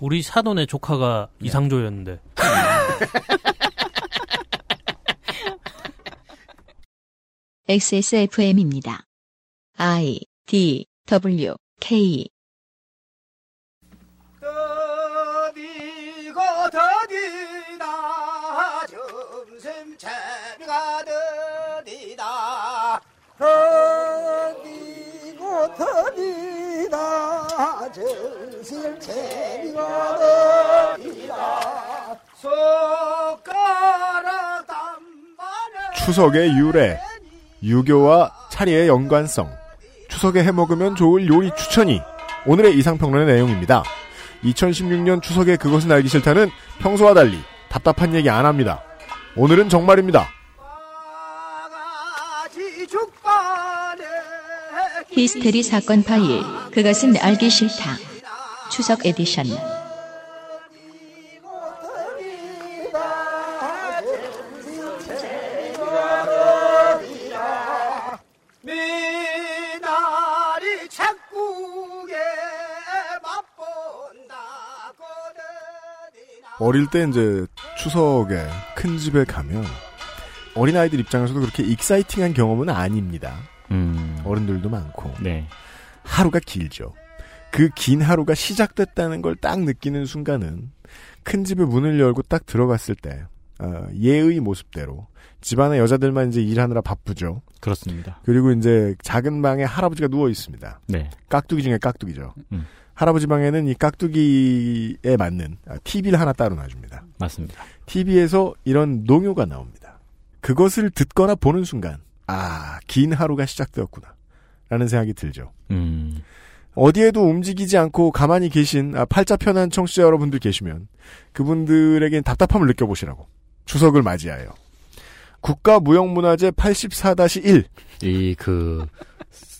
우리 사돈의 조카가 네. 이상조였는데. XSFM입니다. I D W K 추석의 유래, 유교와 차례의 연관성, 추석에 해먹으면 좋을 요리 추천이 오늘의 이상평론의 내용입니다. 2016년 추석에 그것은 알기 싫다는 평소와 달리 답답한 얘기 안 합니다. 오늘은 정말입니다. 히스테리 사건 파일 그것은 알기 싫다 추석 에디션 어릴 때 이제 추석에 큰 집에 가면 어린아이들 입장에서도 그렇게 exciting한 경험은 아닙니다. 음. 어른들도 많고. 네. 하루가 길죠. 그 긴 하루가 시작됐다는 걸 딱 느끼는 순간은 큰 집의 문을 열고 딱 들어갔을 때 어, 예의 모습대로 집안의 여자들만 이제 일하느라 바쁘죠. 그렇습니다. 그리고 이제 작은 방에 할아버지가 누워 있습니다. 네. 깍두기 중에 깍두기죠. 음. 할아버지 방에는 이 깍두기에 맞는 TV를 하나 따로 놔줍니다. 맞습니다. TV에서 이런 농요가 나옵니다. 그것을 듣거나 보는 순간, 아, 긴 하루가 시작되었구나. 라는 생각이 들죠. 음. 어디에도 움직이지 않고 가만히 계신 아, 팔자 편한 청취자 여러분들 계시면 그분들에겐 답답함을 느껴보시라고 추석을 맞이하여 국가무형문화재 84-1 이 그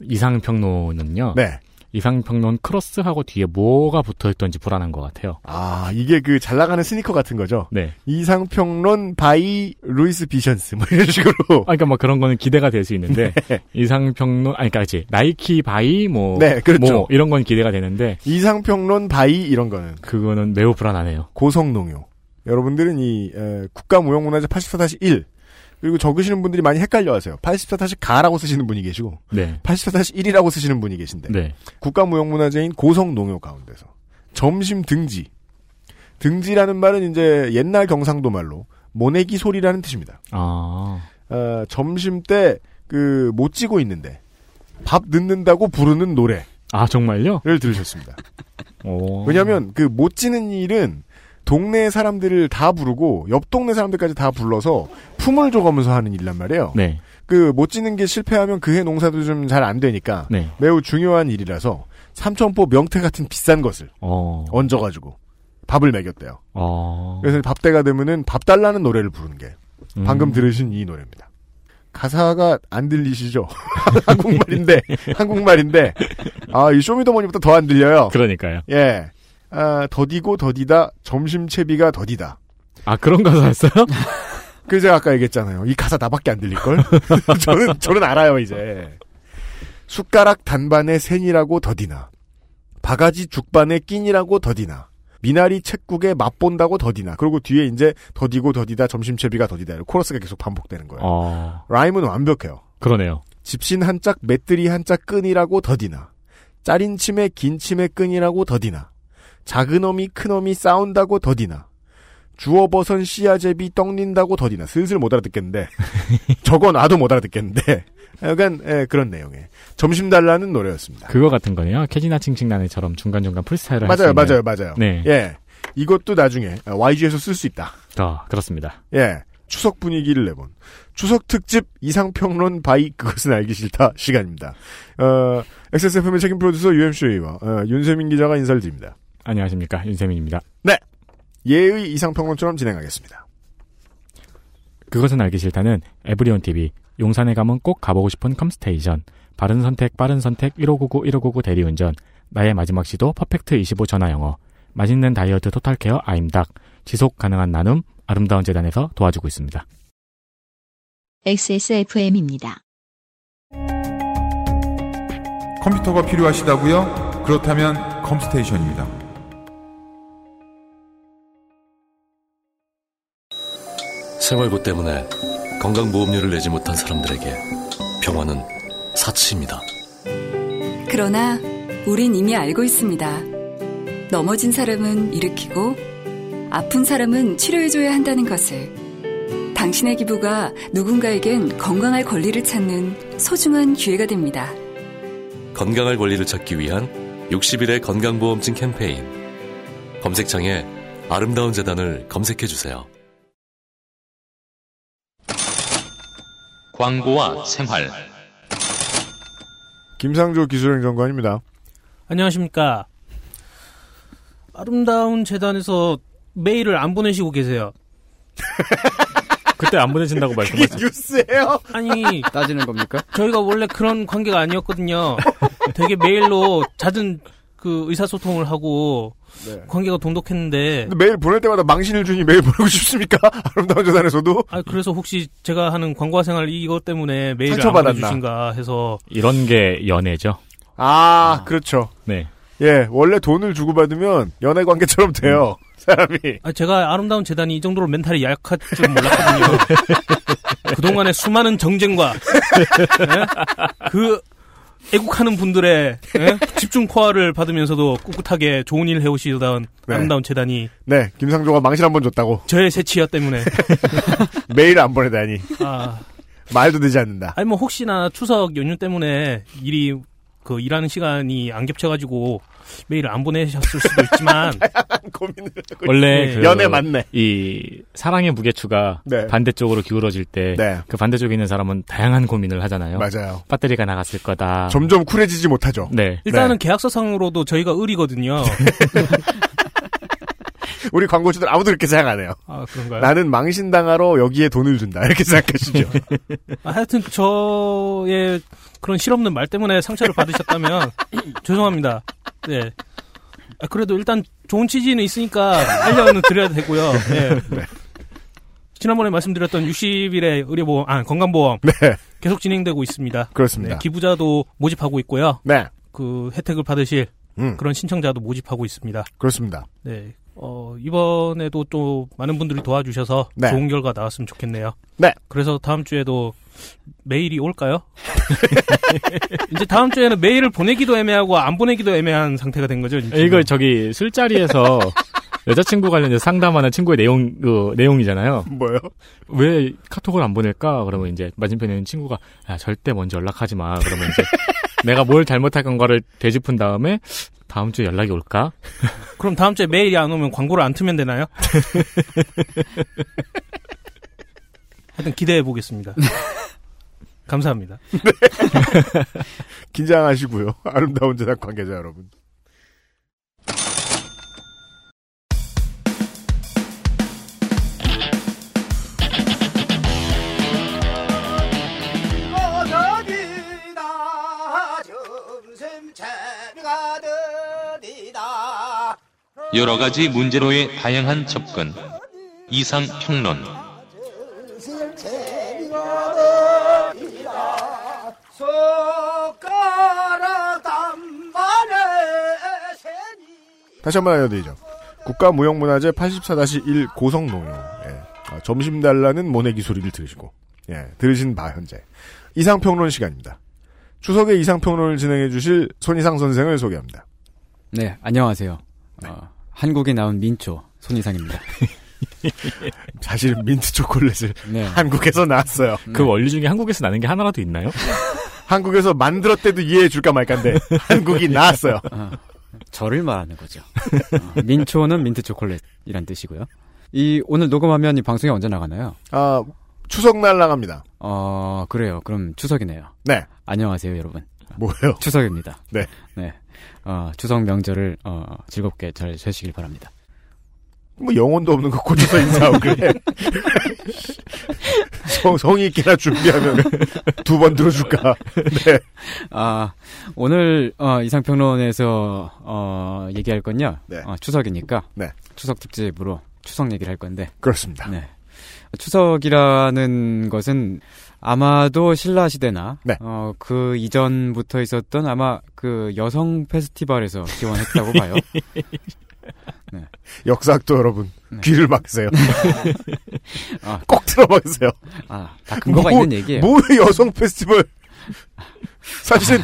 이상평론은요. 네. 이상평론 cross하고 뒤에 뭐가 붙어있던지 불안한 것 같아요. 아 이게 그 잘 나가는 스니커 같은 거죠. 네. 이상평론 by 루이스 비션스 뭐 이런 식으로 아, 그러니까 뭐 그런 거는 기대가 될 수 있는데 이상평론 아니 그러니까 나이키 by 뭐, 네, 그렇죠. 뭐 이런 건 기대가 되는데 이상평론 by 이런 거는 그거는 매우 불안하네요. 고성농요. 여러분들은 이 에, 국가무형문화재 84-1 그리고 적으시는 분들이 많이 헷갈려 하세요. 84-가라고 쓰시는 분이 계시고 네. 84-1이라고 쓰시는 분이 계신데 네. 국가무형문화재인 고성농요 가운데서 점심 등지 등지라는 말은 이제 옛날 경상도 말로 모내기 소리라는 뜻입니다. 아. 어, 점심 때 그못 지고 있는데 밥 늦는다고 부르는 노래를 아, 정말요? 들으셨습니다. 오. 왜냐하면 그못 지는 일은 동네 사람들을 다 부르고 옆 동네 사람들까지 다 불러서 품을 줘가면서 하는 일란 말이에요. 네. 그못 지는 게 실패하면 그해 농사도 좀 잘 안 되니까 네. 매우 중요한 일이라서 삼천포 명태 같은 비싼 것을 어. 얹어가지고 밥을 먹였대요. 어. 그래서 밥 때가 되면은 밥 달라는 노래를 부르는 게 방금 음. 들으신 이 노래입니다. 가사가 안 들리시죠? 한국말인데 한국말인데 아 이 쇼미더머니보다 더안 들려요. 그러니까요. 예. 아, 더디고 더디다 점심 채비가 더디다. 아, 그런 가사였어요? 그래서 제가 아까 얘기했잖아요. 이 가사 나밖에 안 들릴 걸? 저는, 저는 알아요, 이제. 숟가락 단반에 센이라고 더디나. 바가지 죽반에 낀이라고 더디나. 미나리 책국에 맛본다고 더디나. 그리고 뒤에 이제 더디고 더디다 점심 채비가 더디다. 이렇게 코러스가 계속 반복되는 거예요. 어. 라임은 완벽해요. 그러네요. 집신 한 짝, 맷들이 한짝 끈이라고 더디나. 짜린 침에 긴 침에 끈이라고 더디나. 작은 어미 큰 어미 싸운다고 더디나. 주워버선 씨앗제비 떡린다고 더디나. 슬슬 못 알아듣겠는데. 적어놔도 못 알아듣겠는데. 약간 예, 그런 내용의 점심 달라는 노래였습니다. 그거 같은 거네요. 캐지나 칭칭나네처럼 중간중간 프리스타일을 할수 맞아요. 맞아요, 맞아요. 네. 예, 이것도 나중에 YG에서 쓸 수 있다. 아, 그렇습니다. 예, 추석 분위기를 내본 추석 특집 이상평론 by 그것은 알기 싫다 시간입니다. 어, XSFM의 책임 프로듀서 UMC와 어, 윤세민 기자가 인사를 드립니다. 안녕하십니까. 윤세민입니다. 예의 이상평론처럼 진행하겠습니다. 그것은 알기 싫다는 에브리온 TV, 용산에 가면 꼭 가보고 싶은 컴스테이션, 바른 선택, 빠른 선택, 1599, 1599 대리운전, 나의 마지막 시도 퍼펙트 25 전화 영어, 맛있는 다이어트 토탈케어 아임닭, 지속 가능한 나눔, 아름다운 재단에서 도와주고 있습니다. XSFM입니다. 컴퓨터가 필요하시다고요? 그렇다면 컴스테이션입니다. 생활고 때문에 건강보험료를 내지 못한 사람들에게 병원은 사치입니다. 그러나 우린 이미 알고 있습니다. 넘어진 사람은 일으키고 아픈 사람은 치료해줘야 한다는 것을. 당신의 기부가 누군가에겐 건강할 권리를 찾는 소중한 기회가 됩니다. 건강할 권리를 찾기 위한 60일의 건강보험증 캠페인. 검색창에 아름다운 재단을 검색해주세요. 광고와 생활. 김상조 기술행정관입니다. 안녕하십니까. 아름다운 재단에서 메일을 안 보내시고 계세요. 그때 안 보내진다고 말씀하셨죠. 뉴스예요? 아니, 따지는 겁니까? 저희가 원래 그런 관계가 아니었거든요. 되게 메일로 잦은 그 의사소통을 하고 네. 관계가 돈독했는데 근데 매일 보낼 때마다 망신을 주니 매일 보내고 싶습니까? 아름다운 재단에서도? 아 그래서 혹시 제가 하는 광고화 생활 이것 때문에 메일을 안 상처받았나? 보내주신가 해서 이런 게 연애죠. 아, 그렇죠. 네. 예, 원래 돈을 주고받으면 연애 관계처럼 돼요. 사람이. 아, 제가 아름다운 재단이 이 정도로 멘탈이 약할 줄 몰랐거든요. 그동안의 수많은 정쟁과 예? 그 애국하는 분들의 예? 집중 포화를 받으면서도 꿋꿋하게 좋은 일 해오시던 네. 아름다운 재단이 네, 김상조가 망신 한 번 줬다고. 저의 새치여 때문에 메일 안 보내다니. 아, 말도 되지 않는다. 아니 뭐 혹시나 추석 연휴 때문에 일이 그 일하는 시간이 안 겹쳐가지고 메일을 안 보내셨을 수도 있지만 고민을 하고 원래 네. 그 연애 맞네. 이 사랑의 무게추가 네. 반대쪽으로 기울어질 때그 네. 반대쪽에 있는 사람은 다양한 고민을 하잖아요. 맞아요. 배터리가 나갔을 거다. 점점 쿨해지지 못하죠. 네. 일단은 계약서상으로도 저희가 을이거든요. 우리 광고주들 아무도 그렇게 생각 안 해요. 아 그런가요? 나는 망신당하러 여기에 돈을 준다. 이렇게 생각하시죠. 아, 하여튼 저의 그런 실없는 말 때문에 상처를 받으셨다면 죄송합니다. 네. 아, 그래도 일단 좋은 취지는 있으니까 알려는 드려야 되고요. 네. 지난번에 말씀드렸던 60일의 의료보험, 아 건강보험 네, 계속 진행되고 있습니다. 그렇습니다. 네, 기부자도 모집하고 있고요. 네, 그 혜택을 받으실 음, 그런 신청자도 모집하고 있습니다. 그렇습니다. 네. 어, 이번에도 또 많은 분들이 도와주셔서 네. 좋은 결과 나왔으면 좋겠네요. 네. 그래서 다음 주에도 메일이 올까요? 이제 다음 주에는 메일을 보내기도 애매하고 안 보내기도 애매한 상태가 된 거죠. 지금. 이거 저기 술자리에서 여자친구 관련해서 상담하는 친구의 내용 그 내용이잖아요. 뭐요? 왜 카톡을 안 보낼까? 그러면 이제 맞은편에 있는 친구가 야 절대 먼저 연락하지 마. 그러면 이제 내가 뭘 잘못할 건가를 되짚은 다음에 다음 주에 연락이 올까? 그럼 다음 주에 메일이 안 오면 광고를 안 틀면 되나요? 하여튼 기대해 보겠습니다. 감사합니다. 긴장하시고요. 아름다운 재단 관계자 여러분. 여러 가지 문제로의 다양한 접근. 이상 평론. 다시 한번 알려드리죠. 국가무형문화재 84-1 고성농요. 예. 아, 점심 달라는 모내기 소리를 들으시고, 예, 들으신 바 현재. 이상평론 시간입니다. 추석에 이상평론을 진행해 주실 손이상 선생을 소개합니다. 네, 안녕하세요. 어, 한국에 나온 민초 손이상입니다. 사실 민트 초콜릿을 네. 한국에서 나왔어요. 그 원리 중에 한국에서 나는 게 하나라도 있나요? 한국에서 만들었대도 이해해 줄까 말까인데, 한국이 나왔어요. 어, 저를 말하는 거죠. 어, 민초는 민트 초콜릿이란 뜻이고요. 이 오늘 녹음하면 이 방송이 언제 나가나요? 아, 추석날 나갑니다. 어, 그래요. 그럼 추석이네요. 네. 안녕하세요, 여러분. 뭐예요? 추석입니다. 네. 네. 어, 추석 명절을 어, 즐겁게 잘 되시길 바랍니다. 뭐 영혼도 없는 거 꽂혀서 인사하고 그래. 성, 성의 있게나 준비하면 두 번 들어줄까. 네. 아, 오늘 어, 이상평론에서 어, 얘기할 건요. 네. 어, 추석이니까 네. 추석 특집으로 추석 얘기를 할 건데. 그렇습니다. 네. 추석이라는 것은 아마도 신라 시대나 네. 어, 그 이전부터 있었던 아마 그 여성 페스티벌에서 기원했다고 봐요. 역사학도 여러분, 네. 귀를 막으세요. 아, 꼭 들어보세요. 아, 다 근거가 뭐- 있는 얘기예요. 뭐 여성 페스티벌. 사실은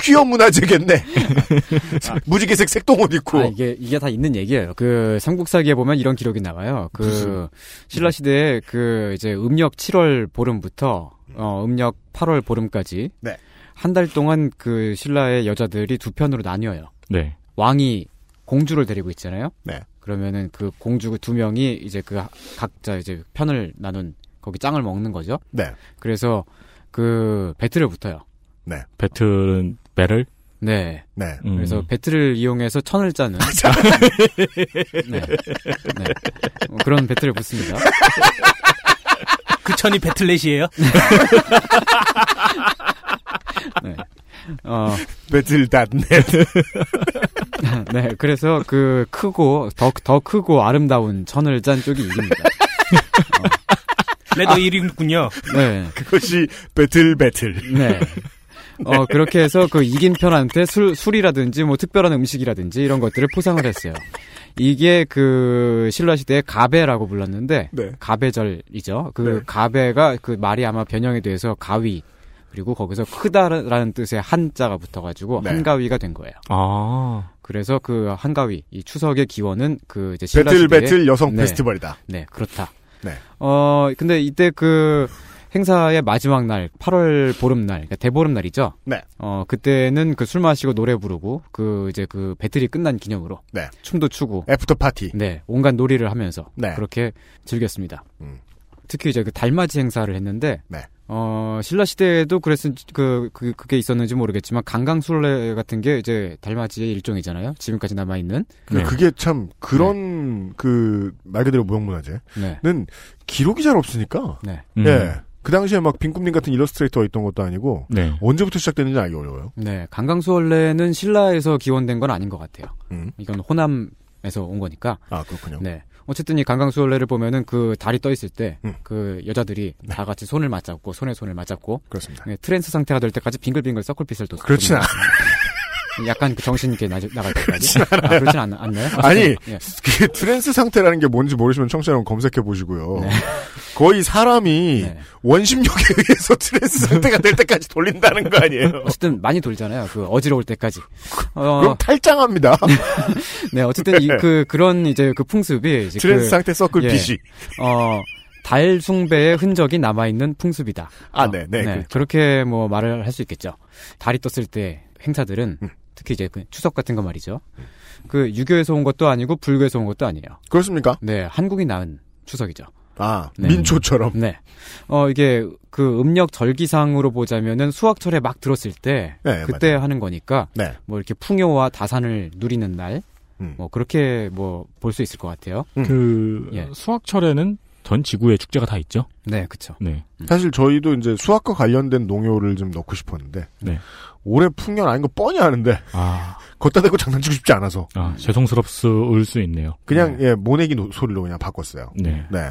퀴어 문화재겠네. 무지개색 색동옷 입고. 아, 이게, 이게 다 있는 얘기예요. 그, 삼국사기에 보면 이런 기록이 나와요. 그, 무슨? 신라 시대에 그, 이제 음력 7월 보름부터, 어, 음력 8월 보름까지. 네. 한 달 동안 그 신라의 여자들이 두 편으로 나뉘어요. 네. 왕이 공주를 데리고 있잖아요. 네. 그러면은 그 공주 두 명이 이제 그 각자 이제 편을 나눈 거기 짱을 먹는 거죠. 네. 그래서 그 배틀을 붙어요. 네. 배틀은 배를 네. 네. 음. 그래서 배틀을 이용해서 천을 짜는 네. 네. 뭐 그런 배틀을 붙습니다. 그 천이 배틀넷이에요? 네. 어, 배틀닷넷. 네. 그래서 그 크고 더 더 크고 아름다운 천을 짠 쪽이 이깁니다. 레더 1위군요. 네. 그것이 배틀 배틀. 네. 어, 그렇게 해서 그 이긴 편한테 술, 술이라든지 뭐 특별한 음식이라든지 이런 것들을 포상을 했어요. 이게 그 신라 시대의 가배라고 불렀는데, 네. 가배절이죠. 그 네. 가배가 그 말이 아마 변형이 돼서 가위, 그리고 거기서 크다라는 뜻의 한자가 붙어가지고 네. 한가위가 된 거예요. 아. 그래서 그 한가위, 이 추석의 기원은 그 이제 배틀 신라시대의 베틀 여성 네. 페스티벌이다. 네, 그렇다. 네. 어, 근데 이때 그 행사의 마지막 날, 8월 보름날, 그러니까 대보름날이죠. 네. 어, 그때는 그 술 마시고 노래 부르고, 그 이제 그 배틀이 끝난 기념으로. 네. 춤도 추고. after party. 네. 온갖 놀이를 하면서. 네. 그렇게 즐겼습니다. 음. 특히 이제 그 달맞이 행사를 했는데. 네. 어, 신라 시대에도 그랬은, 그, 그, 그게 있었는지 모르겠지만, 강강술래 같은 게 이제 달맞이의 일종이잖아요. 지금까지 남아 있는. 네. 그게 참 그런 그말 그대로 무형문화재는 네. 기록이 잘 없으니까. 네. 음. 예. 그 당시에 막 빈꿈님 같은 일러스트레이터가 있던 것도 아니고 네. 언제부터 시작됐는지 알기 어려워요. 네. 강강수월래는 신라에서 기원된 건 아닌 것 같아요. 음. 이건 호남에서 온 거니까. 아 그렇군요. 네. 어쨌든 이 강강수월래를 보면은 그 달이 떠 있을 때 음. 그 여자들이 다 같이 손을 맞잡고 손에 손을 맞잡고 그렇습니다. 네, trance 상태가 될 때까지 빙글빙글 circle pit을 도 그렇진 않아. 약간 그 정신 있게 나, 나갈 때까지. 아, 그렇진 않, 않나요? 아니 예. 그 trance 상태라는 게 뭔지 모르시면 청취자 여러분 검색해 보시고요. 네. 거의 사람이 네. 원심력에 의해서 trance 상태가 될 때까지 돌린다는 거 아니에요. 어쨌든 많이 돌잖아요. 그 어지러울 때까지. 어, 그럼 탈장합니다. 네, 어쨌든 이, 그 그런 이제 그 풍습이 이제 trance 그, 상태 서클 예. pit이. 어, 달 숭배의 흔적이 남아 있는 풍습이다. 아, 어, 네, 네, 그렇죠. 그렇게 뭐 말을 할 수 있겠죠. 달이 떴을 때 행사들은 음. 특히 이제 그 추석 같은 거 말이죠. 그 유교에서 온 것도 아니고 불교에서 온 것도 아니에요. 그렇습니까? 네, 한국이 낳은 추석이죠. 아 네. 민초처럼. 네. 어, 이게 그 음력 절기상으로 보자면은 수학철에 막 들었을 때 네, 그때 맞아요. 하는 거니까 네. 뭐 이렇게 풍요와 다산을 누리는 날, 음. 뭐 그렇게 뭐 볼 수 있을 것 같아요. 그 예. 수학철에는 전 지구에 축제가 다 있죠. 네, 그쵸. 네. 사실 저희도 이제 수학과 관련된 농요를 좀 넣고 싶었는데 네. 올해 풍년 아닌 거 뻔히 아는데 아, 걷다 대고 장난치고 싶지 않아서 아 죄송스럽을 수 있네요. 그냥 예 모내기 노- 소리로 그냥 바꿨어요. 네. 네.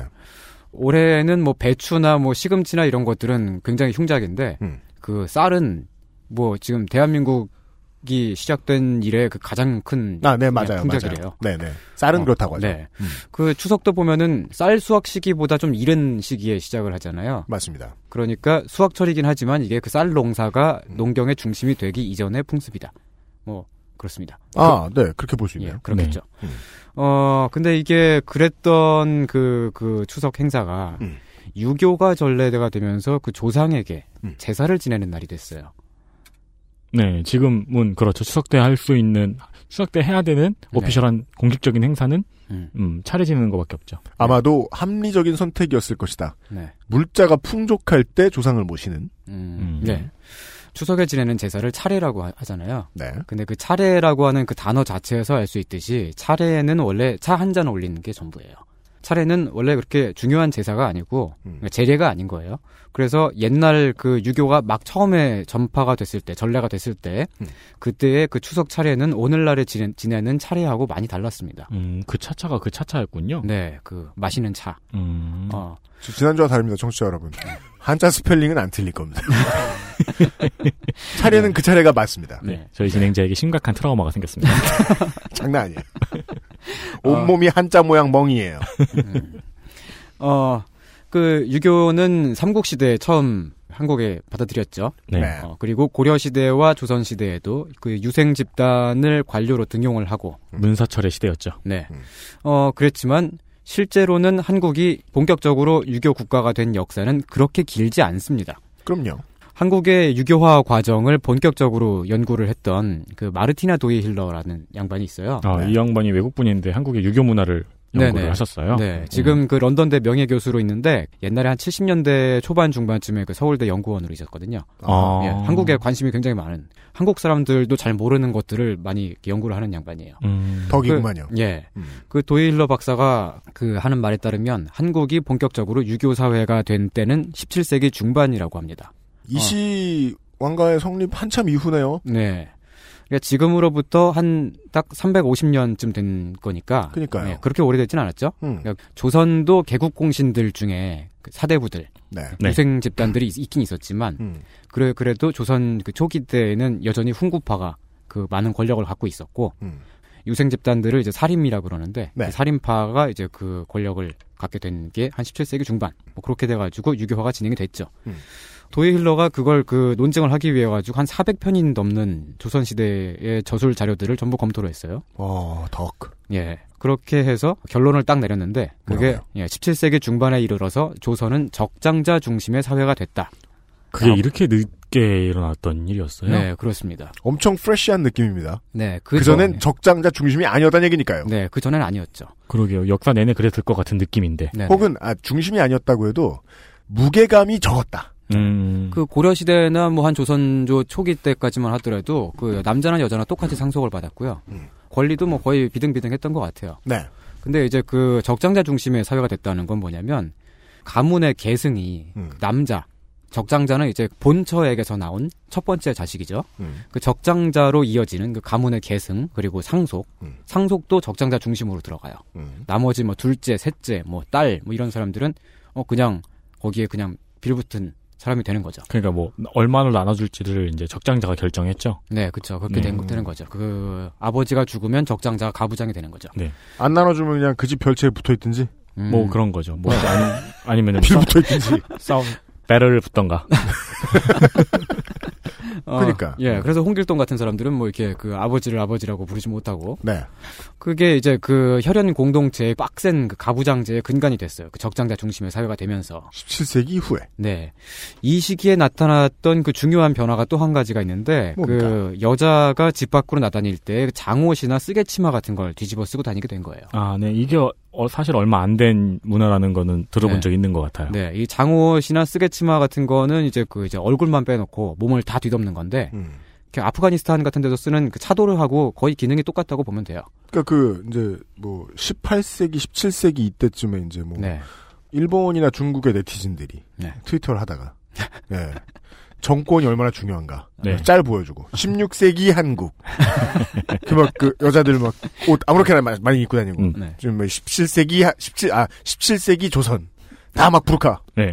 올해는 뭐 배추나 뭐 시금치나 이런 것들은 굉장히 흉작인데 음. 그 쌀은 뭐 지금 대한민국 이 시작된 이래 그 가장 큰 아, 네, 맞아요. 풍작이래요. 맞아요. 네 네. 쌀은 어, 그렇다고 하죠. 네. 음. 그 추석도 보면은 쌀 수확 시기보다 좀 이른 시기에 시작을 하잖아요. 맞습니다. 그러니까 수확철이긴 하지만 이게 그 쌀 농사가 음. 농경의 중심이 되기 이전의 풍습이다. 뭐 그렇습니다. 아, 네. 그렇게 볼수 예, 있네요. 그렇겠죠. 음. 어, 근데 이게 그랬던 그, 그 추석 행사가 음. 유교가 전래가 되면서 그 조상에게 음. 제사를 지내는 날이 됐어요. 네, 지금은 그렇죠. 추석 때 할 수 있는 추석 때 해야 되는 네. 오피셜한 공식적인 행사는 음. 음, 차례 지내는 것밖에 없죠. 아마도 합리적인 선택이었을 것이다. 네. 물자가 풍족할 때 조상을 모시는. 음, 음. 네. 추석에 지내는 제사를 차례라고 하- 하잖아요. 네. 근데 그 차례라고 하는 그 단어 자체에서 알 수 있듯이 차례는 원래 차 한 잔 올리는 게 전부예요. 차례는 원래 그렇게 중요한 제사가 아니고 음. 그러니까 제례가 아닌 거예요. 그래서 옛날 그 유교가 막 처음에 전파가 됐을 때 전례가 됐을 때 음. 그때의 그 추석 차례는 오늘날에 지내, 지내는 차례하고 많이 달랐습니다. 음, 그 차차가 그 차차였군요. 네, 그 마시는 차. 음. 어, 지- 지난주와 다릅니다, 청취자 여러분. 한자 스펠링은 안 틀릴 겁니다. 차례는 그 차례가 맞습니다. 네, 저희 진행자에게 심각한 트라우마가 생겼습니다. 장난 아니에요. 온몸이 한자 모양 멍이에요. 음. 어, 그 유교는 삼국시대에 처음 한국에 받아들였죠. 네. 네. 어, 그리고 고려시대와 조선시대에도 그 유생 집단을 관료로 등용을 하고, 문사철의 시대였죠. 네. 음. 어, 그랬지만 실제로는 한국이 본격적으로 유교 국가가 된 역사는 그렇게 길지 않습니다. 그럼요. 한국의 유교화 과정을 본격적으로 연구를 했던 그 마르티나 도이 힐러라는 양반이 있어요. 아, 네. 이 양반이 외국 분인데 한국의 유교 문화를 연구를 네네. 하셨어요. 네, 지금 그 런던대 명예 교수로 있는데 옛날에 한 70년대 초반 중반쯤에 그 서울대 연구원으로 있었거든요. 아. 예, 한국에 관심이 굉장히 많은 한국 사람들도 잘 모르는 것들을 많이 연구를 하는 양반이에요. 음. 덕이구만요. 예, 음. 그 도이힐러 박사가 그 하는 말에 따르면 한국이 본격적으로 유교 사회가 된 때는 17세기 중반이라고 합니다. 이시 왕가의 성립 한참 이후네요. 네. 그러니까 지금으로부터 한 딱 350년쯤 된 거니까. 그러니까요. 예, 그렇게 오래되진 않았죠. 음. 그러니까 조선도 개국 공신들 중에 그 사대부들, 네. 네. 유생 집단들이 있- 있긴 있었지만 음. 그래 그래도 조선 그 초기 때에는 여전히 훈구파가 그 많은 권력을 갖고 있었고 음. 유생 집단들을 이제 살인이라 그러는데 네. 그 살인파가 이제 그 권력을 갖게 된 게 한 17세기 중반 뭐 그렇게 돼가지고 유교화가 진행이 됐죠. 음. 도이힐러가 그걸 그 논증을 하기 위해 가지고 한 400편이 넘는 조선 시대의 저술 자료들을 전부 검토를 했어요. 어, 덕. 예. 그렇게 해서 결론을 딱 내렸는데 그게? 예, 17세기 중반에 이르러서 조선은 적장자 중심의 사회가 됐다. 그게 아. 이렇게 늦게 일어났던 일이었어요. 네, 그렇습니다. 엄청 프레시한 느낌입니다. 네, 그 전- 전엔 적장자 중심이 아니었다는 얘기니까요. 네, 그 전에는 아니었죠. 그러게요. 역사 내내 그랬을 것 같은 느낌인데. 네. 혹은 아 중심이 아니었다고 해도 무게감이 적었다. 음. 그 고려 시대나 뭐 한 조선조 초기 때까지만 하더라도 그 남자나 여자나 똑같이 상속을 받았고요. 음. 권리도 뭐 거의 비등비등했던 것 같아요. 네. 근데 이제 그 적장자 중심의 사회가 됐다는 건 뭐냐면 가문의 계승이 음. 남자 적장자는 이제 본처에게서 나온 첫 번째 자식이죠. 음. 그 적장자로 이어지는 그 가문의 계승 그리고 상속, 음. 상속도 적장자 중심으로 들어가요. 음. 나머지 뭐 둘째, 셋째, 뭐 딸 뭐 이런 사람들은 어 그냥 거기에 그냥 빌붙은 사람이 되는 거죠. 그러니까 뭐 얼마나 나눠줄지를 이제 적장자가 결정했죠. 네, 그렇죠. 그렇게 된, 음. 되는 거죠. 그 아버지가 죽으면 적장자가 가부장이 되는 거죠. 안 나눠주면 그냥 그 집 별채에 붙어 있든지 음. 뭐 그런 거죠. 뭐 아니, 아니면은 빌 싸- 붙어 있든지. 싸움 배를 붙던가. 어, 그러니까. 예, 그래서 홍길동 같은 사람들은 뭐 이렇게 그 아버지를 아버지라고 부르지 못하고 네. 그게 이제 그 혈연 공동체의 빡센 그 가부장제의 근간이 됐어요. 그 적장자 중심의 사회가 되면서. 17세기 이후에. 네. 이 시기에 나타났던 그 중요한 변화가 또 한 가지가 있는데 뭡니까? 그 여자가 집 밖으로 나다닐 때 장옷이나 쓰개치마 같은 걸 뒤집어 쓰고 다니게 된 거예요. 아, 네. 이게 어, 사실 얼마 안 된 문화라는 거는 들어본 네. 적 있는 것 같아요. 네, 이 장옷이나 쓰개치마 같은 거는 이제 그 이제 얼굴만 빼놓고 몸을 다 뒤덮는 건데 음. 이렇게 아프가니스탄 같은 데서 쓰는 그 차도르하고 거의 기능이 똑같다고 보면 돼요. 그러니까 그 이제 뭐 18세기, 17세기 이때쯤에 이제 뭐 네. 일본이나 중국의 네티즌들이 네. 트위터를 하다가 예. 정권이 얼마나 중요한가. 네. 짤 보여주고. 16세기 한국. 그막 그 여자들 막 옷 아무렇게나 마- 많이 입고 다니고. 음. 네. 지금 뭐 17세기 하- 17 아 17세기 조선. 다 막 부르카. 네.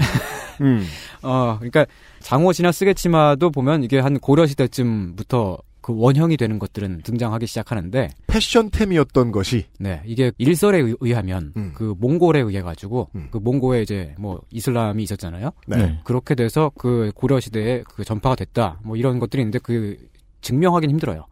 음. 어, 그러니까 장옷이나 쓰개치마도 보면 이게 한 고려 시대쯤부터 그 원형이 되는 것들은 등장하기 시작하는데, 패션템이었던 것이 네, 이게 일설에 의- 의하면 음. 그 몽골에 의해 가지고 음. 그 몽골에 이제 뭐 이슬람이 있었잖아요. 네. 네. 그렇게 돼서 그 고려 시대에 그 전파가 됐다. 뭐 이런 것들이 있는데 그 증명하기는 힘들어요.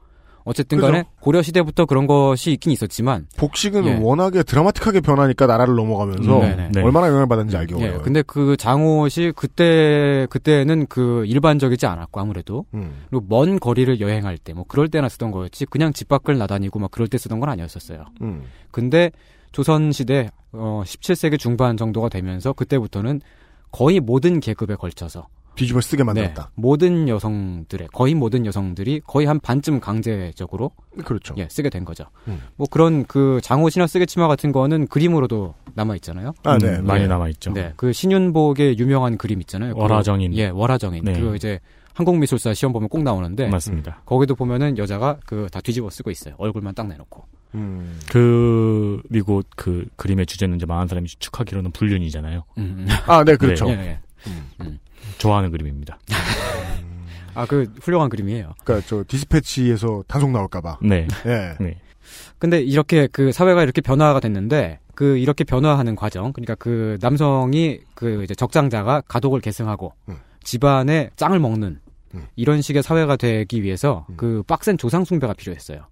어쨌든 간에 그죠. 고려 시대부터 그런 것이 있긴 있었지만 복식은 예. 워낙에 드라마틱하게 변하니까 나라를 넘어가면서 음, 네네. 네. 얼마나 영향을 받았는지 알기 예, 어려워요. 근데 그 장옷이 그때 그때는 그 일반적이지 않았고 아무래도 음. 그리고 먼 거리를 여행할 때 뭐 그럴 때나 쓰던 거였지 그냥 집 밖을 나다니고 막 그럴 때 쓰던 건 아니었었어요. 음. 근데 조선 시대 어 17세기 중반 정도가 되면서 그때부터는 거의 모든 계급에 걸쳐서 뒤집어 쓰게 네, 만들었다. 모든 여성들의 거의 모든 여성들이 거의 한 반쯤 강제적으로 그렇죠. 예, 쓰게 된 거죠. 음. 뭐 그런 그 장옷이나 쓰개 치마 같은 거는 그림으로도 남아 있잖아요. 아, 네. 음, 많이 네. 남아 있죠. 네, 그 신윤복의 유명한 그림 있잖아요. 그- 월화정인. 예, 월화정인. 네. 그 이제 한국미술사 시험 보면 꼭 나오는데 맞습니다. 거기도 보면은 여자가 그 다 뒤집어 쓰고 있어요. 얼굴만 딱 내놓고. 음. 그리고 그 그림의 주제는 이제 많은 사람이 추측하기로는 불륜이잖아요. 음, 아, 네, 그렇죠. 예, 예. 좋아하는 그림입니다. 아, 그 훌륭한 그림이에요. 그러니까 저 디스패치에서 단속 나올까봐. 네. 예. 네. 근데 이렇게 그 사회가 이렇게 변화가 됐는데 그 이렇게 변화하는 과정, 그러니까 그 남성이 그 이제 적장자가 가독을 계승하고 음. 집안의 짱을 먹는 음. 이런 식의 사회가 되기 위해서 음. 그 빡센 조상 숭배가 필요했어요.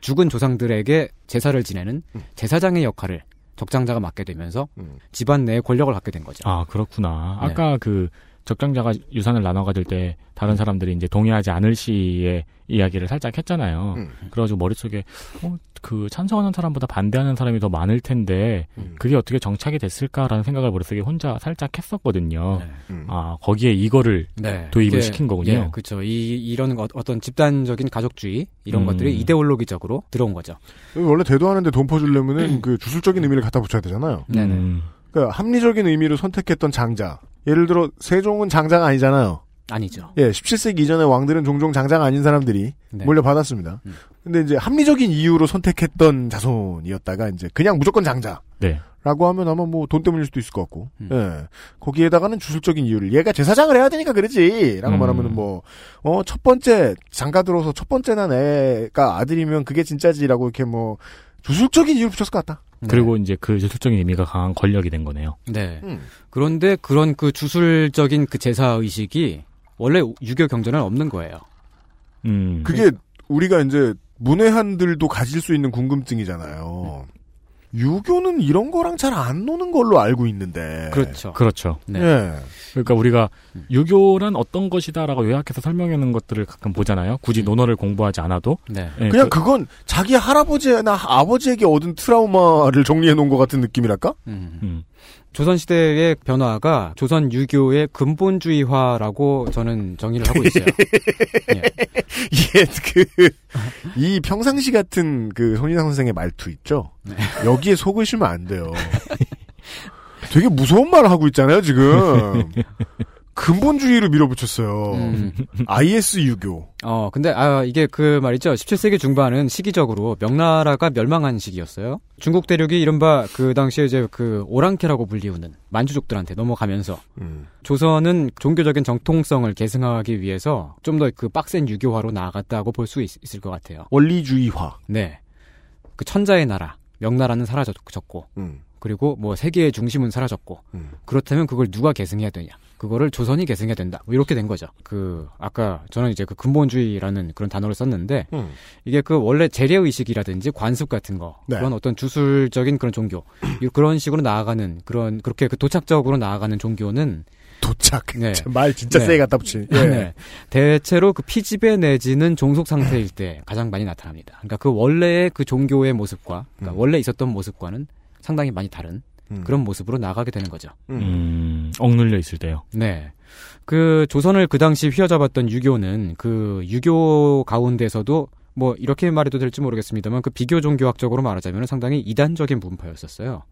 죽은 조상들에게 제사를 지내는 음. 제사장의 역할을 적장자가 맡게 되면서 음. 집안 내에 권력을 갖게 된 거죠. 아, 그렇구나. 네. 아까 그 적장자가 유산을 나눠 가질 때 다른 사람들이 이제 동의하지 않을 시의 이야기를 살짝 했잖아요. 음. 그래가지고 머릿속에 어, 그 찬성하는 사람보다 반대하는 사람이 더 많을 텐데 음. 그게 어떻게 정착이 됐을까라는 생각을 머릿속에 혼자 살짝 했었거든요. 네. 음. 아, 거기에 이거를 네. 도입을 이게- 시킨 거군요. 예, 그렇죠. 이 이런 어- 어떤 집단적인 가족주의 이런 음. 것들이 이데올로기적으로 들어온 거죠. 원래 대도하는데 돈 퍼주려면은 그 주술적인 의미를 갖다 붙여야 되잖아요. 네네. 음, 그러니까 합리적인 의미로 선택했던 장자. 예를 들어 세종은 장자가 아니잖아요. 아니죠. 예, 17세기 이전의 왕들은 종종 장자가 아닌 사람들이 네. 몰려받았습니다. 음. 근데 이제 합리적인 이유로 선택했던 자손이었다가 이제 그냥 무조건 장자. 네. 라고 하면 아마 뭐 돈 때문일 수도 있을 것 같고, 음. 예. 거기에다가는 주술적인 이유를, 얘가 제사장을 해야 되니까 그러지! 라고 음. 말하면은 뭐, 어, 첫 번째, 장가 들어서 첫 번째 난 애가 아들이면 그게 진짜지라고 이렇게 뭐, 주술적인 이유를 붙였을 것 같다. 네. 그리고 이제 그 주술적인 의미가 강한 권력이 된 거네요. 네. 음. 그런데 그런 그 주술적인 그 제사 의식이 원래 유교 경전은 없는 거예요. 음. 그게 우리가 이제 문외한들도 가질 수 있는 궁금증이잖아요. 유교는 이런 거랑 잘 안 노는 걸로 알고 있는데. 그렇죠. 그렇죠. 네. 예. 그러니까 우리가 음. 유교란 어떤 것이다라고 요약해서 설명해 놓은 것들을 가끔 보잖아요. 굳이 논어를 공부하지 않아도. 네. 예, 그냥 그- 그, 건 자기 할아버지나 아버지에게 얻은 트라우마를 정리해 놓은 것 같은 느낌이랄까? 음. 음. 조선시대의 변화가 조선 유교의 근본주의화라고 저는 정의를 하고 있어요. 예. 이게 그, 이 평상시 같은 그 손희상 선생의 말투 있죠? 네. 여기에 속으시면 안 돼요. 되게 무서운 말을 하고 있잖아요, 지금. 근본주의를 밀어붙였어요. 음. IS 유교. 어, 근데, 아, 이게 그 말이죠. 17세기 중반은 시기적으로 명나라가 멸망한 시기였어요. 중국 대륙이 이른바 그 당시에 이제 그 오랑캐라고 불리우는 만주족들한테 넘어가면서 음. 조선은 종교적인 정통성을 계승하기 위해서 좀 더 그 빡센 유교화로 나아갔다고 볼 수 있을 것 같아요. 원리주의화. 네. 그 천자의 나라, 명나라는 사라졌고, 음. 그리고 뭐 세계의 중심은 사라졌고, 음. 그렇다면 그걸 누가 계승해야 되냐? 그거를 조선이 계승해야 된다. 뭐 이렇게 된 거죠. 그 아까 저는 이제 그 근본주의라는 그런 단어를 썼는데 음. 이게 그 원래 재래 의식이라든지 관습 같은 거 네. 그런 어떤 주술적인 그런 종교 이- 그런 식으로 나아가는 그런 그렇게 그 도착적으로 나아가는 종교는 도착. 네. 말 진짜 네. 세게 갖다 붙이. 예. 네. 대체로 그 피지배 내지는 종속 상태일 때 가장 많이 나타납니다. 그러니까 그 원래의 그 종교의 모습과 그러니까 음. 원래 있었던 모습과는 상당히 많이 다른 음. 그런 모습으로 나가게 되는 거죠. 음. 음, 억눌려 있을 때요. 네. 그 조선을 그 당시 휘어잡았던 유교는 그 유교 가운데서도 뭐 이렇게 말해도 될지 모르겠습니다만 그 비교 종교학적으로 말하자면 상당히 이단적인 분파였었어요.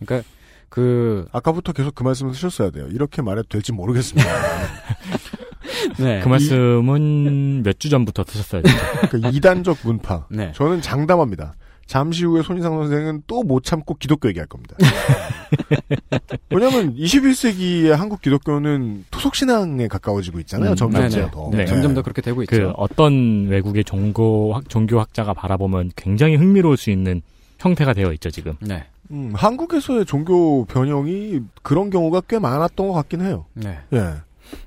그러니까 그 아까부터 계속 그 말씀을 쓰셨어야 돼요. 이렇게 말해도 될지 모르겠습니다. 네. 그 말씀은 몇 주 전부터 쓰셨어야 돼요. 그러니까 이단적 문파. 네. 저는 장담합니다. 잠시 후에 손희상 선생은 또 못 참고 기독교 얘기할 겁니다. 왜냐하면 21세기의 한국 기독교는 토속신앙에 가까워지고 있잖아요. 음, 점점. 더. 네. 네. 점점 더 그렇게 되고 있죠. 그 어떤 외국의 종교학, 종교학자가 바라보면 굉장히 흥미로울 수 있는 형태가 되어 있죠, 지금. 네. 음, 한국에서의 종교 변형이 그런 경우가 꽤 많았던 것 같긴 해요. 네. 예.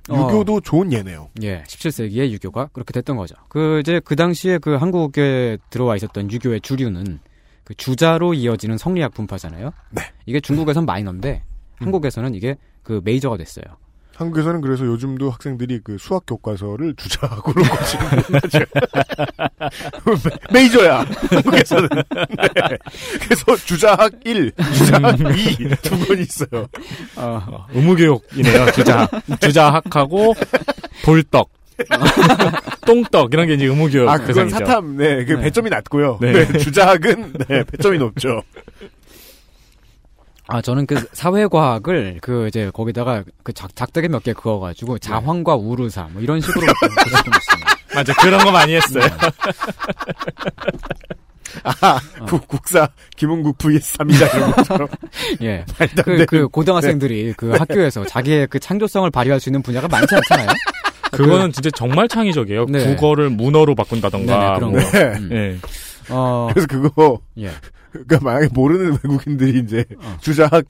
유교도 좋은 예네요. 예, 17세기에 유교가 그렇게 됐던 거죠. 그 이제 그 당시에 그 한국에 들어와 있었던 유교의 주류는 그 주자로 이어지는 성리학 분파잖아요. 네. 이게 중국에선 마이너인데 한국에서는 이게 그 메이저가 됐어요. 한국에서는 그래서 요즘도 학생들이 그 수학 교과서를 주자학으로 고치는 거죠. 메이저야. 한국에서는. 네. 그래서 주자학 1, 주자학 2두 권 있어요. 어, 의무교육이네요, 주자. 주자학하고 돌떡. 똥떡 이런 게 이제 의무교육 아, 그건 대상이죠. 사탐, 네, 그 네. 배점이 낮고요. 네. 네, 주자학은, 네, 배점이 높죠. 아, 저는 그 사회과학을 그 이제 거기다가 그 작, 작대기 몇 개 그어가지고 자황과 우르사 뭐 이런 식으로. 맞아, 그런 거 많이 했어요. 아, 국, 국사, 김은국 vs 삼이자 이런 것처럼. 예. 그. 그 고등학생들이 그 학교에서 자기의 그 창조성을 발휘할 수 있는 분야가 많지 않잖아요. 그거는 진짜 정말 창의적이에요. 네. 국어를 문어로 바꾼다던가. 네네, 그런 뭐. 거. 네. 음. 예. 어, 그래서 그거, 예. 그러니까 만약에 모르는 외국인들이 이제 어. 주작을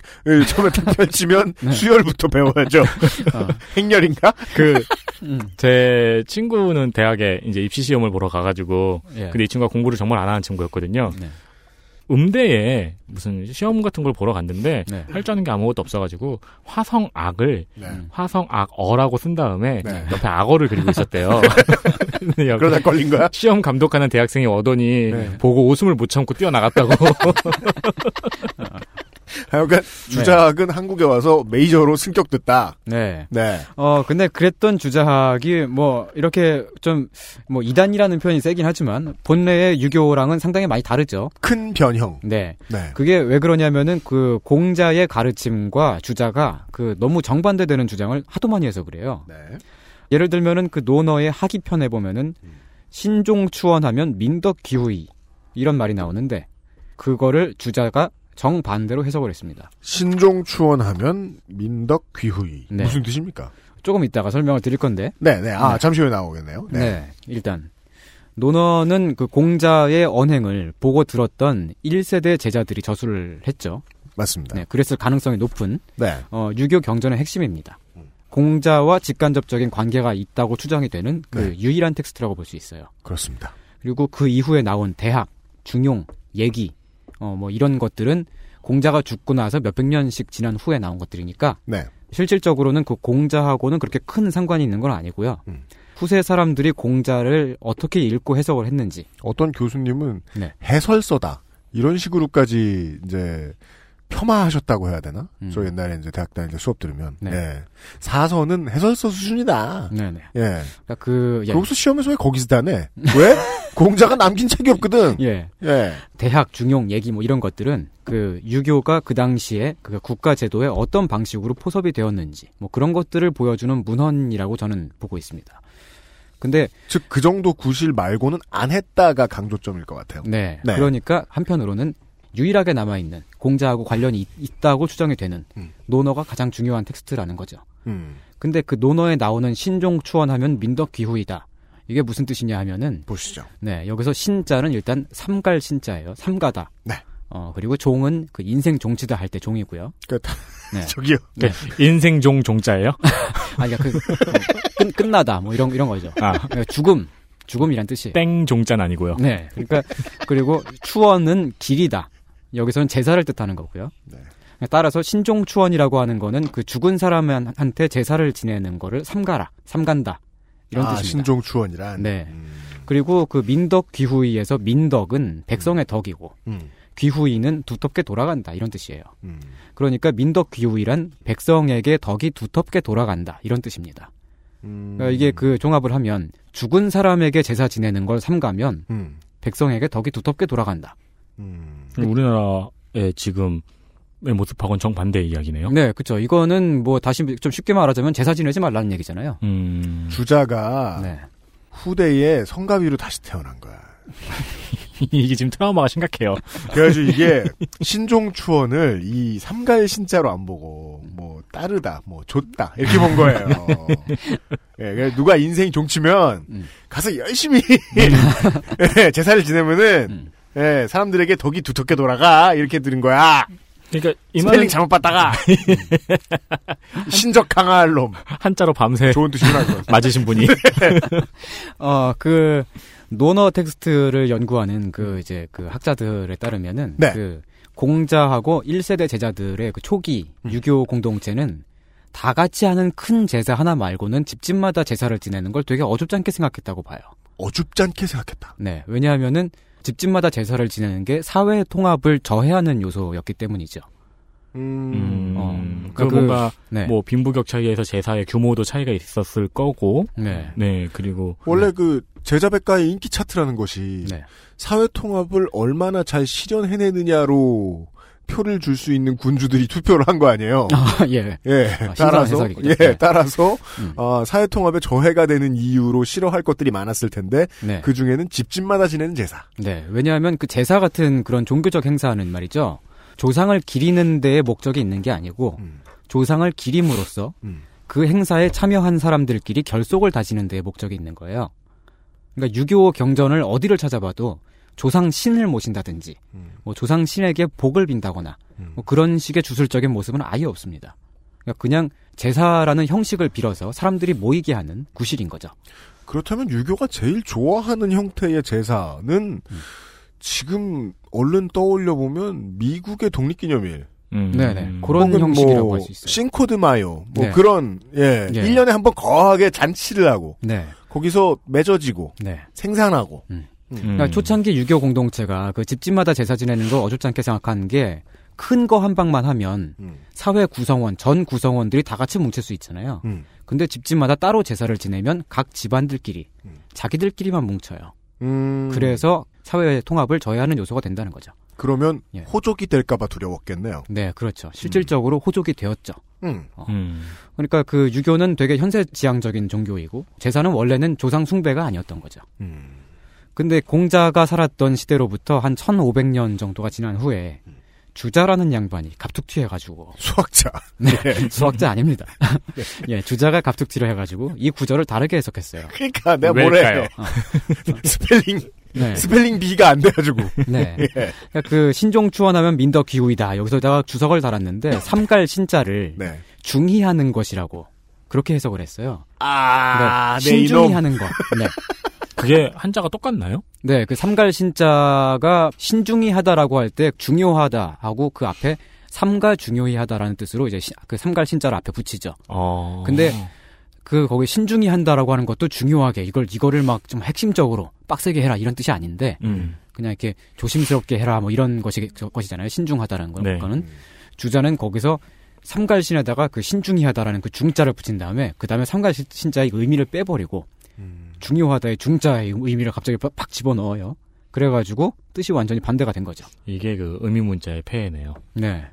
처음에 딱 펼치면 네. 수열부터 배워야죠. 어. 행렬인가? 그, 음. 제 친구는 대학에 이제 입시 시험을 보러 가가지고, 예. 근데 이 친구가 공부를 정말 안 하는 친구였거든요. 네. 음대에 무슨 시험 같은 걸 보러 갔는데, 네. 할줄 아는 게 아무것도 없어가지고, 화성악을 네. 음. 화성악어라고 쓴 다음에, 네. 옆에 악어를 그리고 있었대요. 그러다 걸린 거야? 시험 감독하는 대학생이 오더니, 네. 보고 웃음을 못 참고 뛰어나갔다고. 하여간 주작은 한국에 와서 메이저로 승격됐다. 네. 네. 어, 근데 그랬던 주작이 뭐 이렇게 좀 뭐 이단이라는 표현이 세긴 하지만 본래의 유교랑은 상당히 많이 다르죠. 큰 변형. 네. 네. 그게 왜 그러냐면은 그 공자의 가르침과 주자가 그 너무 정반대되는 주장을 하도 많이 해서 그래요. 네. 예를 들면은 그 논어의 하기편에 보면은 신종추원하면 민덕기후이 이런 말이 나오는데 그거를 주자가 정반대로 해석을 했습니다. 신종추원하면 민덕 귀후이. 네. 무슨 뜻입니까? 조금 이따가 설명을 드릴 건데 네, 네. 아, 네. 잠시 후에 나오겠네요. 네. 네. 일단 논어는 그 공자의 언행을 보고 들었던 1세대 제자들이 저술을 했죠. 맞습니다. 네, 그랬을 가능성이 높은 네. 어, 유교 경전의 핵심입니다. 공자와 직간접적인 관계가 있다고 추정이 되는 그 네. 유일한 텍스트라고 볼 수 있어요. 그렇습니다. 그리고 그 이후에 나온 대학, 중용, 얘기, 어, 뭐 이런 것들은 공자가 죽고 나서 몇백 년씩 지난 후에 나온 것들이니까 네. 실질적으로는 그 공자하고는 그렇게 큰 상관이 있는 건 아니고요. 음. 후세 사람들이 공자를 어떻게 읽고 해석을 했는지. 어떤 교수님은 네. 해설서다. 이런 식으로까지 이제 폄하하셨다고 해야 되나? 음. 저 옛날에 이제 대학 다닐 때 수업 들으면. 네. 예. 사서는 해설서 수준이다. 네네. 예. 그러니까 그 예, 거기서 시험에서 왜 거기서 다네? 왜? 공자가 남긴 책이 없거든. 예. 예. 대학, 중용, 얘기 뭐 이런 것들은 그 유교가 그 당시에 그 국가 제도에 어떤 방식으로 포섭이 되었는지 뭐 그런 것들을 보여주는 문헌이라고 저는 보고 있습니다. 근데 즉, 그 정도 구실 말고는 안 했다가 강조점일 것 같아요. 네, 네. 그러니까 한편으로는 유일하게 남아 있는 공자하고 관련이 있, 다고 추정이 되는 음. 논어가 가장 중요한 텍스트라는 거죠. 음. 근데 그 논어에 나오는 신종 추원하면 민덕 귀후이다. 이게 무슨 뜻이냐 하면은 보시죠. 네, 여기서 신자는 일단 삼갈 신자예요. 삼가다. 네. 어, 그리고 종은 그 인생 종치다 할 때 종이고요. 그, 네. 저기요. 네. 인생 종 종자예요? 아니, 그, 어, 끝, 끝나다. 뭐 이런, 이런 거죠. 아, 그러니까 죽음. 죽음이란 뜻이에요. 땡 종자는 아니고요. 네. 그러니까, 그리고 추원은 길이다. 여기서는 제사를 뜻하는 거고요. 네. 따라서 신종추원이라고 하는 거는 그 죽은 사람한테 제사를 지내는 거를 삼가라. 삼간다. 이런 아, 뜻입니다. 신종추원이란. 네. 음. 그리고 그 민덕 귀후이에서 민덕은 백성의 덕이고 음. 귀후이는 두텁게 돌아간다 이런 뜻이에요. 음. 그러니까 민덕 귀후이란 백성에게 덕이 두텁게 돌아간다 이런 뜻입니다. 음. 그러니까 이게 그 종합을 하면 죽은 사람에게 제사 지내는 걸 삼가면 음. 백성에게 덕이 두텁게 돌아간다. 음. 우리나라의 지금 의 모습하고는 정반대 이야기네요. 네, 그렇죠. 이거는 뭐 다시 좀 쉽게 말하자면 제사 지내지 말라는 얘기잖아요. 음, 주자가 네. 후대에 성가위로 다시 태어난 거야. 이게 지금 트라우마가 심각해요. 그래가지고 이게 신종추원을 이 삼가의 신자로 안 보고 뭐 따르다, 뭐 줬다 이렇게 본 거예요. 예, 그래서 누가 인생이 종치면 음. 가서 열심히 예, 제사를 지내면은 음. 예, 사람들에게 덕이 두텁게 돌아가 이렇게 들은 거야. 그러니까 이 스펠링 말은 잘못 봤다가 신적 강할 놈 한자로 밤새 좋은 뜻이구나. 맞으신 분이 어, 그 논어 텍스트를 연구하는 그 이제 그 학자들에 따르면은 네. 그 공자하고 1세대 제자들의 그 초기 음. 유교 공동체는 다 같이 하는 큰 제사 하나 말고는 집집마다 제사를 지내는 걸 되게 어줍지 않게 생각했다고 봐요. 어줍지 않게 생각했다. 네. 왜냐하면은 집집마다 제사를 지내는 게 사회 통합을 저해하는 요소였기 때문이죠. 음, 음, 어, 그 그- 뭔가 네. 뭐 빈부격 차이에서 제사의 규모도 차이가 있었을 거고 네. 네 그리고 원래 그 제자백과의 인기 차트라는 것이 네. 사회 통합을 얼마나 잘 실현해내느냐로 표를 줄 수 있는 군주들이 투표를 한 거 아니에요. 아, 예. 예, 신선한 따라서. 예, 네. 따라서 음. 어, 사회 통합에 저해가 되는 이유로 싫어할 것들이 많았을 텐데 네. 그 중에는 집집마다 지내는 제사. 네. 왜냐하면 그 제사 같은 그런 종교적 행사는 말이죠. 조상을 기리는 데에 목적이 있는 게 아니고 음, 조상을 기림으로써 음. 그 행사에 참여한 사람들끼리 결속을 다지는 데에 목적이 있는 거예요. 그러니까 유교 경전을 어디를 찾아봐도 조상 신을 모신다든지 음. 뭐 조상 신에게 복을 빈다거나 음. 뭐 그런 식의 주술적인 모습은 아예 없습니다. 그러니까 그냥 제사라는 형식을 빌어서 사람들이 모이게 하는 구실인 거죠. 그렇다면 유교가 제일 좋아하는 형태의 제사는 음. 지금 얼른 떠올려 보면 미국의 독립기념일 음. 네네. 그런 혹은 형식이라고 뭐 할수 있어요. 싱코드 마요 뭐 네. 그런 예, 예. 1년에 한 번 거하게 잔치를 하고 네, 거기서 맺어지고 네. 생산하고 음. 그러니까 초창기 유교 공동체가 그 집집마다 제사 지내는 걸 어줍지 않게 생각하는 게 큰 거 한 방만 하면 음. 사회 구성원 전 구성원들이 다 같이 뭉칠 수 있잖아요. 음. 근데 집집마다 따로 제사를 지내면 각 집안들끼리 음. 자기들끼리만 뭉쳐요. 음. 그래서 사회 통합을 저해하는 요소가 된다는 거죠. 그러면 예. 호족이 될까봐 두려웠겠네요. 네, 그렇죠. 실질적으로 호족이 되었죠. 음. 음. 그러니까 그 유교는 되게 현세지향적인 종교이고 제사는 원래는 조상 숭배가 아니었던 거죠. 음. 근데 공자가 살았던 시대로부터 한 1500년 정도가 지난 후에 주자라는 양반이 갑툭튀 해가지고 수학자. 네, 수학자 아닙니다. 예, 주자가 갑툭튀를 해가지고 이 구절을 다르게 해석했어요. 그러니까 내가 왜일까요? 뭐래 스펠링 네, 스펠링 B가 안 돼가지고. 네. 예. 그러니까 그 신종 추원하면 민더 기후이다. 여기서다가 주석을 달았는데 삼갈 신자를 네. 중희하는 것이라고 그렇게 해석을 했어요. 아, 그러니까 네, 이놈. 신중히하는 것. 네. 그게 한자가 똑같나요? 네, 그 삼갈 신자가 신중히 하다라고 할 때 중요하다 하고 그 앞에 삼갈 중요히 하다라는 뜻으로 이제 시- 그 삼갈 신자를 앞에 붙이죠. 어. 근데 그 거기 신중히 한다라고 하는 것도 중요하게 이걸 이거를 막 좀 핵심적으로 빡세게 해라 이런 뜻이 아닌데 음. 그냥 이렇게 조심스럽게 해라 뭐 이런 것이 저- 것이잖아요. 신중하다라는 거- 네. 거는 주자는 거기서 삼갈신에다가 그 신중히 하다라는 그 중자를 붙인 다음에 그 다음에 삼갈 신- 신자의 의미를 빼버리고 음. 중요하다의 중자의 의미를 갑자기 팍- 팍 집어넣어요. 그래가지고 뜻이 완전히 반대가 된 거죠. 이게 그 의미 문자의 폐해네요. 네.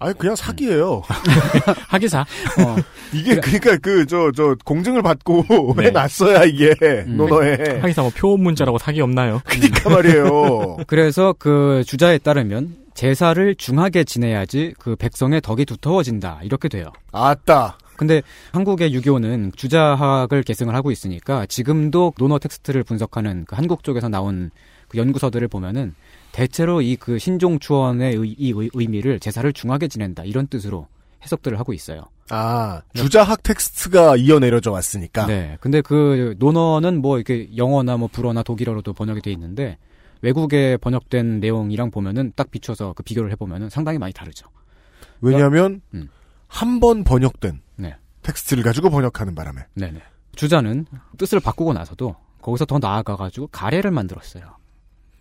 아니 그냥 사기예요. 하기사. 어, 이게 그러니까 그 저저 공증을 받고 네. 해놨어야 이게 음. 논어에. 하기사 뭐 표문자라고 사기 없나요? 그러니까 말이에요. 그래서 그 주자에 따르면 제사를 중하게 지내야지 그 백성의 덕이 두터워진다 이렇게 돼요. 아따. 근데 한국의 유교는 주자학을 계승을 하고 있으니까 지금도 논어 텍스트를 분석하는 그 한국 쪽에서 나온 그 연구서들을 보면은 대체로 이 그 신종 추원의 의, 이 의- 의미를 제사를 중하게 지낸다 이런 뜻으로 해석들을 하고 있어요. 아 주자학 텍스트가 이어내려져 왔으니까. 네. 근데 그 논어는 뭐 이렇게 영어나 뭐 불어나 독일어로도 번역이 돼 있는데 외국에 번역된 내용이랑 보면은 딱 비춰서 그 비교를 해보면은 상당히 많이 다르죠. 왜냐하면 음. 한번 번역된 네. 텍스트를 가지고 번역하는 바람에. 네네. 주자는 뜻을 바꾸고 나서도 거기서 더 나아가가지고 가래를 만들었어요.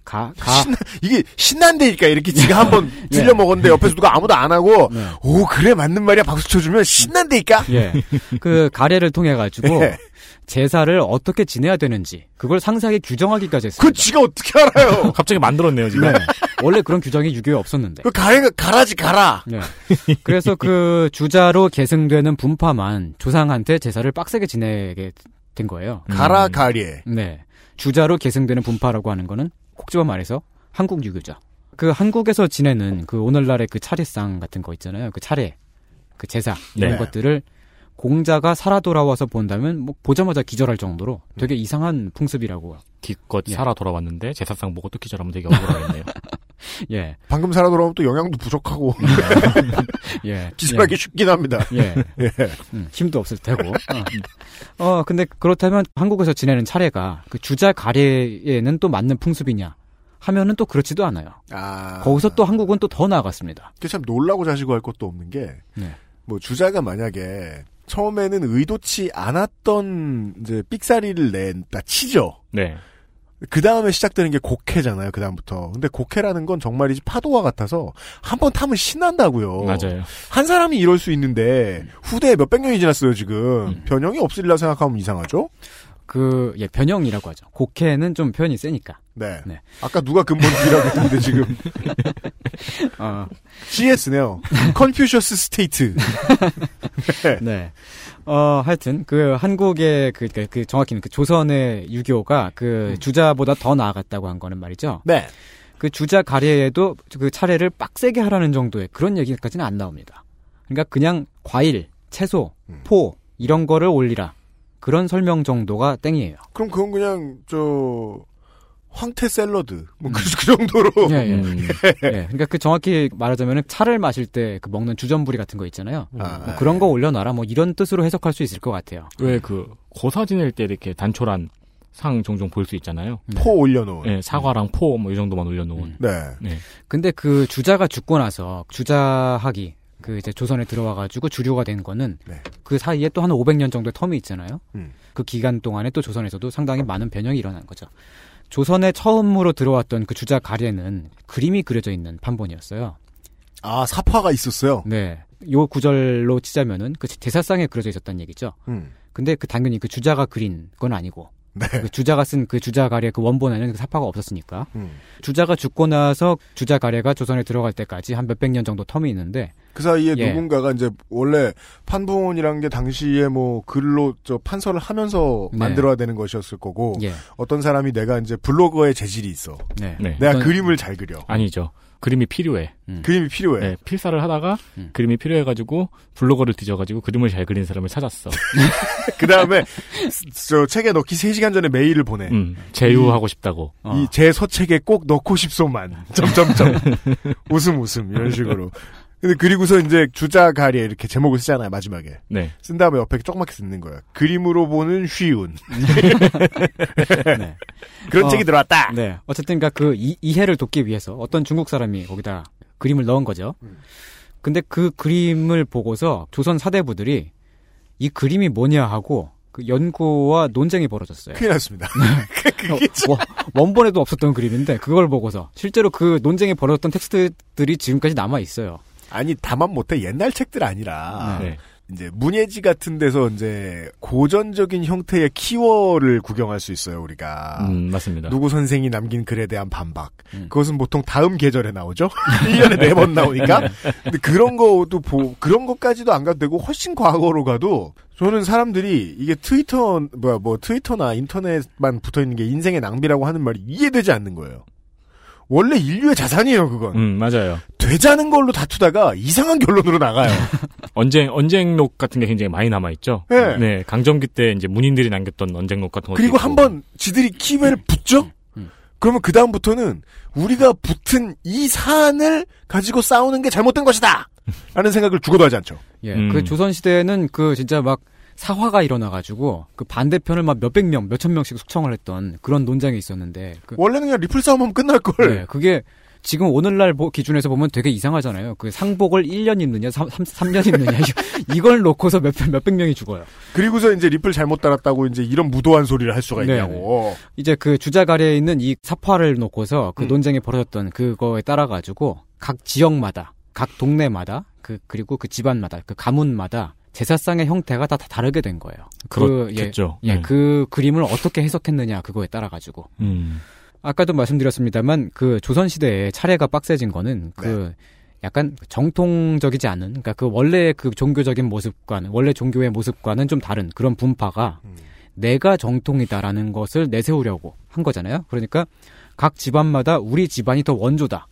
가, 가. 신나, 이게 신난다니까 이렇게 지가 한번 예. 들려 먹었는데 옆에서 누가 아무도 안 하고 네. 오 그래 맞는 말이야 박수 쳐주면 신난다니까. 예. 그 가래를 통해 가지고 예. 제사를 어떻게 지내야 되는지 그걸 상세하게 규정하기까지 그 했습니다. 지가 어떻게 알아요? 갑자기 만들었네요, 지금. 네. 원래 그런 규정이 유교에 없었는데. 그 가래가 가라지 가라. 네. 그래서 그 주자로 계승되는 분파만 조상한테 제사를 빡세게 지내게 된 거예요. 가라 음. 가리에. 네. 주자로 계승되는 분파라고 하는 거는 콕 집어 말해서 한국 유교죠. 그 한국에서 지내는 그 오늘날의 그 차례상 같은 거 있잖아요. 그 차례, 그 제사 이런 네. 것들을 공자가 살아 돌아와서 본다면 뭐 보자마자 기절할 정도로 되게 이상한 풍습이라고. 기껏 예. 살아 돌아왔는데 제사상 보고 또 기절하면 되게 억울하겠네요. 예, 방금 살아 돌아오면 또 영양도 부족하고 예. 기술하기 쉽긴 합니다. 예. 예. 음, 힘도 없을 테고. 어. 어, 근데 그렇다면 한국에서 지내는 차례가 그 주자 가래에는 또 맞는 풍습이냐? 하면은 또 그렇지도 않아요. 아 거기서 또 한국은 또 더 나아갔습니다. 그게 참 놀라고 자시고 할 것도 없는 게, 네. 뭐, 주자가 만약에, 처음에는 의도치 않았던, 이제, 삑사리를 낸다 치죠. 네. 그 다음에 시작되는 게 곡해잖아요, 그 다음부터. 근데 곡해라는 건 정말이지 파도와 같아서, 한 번 타면 신난다고요. 맞아요. 한 사람이 이럴 수 있는데, 후대에 몇백 년이 지났어요, 지금. 음. 변형이 없으리라 생각하면 이상하죠? 그, 예, 변형이라고 하죠. 곡해는 좀 표현이 세니까. 네. 네. 아까 누가 근본주의라고 했는데, 지금. 어, CS네요. Confucius State. 네. 어, 하여튼, 그, 한국의, 그, 그, 그 정확히는 그 조선의 유교가 그 주자보다 더 나아갔다고 한 거는 말이죠. 네. 그 주자 가래에도 그 차례를 빡세게 하라는 정도의 그런 얘기까지는 안 나옵니다. 그러니까 그냥 과일, 채소, 음. 포, 이런 거를 올리라. 그런 설명 정도가 땡이에요. 그럼 그건 그냥, 저, 황태 샐러드 뭐그 정도로 예, 예. 음. 예, 그러니까 그 정확히 말하자면 차를 마실 때 그 먹는 주전부리 같은 거 있잖아요. 아, 뭐 그런 거 올려놔라 뭐 이런 뜻으로 해석할 수 있을 것 같아요. 왜 그 고사 지낼 때 이렇게 단촐한 상 종종 볼 수 있잖아요. 포 올려놓은. 예, 사과랑 포 뭐 이 정도만 올려놓은. 음. 네. 네. 근데 그 주자가 죽고 나서 주자학이 그 이제 조선에 들어와가지고 주류가 된 거는 네. 그 사이에 또 한 500년 정도의 텀이 있잖아요. 음. 그 기간 동안에 또 조선에서도 상당히 많은 변형이 일어난 거죠. 조선에 처음으로 들어왔던 그 주자 가래는 그림이 그려져 있는 판본이었어요. 아 사파가 있었어요. 네. 요 구절로 치자면은 그 제사상에 그려져 있었다는 얘기죠. 음. 근데 그 당연히 그 주자가 그린 건 아니고 네. 그 주자가 쓴 그 주자 가래 그 원본에는 그 사파가 없었으니까 음. 주자가 죽고 나서 주자 가래가 조선에 들어갈 때까지 한 몇백 년 정도 텀이 있는데 그 사이에 예. 누군가가 이제 원래 판본이란 게 당시에 뭐 글로 저 판서를 하면서 네. 만들어야 되는 것이었을 거고 예. 어떤 사람이 내가 이제 블로거의 재질이 있어. 네. 네. 내가 어떤- 그림을 잘 그려. 아니죠. 그림이 필요해. 음. 그림이 필요해. 네, 필사를 하다가 음. 그림이 필요해가지고 블로거를 뒤져가지고 그림을 잘 그리는 사람을 찾았어. 그 다음에 저 책에 넣기 3시간 전에 메일을 보내. 음, 제휴하고 싶다고. 어. 이제 서책에 꼭 넣고 싶소만. 점점점. 웃음 웃음 이런 식으로. 근데 그리고서 이제 주자 가리에 이렇게 제목을 쓰잖아요 마지막에 네. 쓴 다음에 옆에 조그맣게 쓰는 거예요. 그림으로 보는 쉬운 네. 그런 어, 책이 들어왔다. 네. 어쨌든 그러니까 그 이, 이해를 돕기 위해서 어떤 중국 사람이 거기다 그림을 넣은 거죠. 음. 근데 그 그림을 보고서 조선 사대부들이 이 그림이 뭐냐 하고 그 연구와 논쟁이 벌어졌어요. 큰일 났습니다. 그게 원- 원본에도 없었던 그림인데 그걸 보고서 실제로 그 논쟁이 벌어졌던 텍스트들이 지금까지 남아 있어요. 아니 다만 못해 옛날 책들 아니라 네. 이제 문예지 같은 데서 이제 고전적인 형태의 키워를 구경할 수 있어요 우리가. 음, 맞습니다. 누구 선생이 남긴 글에 대한 반박. 음. 그것은 보통 다음 계절에 나오죠? 1년에 네 번 나오니까. 근데 그런 것도 보, 그런 것까지도 안 가도 되고 훨씬 과거로 가도 저는 사람들이 이게 트위터, 뭐야, 뭐 트위터나 인터넷만 붙어 있는 게 인생의 낭비라고 하는 말이 이해되지 않는 거예요. 원래 인류의 자산이에요, 그건. 음, 맞아요. 되자는 걸로 다투다가 이상한 결론으로 나가요. 언쟁, 언쟁록 같은 게 굉장히 많이 남아있죠. 네. 강점기 때 이제 문인들이 남겼던 언쟁록 같은 것도 그리고 있고. 한 번 지들이 키웨를 붙죠? 음. 그러면 그다음부터는 우리가 붙은 이 사안을 가지고 싸우는 게 잘못된 것이다! 라는 생각을 죽어도 하지 않죠. 예. 음. 그 조선 시대에는 그 진짜 막 사화가 일어나가지고 그 반대편을 막 몇백 명, 몇천 명씩 숙청을 했던 그런 논쟁이 있었는데 그, 원래는 그냥 리플 싸움하면 끝날 걸. 네, 그게 지금 오늘날 보- 기준에서 보면 되게 이상하잖아요. 그 상복을 1년 입느냐, 3, 삼년 입느냐. 이걸 놓고서 몇, 몇백 명이 죽어요. 그리고서 이제 리플 잘못 달았다고 이제 이런 무도한 소리를 할 수가 네, 있냐고. 이제 그 주자가래에 있는 이 사파를 놓고서 그 음. 논쟁이 벌어졌던 그거에 따라 가지고 각 지역마다, 각 동네마다, 그, 그리고 그 집안마다, 그 가문마다 제사상의 형태가 다, 다 다르게 된 거예요. 그, 예, 그렇겠죠. 예, 네. 그 그림을 어떻게 해석했느냐, 그거에 따라 가지고. 음. 아까도 말씀드렸습니다만 그 조선 시대에 차례가 빡세진 거는 그 약간 정통적이지 않은 그러니까 그 원래 그 종교적인 모습과는 원래 종교의 모습과는 좀 다른 그런 분파가 음. 내가 정통이다라는 것을 내세우려고 한 거잖아요. 그러니까 각 집안마다 우리 집안이 더 원조다.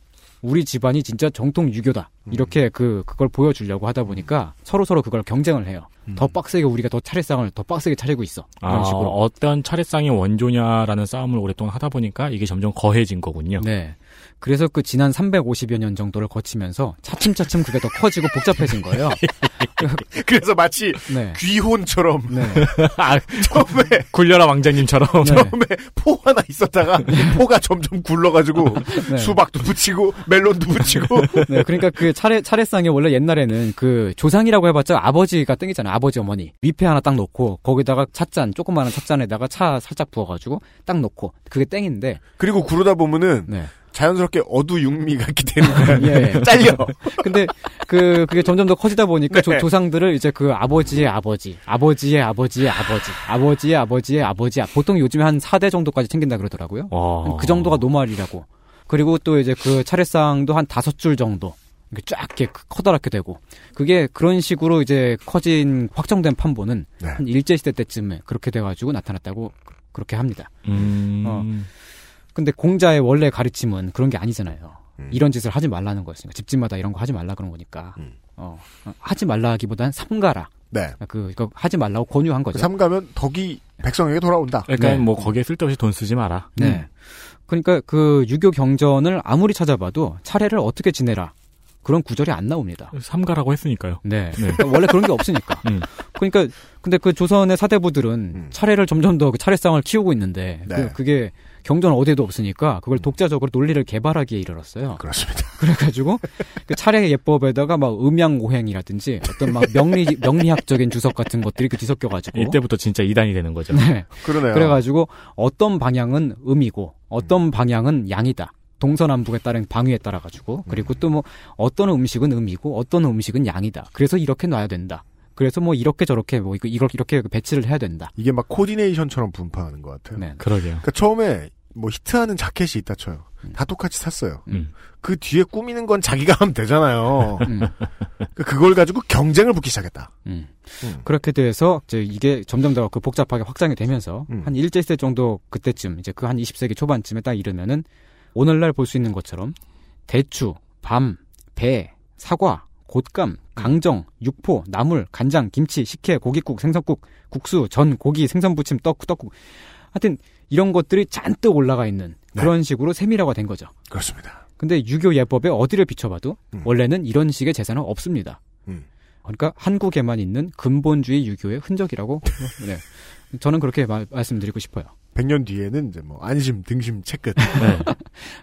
우리 집안이 진짜 정통 유교다. 음. 이렇게 그 그걸 보여주려고 하다 보니까 서로 서로 그걸 경쟁을 해요. 음. 더 빡세게 우리가 더 차례상을 더 빡세게 차리고 있어. 이런 아, 식으로. 어떤 차례상이 원조냐라는 싸움을 오랫동안 하다 보니까 이게 점점 거해진 거군요. 네. 그래서 그 지난 350여 년 정도를 거치면서 차츰차츰 그게 더 커지고 복잡해진 거예요. 그래서 마치 네. 귀혼처럼 네. 아, 처음에 굴려라 왕자님처럼. 네. 처음에 포 하나 있었다가 포가 점점 굴러가지고 네. 수박도 붙이고 멜론도 붙이고 네. 그러니까 그 차례, 차례상이 원래 옛날에는 그 조상이라고 해봤자 아버지가 땡이잖아요. 아버지, 어머니. 위패 하나 딱 놓고 거기다가 찻잔, 조그마한 찻잔에다가 차 살짝 부어가지고 딱 놓고 그게 땡인데. 그리고 구르다 보면은 네. 자연스럽게 어두육미가 되는 거야. 예, 예. 잘려. 근데 그 그게 점점 더 커지다 보니까 네. 조, 상들을 이제 그 아버지의 아버지, 아버지의 아버지의 아버지, 아버지의 아버지의 아버지, 보통 요즘에 한 4대 정도까지 챙긴다 그러더라고요. 와. 그 정도가 노말이라고. 그리고 또 이제 그 차례상도 한 다섯 줄 정도. 이렇게 쫙 이렇게 커다랗게 되고. 그게 그런 식으로 이제 커진 확정된 판본은 네. 한 일제 시대 때쯤에 그렇게 돼가지고 나타났다고 그렇게 합니다. 음. 어. 근데 공자의 원래 가르침은 그런 게 아니잖아요. 음. 이런 짓을 하지 말라는 거였으니까. 집집마다 이런 거 하지 말라 그런 거니까. 음. 어, 어, 하지 말라 하기보단 삼가라. 네. 그, 이거 하지 말라고 권유한 거죠. 삼가면 덕이 백성에게 돌아온다. 그러니까 네. 뭐 거기에 쓸데없이 돈 쓰지 마라. 네. 그러니까 그 유교 경전을 아무리 찾아봐도 차례를 어떻게 지내라 그런 구절이 안 나옵니다. 삼가라고 했으니까요. 네. 그러니까 원래 그런 게 없으니까. 음. 그러니까 근데 그 조선의 사대부들은 음. 차례를 점점 더 그 차례상을 키우고 있는데 네. 그, 게 경전 어디에도 없으니까 그걸 독자적으로 논리를 개발하기에 이르렀어요. 그렇습니다. 그래가지고 그 차례 예법에다가 막 음양오행이라든지 어떤 막 명리 명리학적인 주석 같은 것들이 그 뒤섞여가지고 이때부터 진짜 이단이 되는 거죠. 네. 그러네요. 그래가지고 어떤 방향은 음이고 어떤 방향은 양이다. 동서남북에 따른 방위에 따라 가지고 그리고 또 뭐 어떤 음식은 음이고 어떤 음식은 양이다. 그래서 이렇게 놔야 된다. 그래서 뭐 이렇게 저렇게 뭐 이거 이렇게 이렇게 배치를 해야 된다. 이게 막 코디네이션처럼 분파하는 것 같아요. 네. 그러게요. 그러니까 처음에 뭐 히트하는 자켓이 있다 쳐요. 다 똑같이 샀어요. 음. 그 뒤에 꾸미는 건 자기가 하면 되잖아요. 음. 그 그걸 가지고 경쟁을 붙기 시작했다. 음. 음. 그렇게 돼서 이제 이게 점점 더 그 복잡하게 확장이 되면서 음. 한 1세기 정도 그때쯤 이제 그 한 20세기 초반쯤에 딱 이르면은 오늘날 볼 수 있는 것처럼 대추, 밤, 배, 사과, 곶감, 강정, 육포, 나물, 간장, 김치, 식혜, 고깃국, 생선국, 국수, 전, 고기, 생선부침, 떡, 떡국. 하여튼 이런 것들이 잔뜩 올라가 있는 네. 그런 식으로 세밀화가 된 거죠. 그렇습니다. 근데 유교 예법에 어디를 비춰봐도 음. 원래는 이런 식의 제사는 없습니다. 음. 그러니까 한국에만 있는 근본주의 유교의 흔적이라고 네. 저는 그렇게 마- 말씀드리고 싶어요. 100년 뒤에는 이제 뭐 안심, 등심, 채끝. 네.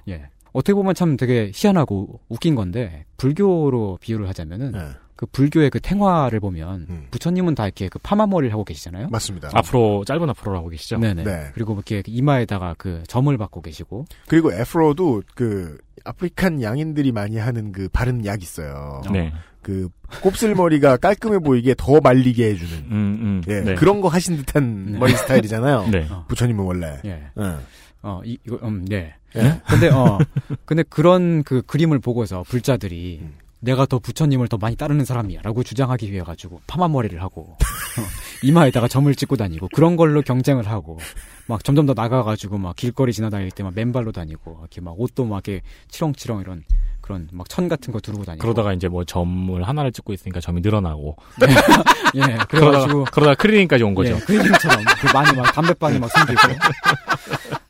예. 어떻게 보면 참 되게 희한하고 웃긴 건데 불교로 비유를 하자면은 네. 그 불교의 그 탱화를 보면 음. 부처님은 다 이렇게 그 파마 머리를 하고 계시잖아요. 맞습니다. 앞으로 짧은 앞으로 하고 계시죠. 네네. 네. 그리고 이렇게 이마에다가 그 점을 받고 계시고. 그리고 Afro도 그 African 양인들이 많이 하는 그 바르는 약 있어요. 네. 그 곱슬머리가 깔끔해 보이게 더 말리게 해주는. 음, 음. 예, 네. 그런 거 하신 듯한 네. 머리 스타일이잖아요. 네. 어. 부처님은 원래. 예. 응. 어, 이, 이거, 음, 네. 예? 근데, 어, 근데 그런 그 그림을 보고서 불자들이 음. 내가 더 부처님을 더 많이 따르는 사람이야 라고 주장하기 위해 가지고 파마머리를 하고, 어, 이마에다가 점을 찍고 다니고, 그런 걸로 경쟁을 하고, 막 점점 더 나가가지고 막 길거리 지나다닐 때 막 맨발로 다니고, 이렇게 막 옷도 막 이렇게 치렁치렁 이런 그런 막 천 같은 거 두르고 다니고. 그러다가 이제 뭐 점을 하나를 찍고 있으니까 점이 늘어나고. 예, 그러다가, 그래가지고. 그러다가 크리닝까지 온 거죠. 예, 그 이름처럼 그 많이 막 담배빵이 막 생기고.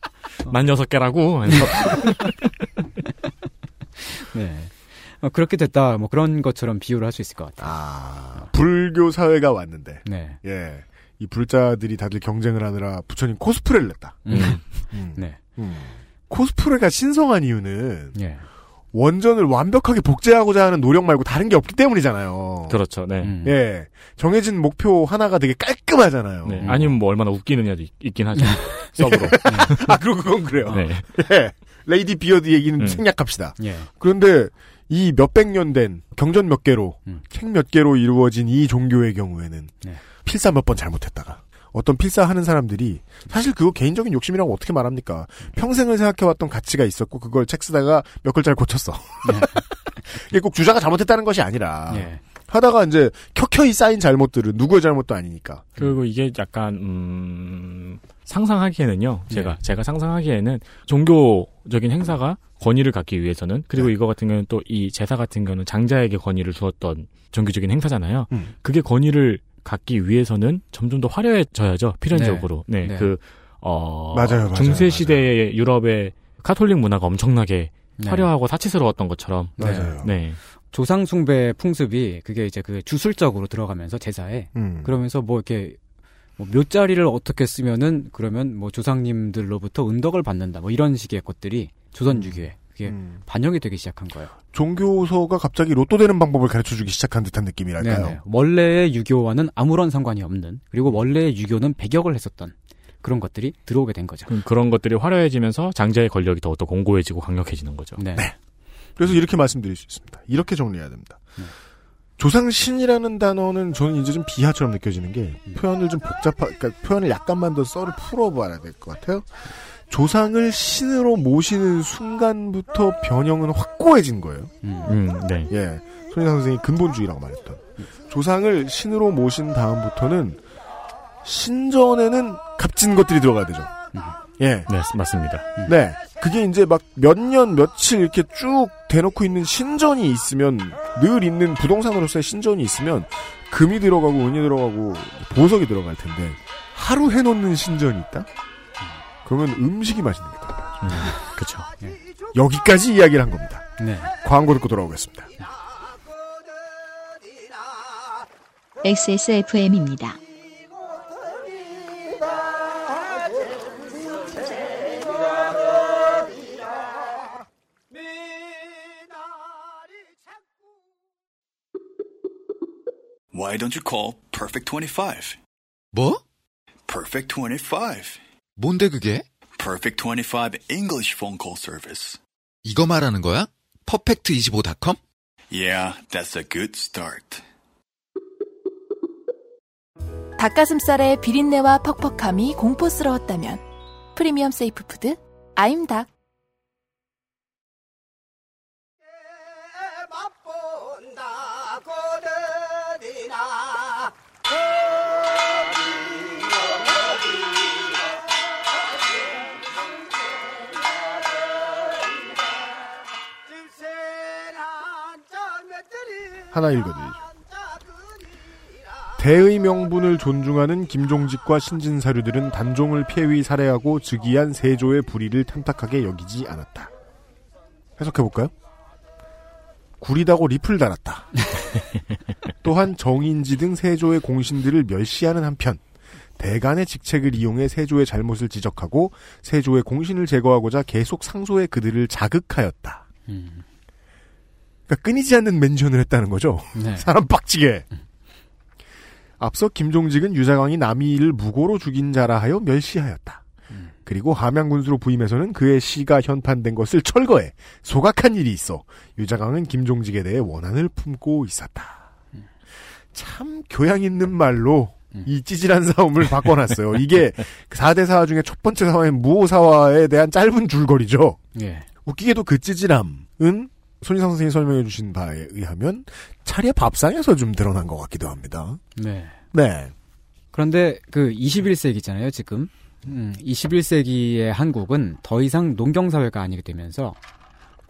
난 여섯 개라고. 네. 어, 그렇게 됐다, 뭐 그런 것처럼 비유를 할 수 있을 것 같아요. 아, 불교 사회가 왔는데, 네. 예. 이 불자들이 다들 경쟁을 하느라 부처님 코스프레를 했다. 음. 음. 네. 음. 코스프레가 신성한 이유는 예. 원전을 완벽하게 복제하고자 하는 노력 말고 다른 게 없기 때문이잖아요. 그렇죠. 네. 음. 예. 정해진 목표 하나가 되게 깔끔하잖아요. 네. 아니면 뭐 얼마나 웃기느냐도 있, 긴 하죠. sub로. 아, 그리고 그건 그래요. 네. 예. 레이디 비어드 얘기는 음. 생략합시다. 예. 그런데 이 몇백 년 된 경전 몇 개로, 음. 책몇 개로 이루어진 이 종교의 경우에는 네. 필사 몇 번 잘못했다가 어떤 필사하는 사람들이 사실 그거 개인적인 욕심이라고 어떻게 말합니까? 평생을 생각해왔던 가치가 있었고 그걸 책 쓰다가 몇 글자를 고쳤어. 이게 꼭 주자가 잘못했다는 것이 아니라 예. 하다가 이제 켜켜이 쌓인 잘못들은 누구의 잘못도 아니니까. 그리고 이게 약간 음 상상하기에는요. 제가 네. 제가 상상하기에는 종교적인 행사가 권위를 갖기 위해서는 그리고 네. 이거 같은 경우는 또 이 제사 같은 경우는 장자에게 권위를 주었던 종교적인 행사잖아요. 음. 그게 권위를 갖기 위해서는 점점 더 화려해져야죠. 필연적으로. 네. 네. 그 어, 맞아요, 맞아요, 중세 맞아요. 시대의 유럽의 카톨릭 문화가 엄청나게 네. 화려하고 사치스러웠던 것처럼. 맞아요. 네. 조상 숭배 풍습이 그게 이제 그 주술적으로 들어가면서 제사에 음. 그러면서 뭐 이렇게 뭐 묘자리를 어떻게 쓰면은 그러면 뭐 조상님들로부터 은덕을 받는다 뭐 이런 식의 것들이 조선 유교에 그게 음. 반영이 되기 시작한 거예요. 종교서가 갑자기 로또 되는 방법을 가르쳐 주기 시작한 듯한 느낌이랄까요. 네네. 원래의 유교와는 아무런 상관이 없는 그리고 원래의 유교는 배격을 했었던 그런 것들이 들어오게 된 거죠. 그- 그런 것들이 화려해지면서 장자의 권력이 더욱더 공고해지고 강력해지는 거죠. 네. 그래서 이렇게 말씀드릴 수 있습니다. 이렇게 정리해야 됩니다. 네. 조상신이라는 단어는 저는 이제 좀 비하처럼 느껴지는 게 표현을 좀 복잡하, 그러니까 표현을 약간만 더 썰을 풀어봐야 될 것 같아요. 조상을 신으로 모시는 순간부터 변형은 확고해진 거예요. 음. 음, 네. 예. 손희상 선생이 근본주의라고 말했던. 조상을 신으로 모신 다음부터는 신전에는 값진 것들이 들어가야 되죠. 예. 네, 맞습니다. 네. 그게 이제 막 몇 년, 며칠 이렇게 쭉 대놓고 있는 신전이 있으면, 늘 있는 부동산으로서의 신전이 있으면, 금이 들어가고, 은이 들어가고, 보석이 들어갈 텐데, 하루 해놓는 신전이 있다? 그러면 음식이 맛있는 게 들어가죠. 그렇죠. 여기까지 이야기를 한 겁니다. 네. 광고 듣고 돌아오겠습니다. XSFM입니다. Why don't you call Perfect 25? 뭐? Perfect 25. 뭔데 그게? Perfect 25 English phone call service. 이거 말하는 거야? 퍼펙트25.com? Yeah, that's a good start. 닭가슴살의 비린내와 퍽퍽함이 공포스러웠다면 프리미엄 세이프 푸드 아임닭 하나 읽어드리죠. 대의 명분을 존중하는 김종직과 신진사류들은 단종을 폐위 살해하고 즉위한 세조의 불의를 탐탁하게 여기지 않았다. 해석해볼까요? 구리다고 리플 달았다. 또한 정인지 등 세조의 공신들을 멸시하는 한편 대간의 직책을 이용해 세조의 잘못을 지적하고 세조의 공신을 제거하고자 계속 상소해 그들을 자극하였다. 그러니까 끊이지 않는 멘션을 했다는 거죠. 네. 사람 빡치게. 앞서 김종직은 유자광이 남이를 무고로 죽인 자라 하여 멸시하였다. 그리고 함양군수로 부임해서는 그의 시가 현판된 것을 철거해 소각한 일이 있어 유자광은 김종직에 대해 원한을 품고 있었다. 참 교양 있는 말로 이 찌질한 싸움을 바꿔놨어요. 이게 4대 사화 중에 첫 번째 사화인 무호사화에 대한 짧은 줄거리죠. 예. 웃기게도 그 찌질함은 손희상 선생님이 설명해 주신 바에 의하면 차례 밥상에서 좀 드러난 것 같기도 합니다. 네. 네. 그런데 그 21세기잖아요, 지금. 음, 21세기의 한국은 더 이상 농경사회가 아니게 되면서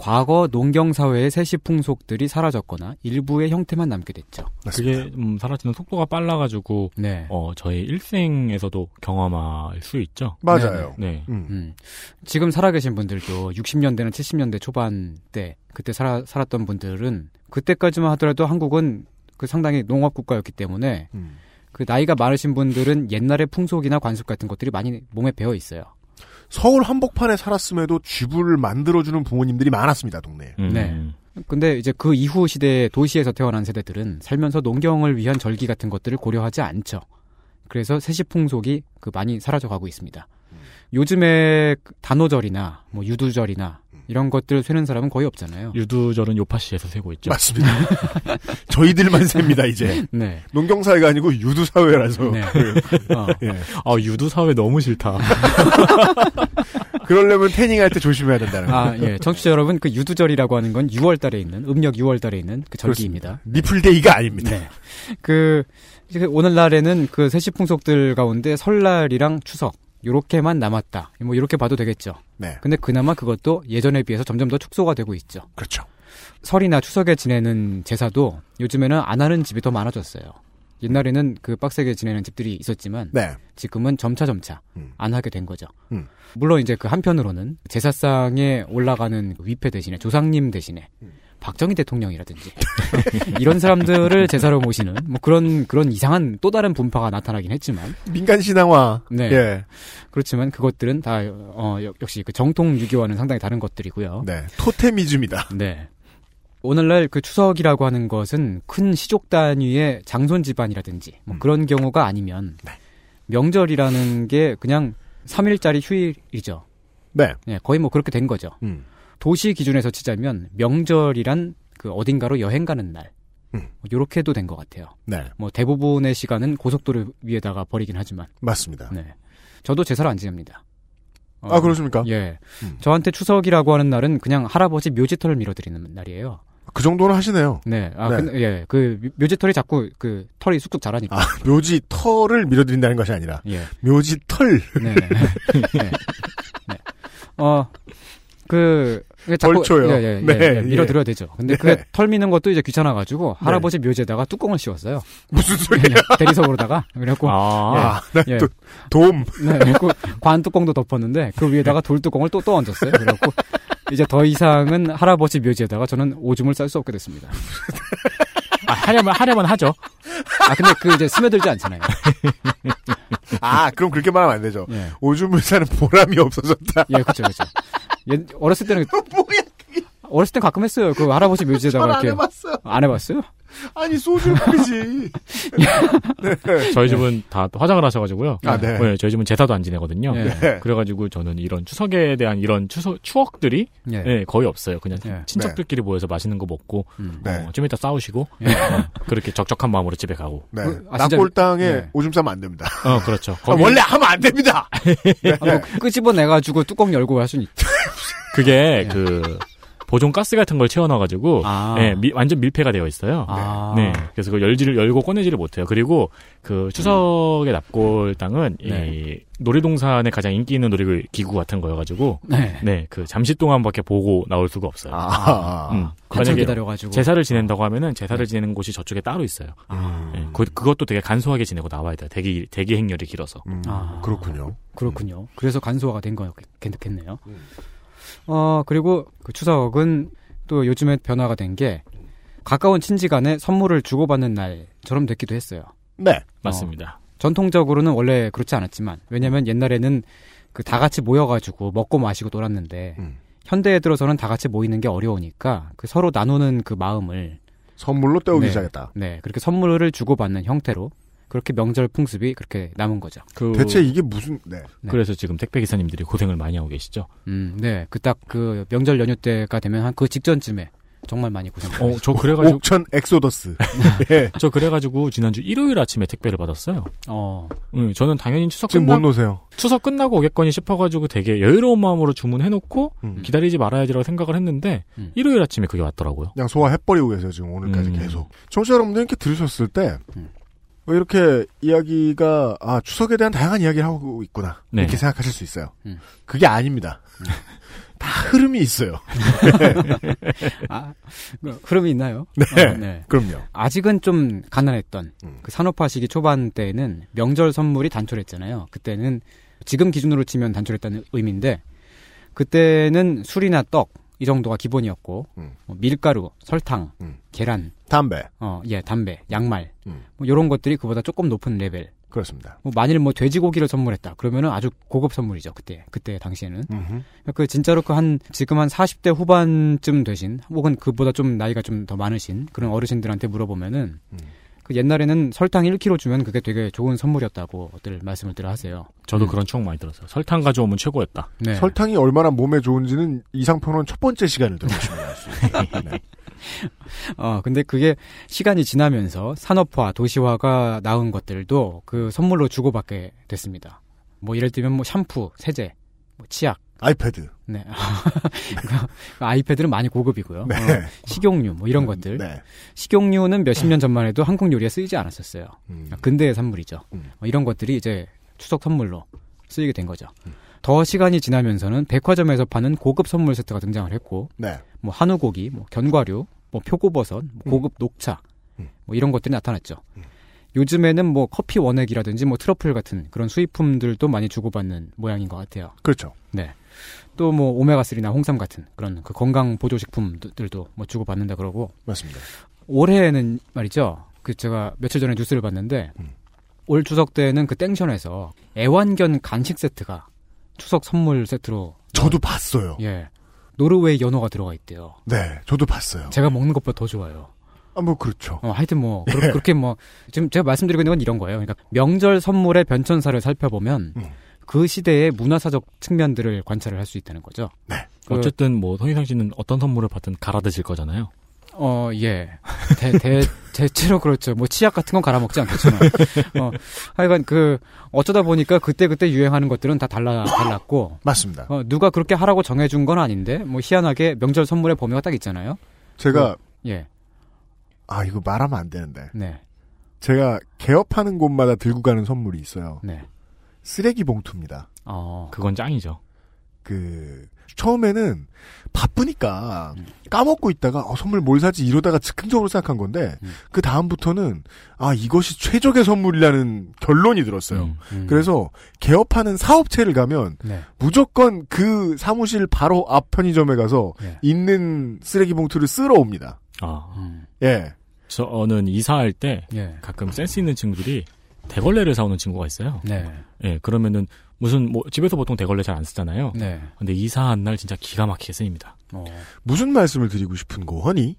과거 농경사회의 세시 풍속들이 사라졌거나 일부의 형태만 남게 됐죠. 그게 음, 사라지는 속도가 빨라가지고 네. 어, 저희 일생에서도 경험할 수 있죠. 맞아요. 네. 음. 음. 지금 살아계신 분들도 60년대나 70년대 초반 때 그때 살아, 살았던 분들은 그때까지만 하더라도 한국은 그 상당히 농업 국가였기 때문에 음. 그 나이가 많으신 분들은 옛날의 풍속이나 관습 같은 것들이 많이 몸에 배어 있어요. 서울 한복판에 살았음에도 쥐불을 만들어주는 부모님들이 많았습니다, 동네에. 음. 네. 근데 이제 그 이후 시대에 도시에서 태어난 세대들은 살면서 농경을 위한 절기 같은 것들을 고려하지 않죠. 그래서 세시풍속이 그 많이 사라져가고 있습니다. 요즘에 단오절이나 뭐 유두절이나 이런 것들 쇠는 사람은 거의 없잖아요. 유두절은 요파시에서 세고 있죠. 맞습니다. 저희들만 셉니다, 이제. 네. 농경 사회가 아니고 유두 사회라서. 네. 어. 예. 아, 유두 사회 너무 싫다. 그러려면 태닝할 때 조심해야 된다는 거. 아, 예. 청취자 여러분, 그 유두절이라고 하는 건 6월 달에 있는, 음력 6월 달에 있는 그 절기입니다. 니플데이가 아닙니다. 네. 그, 이제 오늘날에는 그 세시풍속들 가운데 설날이랑 추석, 요렇게만 남았다. 뭐, 요렇게 봐도 되겠죠. 네. 근데 그나마 그것도 예전에 비해서 점점 더 축소가 되고 있죠. 그렇죠. 설이나 추석에 지내는 제사도 요즘에는 안 하는 집이 더 많아졌어요. 옛날에는 그 빡세게 지내는 집들이 있었지만 네. 지금은 점차 점차 음. 안 하게 된 거죠. 음. 물론 이제 그 한편으로는 제사상에 올라가는 그 위패 대신에 조상님 대신에 음. 박정희 대통령이라든지 이런 사람들을 제사로 모시는 뭐 그런 그런 이상한 또 다른 분파가 나타나긴 했지만 민간 신앙화. 네. 예. 그렇지만 그것들은 다 어, 역- 역시 그 정통 유교와는 상당히 다른 것들이고요. 네. 토테미즘이다. 네. 오늘날 그 추석이라고 하는 것은 큰 시족 단위의 장손 집안이라든지 뭐 음. 그런 경우가 아니면 네. 명절이라는 게 그냥 3일짜리 휴일이죠. 네. 네, 거의 뭐 그렇게 된 거죠. 음. 도시 기준에서 치자면 명절이란 그 어딘가로 여행 가는 날. 음. 뭐 요렇게도 된 것 같아요. 네. 뭐 대부분의 시간은 고속도로 위에다가 버리긴 하지만. 맞습니다. 네. 저도 제사를 안 지냅니다. 어, 아, 그렇습니까? 예. 음. 저한테 추석이라고 하는 날은 그냥 할아버지 묘지털을 밀어드리는 날이에요. 그 정도는 하시네요. 네. 아, 네. 근데, 예. 그 묘- 묘지털이 자꾸 그 털이 쑥쑥 자라니까. 아, 묘지 털을 밀어드린다는 것이 아니라 예. 묘지 털. 네. 네. 네. 어, 그 벌초요. 예, 예, 예, 네, 예, 밀어드려야 되죠. 근데 그게 네. 털 미는 것도 이제 귀찮아가지고 할아버지 묘지에다가 뚜껑을 씌웠어요. 무슨 소리야? 대리석으로다가 그래갖고 아, 예, 예. 또, 돔. 네, 그리고 관 뚜껑도 덮었는데 그 위에다가 돌 뚜껑을 또또 얹었어요. 그래갖고 이제 더 이상은 할아버지 묘지에다가 저는 오줌을 쌀 수 없게 됐습니다. 아, 하려면 하려면 하죠. 아 근데 그 이제 스며들지 않잖아요. 아, 그럼 그렇게 말하면 안 되죠. 예, 오줌을 싸는 보람이 없어졌다. 예, 그렇죠, 그렇죠. 옛- 어렸을 때는 뭐야? 어렸을 때 가끔 했어요. 그 할아버지 묘지에다가 이렇게 해봤어요. 안 해봤어요? 아니, 소주를 끓이지. 네. 저희 집은 다 화장을 하셔가지고요. 아, 네. 저희 집은 제사도 안 지내거든요. 예. 네. 그래가지고 저는 이런 추석에 대한 이런 추석 추억들이 예. 예, 거의 없어요. 그냥 예. 친척들끼리 모여서 맛있는 거 먹고 음. 네. 어, 좀 이따 싸우시고 예. 어, 그렇게 적적한 마음으로 집에 가고. 네. 그, 아, 낙골당에 네. 오줌 싸면 안 됩니다. 어 그렇죠. 아, 거기 원래 하면 안 됩니다! 아, 뭐 끄집어내가지고 뚜껑 열고 할 수는 있죠. 그게 예. 그 보존 가스 같은 걸 채워넣어가지고 아. 예, 미- 완전 밀폐가 되어 있어요. 아. 네. 그래서 그 열지를 열고 꺼내지를 못해요. 그리고 그 추석의 납골당은 네. 이 놀이동산에 가장 인기 있는 놀이 기구 같은 거여가지고 네. 네, 그 잠시 동안밖에 보고 나올 수가 없어요. 아, 음. 한참 만약에 기다려가지고. 제사를 지낸다고 하면은 제사를 지내는 곳이 저쪽에 따로 있어요. 아. 네, 그, 그것도 되게 간소하게 지내고 나와야 돼요. 대기 대기 행렬이 길어서. 음, 아. 그렇군요. 그렇군요. 그래서 간소화가 된 거겠네요. 음. 어, 그리고 그 추석은 또 요즘에 변화가 된 게 가까운 친지 간에 선물을 주고받는 날처럼 됐기도 했어요. 네. 맞습니다. 전통적으로는 원래 그렇지 않았지만 왜냐면 옛날에는 그 다 같이 모여가지고 먹고 마시고 놀았는데 음. 현대에 들어서는 다 같이 모이는 게 어려우니까 그 서로 나누는 그 마음을 선물로 때우기 네. 시작했다. 네 그렇게 선물을 주고받는 형태로 그렇게 명절 풍습이 그렇게 남은 거죠. 그, 대체 이게 무슨, 네. 네. 그래서 지금 택배 기사님들이 고생을 많이 하고 계시죠. 음, 네. 그딱그 명절 연휴 때가 되면 한 그 직전쯤에 정말 많이 고생했어요. 어, 저 그래가지고 옥천 엑소더스. 네. 저 그래가지고 지난주 일요일 아침에 택배를 받았어요. 어, 응, 저는 당연히 추석 지금 끝나 못 노세요. 추석 끝나고 오겠거니 싶어가지고 되게 여유로운 마음으로 주문해놓고 음. 기다리지 말아야지라고 생각을 했는데 음. 일요일 아침에 그게 왔더라고요. 그냥 소화 해버리고 계세요, 지금 오늘까지 음. 계속. 청취자 여러분들 이렇게 들으셨을 때, 음. 왜 이렇게 이야기가, 아, 추석에 대한 다양한 이야기를 하고 있구나. 네. 이렇게 생각하실 수 있어요. 음. 그게 아닙니다. 다 흐름이 있어요. 아, 그 흐름이 있나요? 네. 어, 네. 그럼요. 아직은 좀 가난했던 음. 그 산업화 시기 초반 때는 명절 선물이 단촐했잖아요. 그때는 지금 기준으로 치면 단촐했다는 의미인데 그때는 술이나 떡 이 정도가 기본이었고 음. 뭐 밀가루, 설탕, 음. 계란, 담배. 어, 예, 담배, 양말 음. 뭐 이런 것들이 그보다 조금 높은 레벨. 그렇습니다. 뭐 만일 뭐 돼지고기를 선물했다 그러면은 아주 고급 선물이죠 그때 그때 당시에는 음흠. 그 진짜로 그 한 지금 한 40대 후반쯤 되신 혹은 그보다 좀 나이가 좀 더 많으신 그런 어르신들한테 물어보면은 음. 그 옛날에는 설탕 1kg 주면 그게 되게 좋은 선물이었다고,들 말씀을 들어 하세요. 저도 음. 그런 추억 많이 들었어요. 설탕 가져오면 최고였다. 네. 설탕이 얼마나 몸에 좋은지는 이상평론 첫 번째 시간을 들으시면 알수 있습니다. 네. 어 근데 그게 시간이 지나면서 산업화, 도시화가 나온 것들도 그 선물로 주고받게 됐습니다. 뭐 예를 들면 뭐 샴푸, 세제, 뭐 치약. 아이패드. 네. 그러니까 아이패드는 많이 고급이고요. 네. 어, 식용유 뭐 이런 것들. 네. 식용유는 몇십 년 전만 해도 한국 요리에 쓰이지 않았었어요. 음. 근대의 산물이죠. 음. 뭐 이런 것들이 이제 추석 선물로 쓰이게 된 거죠. 음. 더 시간이 지나면서는 백화점에서 파는 고급 선물 세트가 등장을 했고, 네. 뭐 한우고기, 뭐 견과류, 뭐 표고버섯, 뭐 고급 녹차, 음. 뭐 이런 것들이 나타났죠. 음. 요즘에는 뭐 커피 원액이라든지 뭐 트러플 같은 그런 수입품들도 많이 주고받는 모양인 것 같아요. 그렇죠. 네. 또 뭐 오메가3나 홍삼 같은 그런 그 건강 보조식품들도 뭐 주고받는다 그러고, 맞습니다. 올해는 말이죠. 그 제가 며칠 전에 뉴스를 봤는데 음. 올 추석 때는 그 땡션에서 애완견 간식 세트가 추석 선물 세트로 저도 봤어요. 예 노르웨이 연어가 들어가 있대요. 네. 저도 봤어요. 제가 먹는 것보다 더 좋아요. 아, 뭐, 그렇죠. 어, 하여튼 뭐 예. 그렇, 게 뭐 지금 제가 말씀드리고 있는 건 이런 거예요. 그러니까 명절 선물의 변천사를 살펴보면 음. 그 시대의 문화사적 측면들을 관찰을 할 수 있다는 거죠. 네. 그- 어쨌든 뭐 손희상 씨는 어떤 선물을 받든 갈아 드실 거잖아요. 어, 예. 대, 대, 대체로 그렇죠. 뭐, 치약 같은 건 갈아먹지 않겠지만. 어, 하여간 그, 어쩌다 보니까 그때그때 유행하는 것들은 다 달라, 달랐고, 맞습니다. 어, 누가 그렇게 하라고 정해준 건 아닌데, 뭐, 희한하게 명절 선물의 범위가 딱 있잖아요. 제가, 예, 아, 이거 말하면 안 되는데. 네, 제가 개업하는 곳마다 들고 가는 선물이 있어요. 네. 쓰레기 봉투입니다. 어, 그건 짱이죠. 그 처음에는 바쁘니까 까먹고 있다가 어, 선물 뭘 사지 이러다가 즉흥적으로 생각한 건데 그 다음부터는 아 이것이 최적의 선물이라는 결론이 들었어요. 그래서 개업하는 사업체를 가면 네. 무조건 그 사무실 바로 앞 편의점에 가서 있는 쓰레기 봉투를 쓸어 옵니다. 아. 예. 저는 이사할 때 예. 가끔 센스 있는 친구들이 대걸레를 사오는 친구가 있어요. 네. 예, 그러면은 무슨 뭐 집에서 보통 대걸레 잘 안 쓰잖아요. 네. 근데 이사한 날 진짜 기가 막히게 쓰입니다. 어. 무슨 말씀을 드리고 싶은 거하니?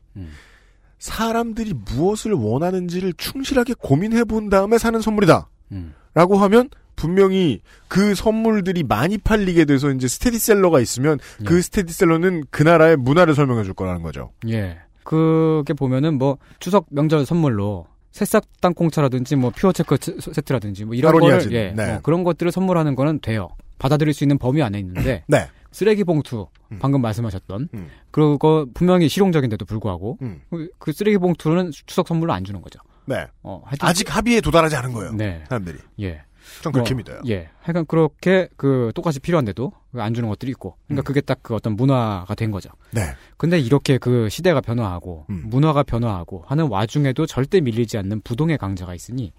사람들이 무엇을 원하는지를 충실하게 고민해 본 다음에 사는 선물이다. 음. 라고 하면 분명히 그 선물들이 많이 팔리게 돼서 이제 스테디셀러가 있으면 그 스테디셀러는 그 나라의 문화를 설명해 줄 거라는 거죠. 예. 그게 보면은 뭐 추석 명절 선물로 새싹 땅콩차라든지 뭐 퓨어 체크 체- 세트라든지 뭐 이런. 걸 예, 네. 뭐 그런 것들을 선물하는 거는 돼요. 받아들일 수 있는 범위 안에 있는데 네. 쓰레기 봉투 방금 말씀하셨던 그거 분명히 실용적인데도 불구하고 음. 그- 그 쓰레기 봉투는 추석 선물로 안 주는 거죠. 네. 어, 아직 합의에 도달하지 않은 거예요. 네. 사람들이. 예. 전 그렇게 뭐, 믿어요. 예. 하여간 그렇게 그 똑같이 필요한데도 안 주는 것들이 있고. 그러니까 그게 딱 그 어떤 문화가 된 거죠. 네. 근데 이렇게 그 시대가 변화하고 문화가 변화하고 하는 와중에도 절대 밀리지 않는 부동의 강자가 있으니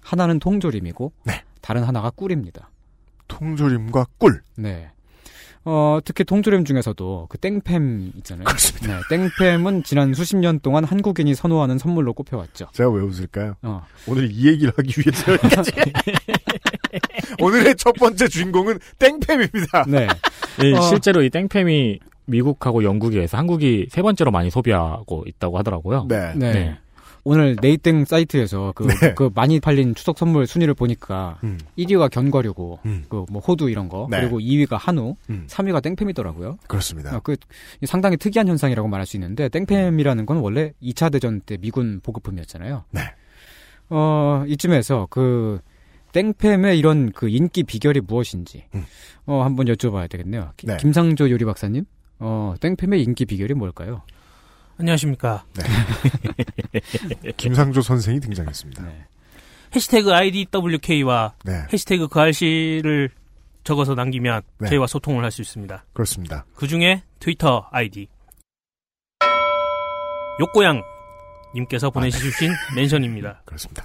하나는 통조림이고 다른 하나가 꿀입니다. 통조림과 꿀. 네. 어, 특히 통조림 중에서도 그 땡팸 있잖아요. 그렇습니다. 네, 땡팸은 지난 수십 년 동안 한국인이 선호하는 선물로 꼽혀왔죠. 제가 왜 웃을까요? 어. 오늘 이 얘기를 하기 위해서 여기까지. 오늘의 첫 번째 주인공은 땡팸입니다. 네. 이 어. 실제로 이 땡팸이 미국하고 영국에서 한국이 세 번째로 많이 소비하고 있다고 하더라고요. 네. 오늘 네이땡 사이트에서 그, 네. 그 많이 팔린 추석 선물 순위를 보니까 음. 1위가 견과류고 그뭐 호두 이런 거 네. 그리고 2위가 한우, 음. 3위가 땡팸이더라고요. 그렇습니다. 어, 그 상당히 특이한 현상이라고 말할 수 있는데 땡팸이라는 건 원래 2차 대전 때 미군 보급품이었잖아요. 네. 어, 이쯤에서 그 땡팸의 이런 그 인기 비결이 무엇인지 어, 한번 여쭤봐야 되겠네요. 기- 음. 네. 김상조 요리 박사님. 어, 땡팸의 인기 비결이 뭘까요? 안녕하십니까. 김상조 선생이 등장했습니다. 해시태그 IDWK와 네. 해시태그 그 알씨를 적어서 남기면 네. 저희와 소통을 할 수 있습니다. 그렇습니다. 그 중에 트위터 아이디 욕고양 님께서 보내주신 멘션입니다. 그렇습니다.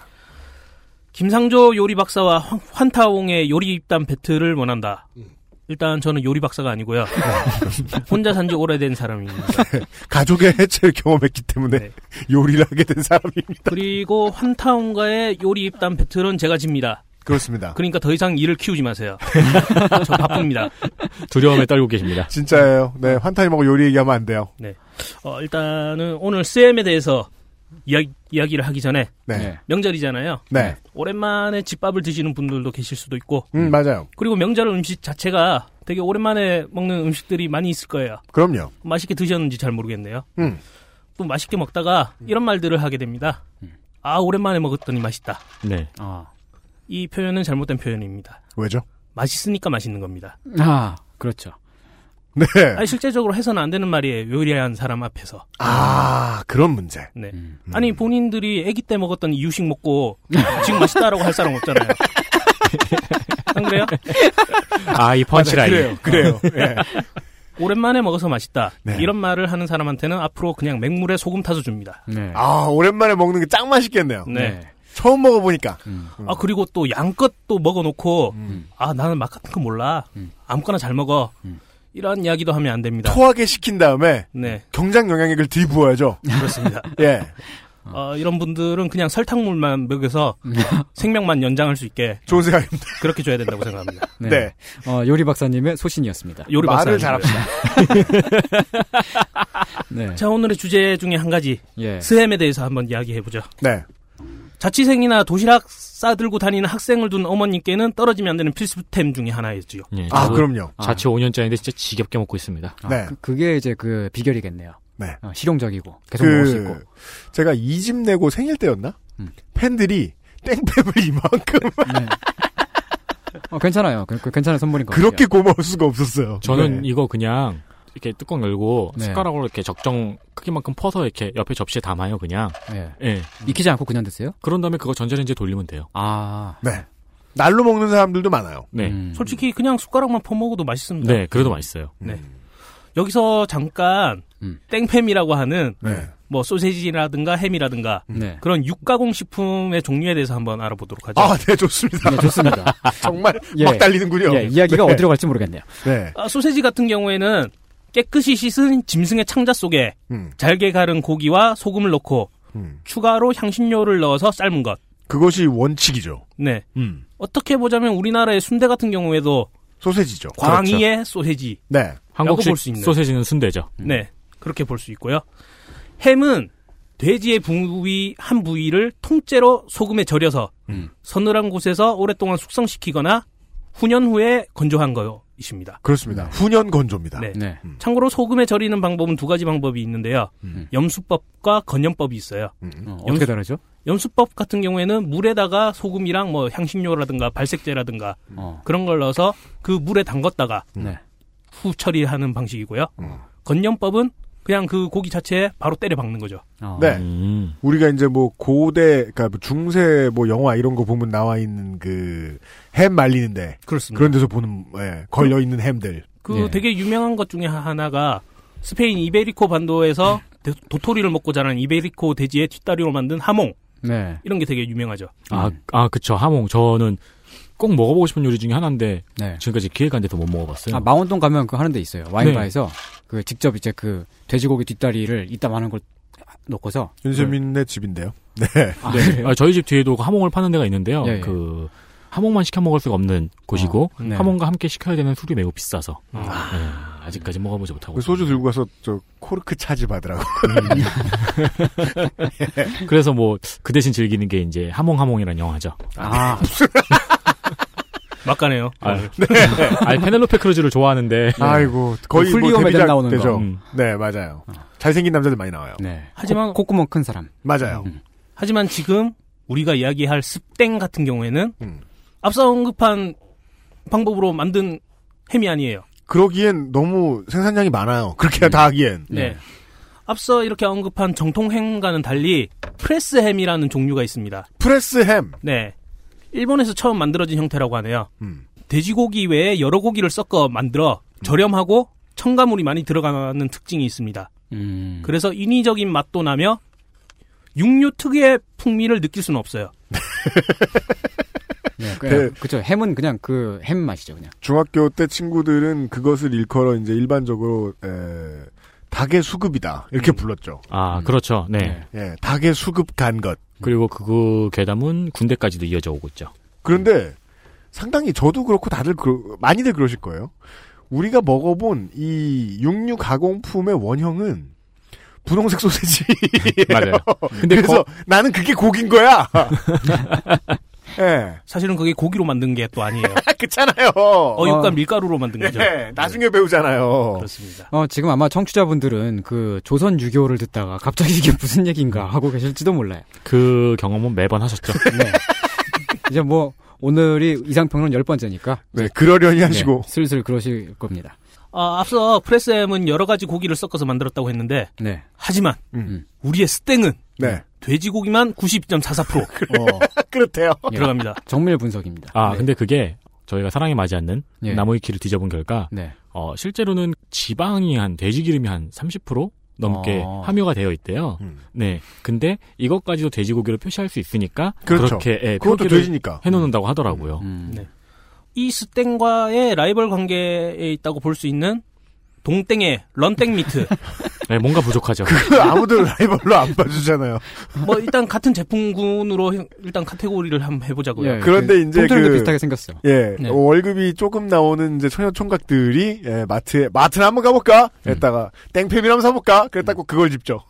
김상조 요리 박사와 환- 환타옹의 요리 입단 배틀을 원한다. 일단 저는 요리 박사가 아니고요. 혼자 산 지 오래된 사람입니다. 가족의 해체를 경험했기 때문에 네. 요리를 하게 된 사람입니다. 그리고 환타옹과의 요리 입단 배틀은 제가 집니다. 그렇습니다. 그러니까 더 이상 일을 키우지 마세요. 저 바쁩니다. 두려움에 떨고 계십니다. 진짜예요. 네, 환타님하고 요리 얘기하면 안 돼요. 네. 어, 일단은 오늘 쌤에 대해서 이야, 이야기 를 하기 전에 네. 명절이잖아요. 네. 오랜만에 집밥을 드시는 분들도 계실 수도 있고. 음, 맞아요. 그리고 명절 음식 자체가 되게 오랜만에 먹는 음식들이 많이 있을 거예요. 그럼요. 맛있게 드셨는지 잘 모르겠네요. 음. 또 맛있게 먹다가 이런 말들을 하게 됩니다. 아, 오랜만에 먹었더니 맛있다. 네. 아. 이 표현은 잘못된 표현입니다. 왜죠? 맛있으니까 맛있는 겁니다. 아, 그렇죠. 네. 아니, 실제적으로 해서는 안 되는 말이에요. 요리한 사람 앞에서. 아, 그런 문제. 네. 아니, 본인들이 아기 때 먹었던 이유식 먹고 지금 맛있다라고 할 사람 없잖아요. 안 그래요? 아, 이 펀치라인. 그래요. 그래요. 예. 오랜만에 먹어서 맛있다. 네. 이런 말을 하는 사람한테는 앞으로 그냥 맹물에 소금 타서 줍니다. 네. 아, 오랜만에 먹는 게 짱 맛있겠네요. 네. 처음 먹어보니까. 아 그리고 또 양껏 또 먹어놓고 아 나는 맛 같은 거 몰라 아무거나 잘 먹어 이런 이야기도 하면 안 됩니다. 토하게 시킨 다음에 네 경장 영양액을 뒤부어야죠. 그렇습니다. 예. 어, 이런 분들은 그냥 설탕물만 먹여서 생명만 연장할 수 있게 좋은 생각입니다. 그렇게 줘야 된다고 생각합니다. 네. 어, 요리 박사님의 소신이었습니다. 요리 말을 잘합시다. 네. 자 오늘의 주제 중에 한 가지 예. 스햄에 대해서 한번 이야기해 보죠. 네. 자취생이나 도시락 싸들고 다니는 학생을 둔 어머님께는 떨어지면 안 되는 필수템 중에 하나였지요. 예, 아, 그럼요. 자취 5년째인데 진짜 지겹게 먹고 있습니다. 아, 네. 그, 그게 이제 그 비결이겠네요. 네. 어, 실용적이고 계속 먹을 수 있고. 그, 제가 이 집 내고 생일 때였나? 음. 팬들이 땡팸을 이만큼 어, 괜찮아요. 그, 그 괜찮은 선물인 것 같아요. 그렇게 고마울 수가 없었어요. 저는 네. 이거 그냥 이렇게 뚜껑 열고 네. 숟가락으로 이렇게 적정 크기만큼 퍼서 이렇게 옆에 접시에 담아요, 그냥. 예. 예. 익히지 않고 그냥 드세요? 그런 다음에 그거 전자레인지에 돌리면 돼요. 아. 네. 날로 먹는 사람들도 많아요. 네. 음. 솔직히 그냥 숟가락만 퍼먹어도 맛있습니다. 네, 그래도 맛있어요. 네. 여기서 잠깐 음. 땡팸이라고 하는 네. 뭐 소세지라든가 햄이라든가 네. 그런 육가공 식품의 종류에 대해서 한번 알아보도록 하죠. 아, 네, 좋습니다. 네, 좋습니다. 정말 예. 막 달리는군요. 예, 이야기가 네. 어디로 갈지 모르겠네요. 네. 아, 소세지 같은 경우에는 깨끗이 씻은 짐승의 창자 속에 음, 잘게 갈은 고기와 소금을 넣고 음. 추가로 향신료를 넣어서 삶은 것. 그것이 원칙이죠. 네. 음. 어떻게 보자면 우리나라의 순대 같은 경우에도 소세지죠. 광희의 그렇죠. 소세지. 네. 한국식 볼수 있는. 소세지는 순대죠. 네. 그렇게 볼 수 있고요. 햄은 돼지의 부위 한 부위를 통째로 소금에 절여서 음. 서늘한 곳에서 오랫동안 숙성시키거나 훈연 후에 건조한 거 이십니다. 그렇습니다. 훈연 건조입니다. 네. 네. 참고로 소금에 절이는 방법은 두 가지 방법이 있는데요. 음. 염수법과 건염법이 있어요. 어, 어떻게 다르죠? 염수법 같은 경우에는 물에다가 소금이랑 뭐 향신료라든가 발색제라든가 어. 그런 걸 넣어서 그 물에 담갔다가 네. 후 처리하는 방식이고요. 음. 건염법은 그냥 그 고기 자체에 바로 때려 박는 거죠. 어. 네. 음. 우리가 이제 뭐 고대, 그러니까 뭐 중세 뭐 영화 이런 거 보면 나와 있는 그 햄 말리는데 그렇습니다. 그런 데서 보는 예, 걸려 있는 햄들. 그 네. 되게 유명한 것 중에 하나가 스페인 이베리코 반도에서 도- 도토리를 먹고 자란 이베리코 돼지의 뒷다리로 만든 하몽 네. 이런 게 되게 유명하죠. 아, 아, 그쵸. 하몽. 저는 꼭 먹어보고 싶은 요리 중에 하나인데, 네. 지금까지 기회가 안 돼서 못 먹어봤어요. 아, 망원동 가면 그 하는 데 있어요. 와인바에서 그 직접 이제 그 돼지고기 뒷다리를 이따 많은 걸 놓고서 윤세민의 집인데요. 네. 아, 네. 그래요? 아, 저희 집 뒤에도 그 하몽을 파는 데가 있는데요. 예, 예. 그, 하몽만 시켜 먹을 수가 없는 곳이고, 네. 하몽과 함께 시켜야 되는 술이 매우 비싸서, 아. 네, 아직까지 먹어보지 못하고. 그 소주 들고 가서 저 코르크 차지 받으라고. 그래서 뭐, 그 대신 즐기는 게 이제 하몽하몽이라는 영화죠. 아, 막가네요. 아, 아니, 페넬로페 크루즈를 좋아하는데, 아이고 거의 그뭐 훌리오 메뎀 나오는 거. 되죠. 음. 네 맞아요. 잘생긴 남자들 많이 나와요. 네. 하지만- 코, 콧구멍 큰 사람. 맞아요. 음. 하지만 지금 우리가 이야기할 스땡 같은 경우에는 음. 앞서 언급한 방법으로 만든 햄이 아니에요. 그러기엔 너무 생산량이 많아요. 그렇게 다 하기엔. 네. 앞서 이렇게 언급한 정통 햄과는 달리 프레스 햄이라는 종류가 있습니다. 프레스 햄. 네. 일본에서 처음 만들어진 형태라고 하네요. 음. 돼지고기 외에 여러 고기를 섞어 만들어 저렴하고 첨가물이 많이 들어가는 특징이 있습니다. 음. 그래서 인위적인 맛도 나며 육류 특유의 풍미를 느낄 수는 없어요. 네, 네. 그, 그죠. 햄은 그냥 그 햄 맛이죠, 그냥. 중학교 때 친구들은 그것을 일컬어 이제 일반적으로 에, 닭의 수급이다 이렇게 불렀죠. 아, 그렇죠. 네. 예, 닭의 수급 간 것. 그리고 그 괴담은 군대까지도 이어져 오고 있죠. 그런데 상당히 저도 그렇고 다들 그러- 많이들 그러실 거예요. 우리가 먹어본 이 육류 가공품의 원형은 분홍색 소세지. 맞아요. 근데 그래서 나는 그게 고긴 거야. 예, 사실은 그게 고기로 만든 게 또 아니에요. 그렇잖아요. 어육과 어. 밀가루로 만든 거죠. 예, 나중에 배우잖아요. 그렇습니다. 어, 지금 아마 청취자분들은 그 조선 유교를 듣다가 갑자기 이게 무슨 얘기인가 하고 계실지도 몰라요. 그 경험은 매번 하셨죠. 네. 이제 뭐, 오늘이 이상평론 열 번째니까. 네, 그러려니 하시고. 네, 슬슬 그러실 겁니다. 아, 앞서 프레스햄은 여러 가지 고기를 섞어서 만들었다고 했는데 네. 하지만 음. 우리의 스땡은 네, 돼지고기만 92.44% 어, 그렇대요. 예. 들어갑니다. 정밀 분석입니다. 아, 네. 근데 그게 저희가 사랑에 맞지 않는 예. 나무의 키를 뒤져본 결과, 네. 어, 실제로는 지방이 한 돼지 기름이 한 30% 넘게 어. 함유가 되어 있대요. 음. 네. 근데 이것까지도 돼지고기로 표시할 수 있으니까 그렇죠. 렇게 예, 그것도 표기를 돼지니까. 해놓는다고 하더라고요. 음. 네. 이 스땡과의 라이벌 관계에 있다고 볼 수 있는 동땡의 런땡 meat. 네, 뭔가 부족하죠. 그 아무도 라이벌로 안 봐주잖아요. 뭐 일단 같은 제품군으로 일단 카테고리를 한번 해보자고요. 예, 그런데 그 이제 그- 비슷하게 생겼어. 예, 네. 월급이 조금 나오는 이제 처녀 총각들이 예, 마트에 마트나 한번 가볼까? 했다가 땡팸이나 한번 사볼까? 그랬다고 그걸 집죠.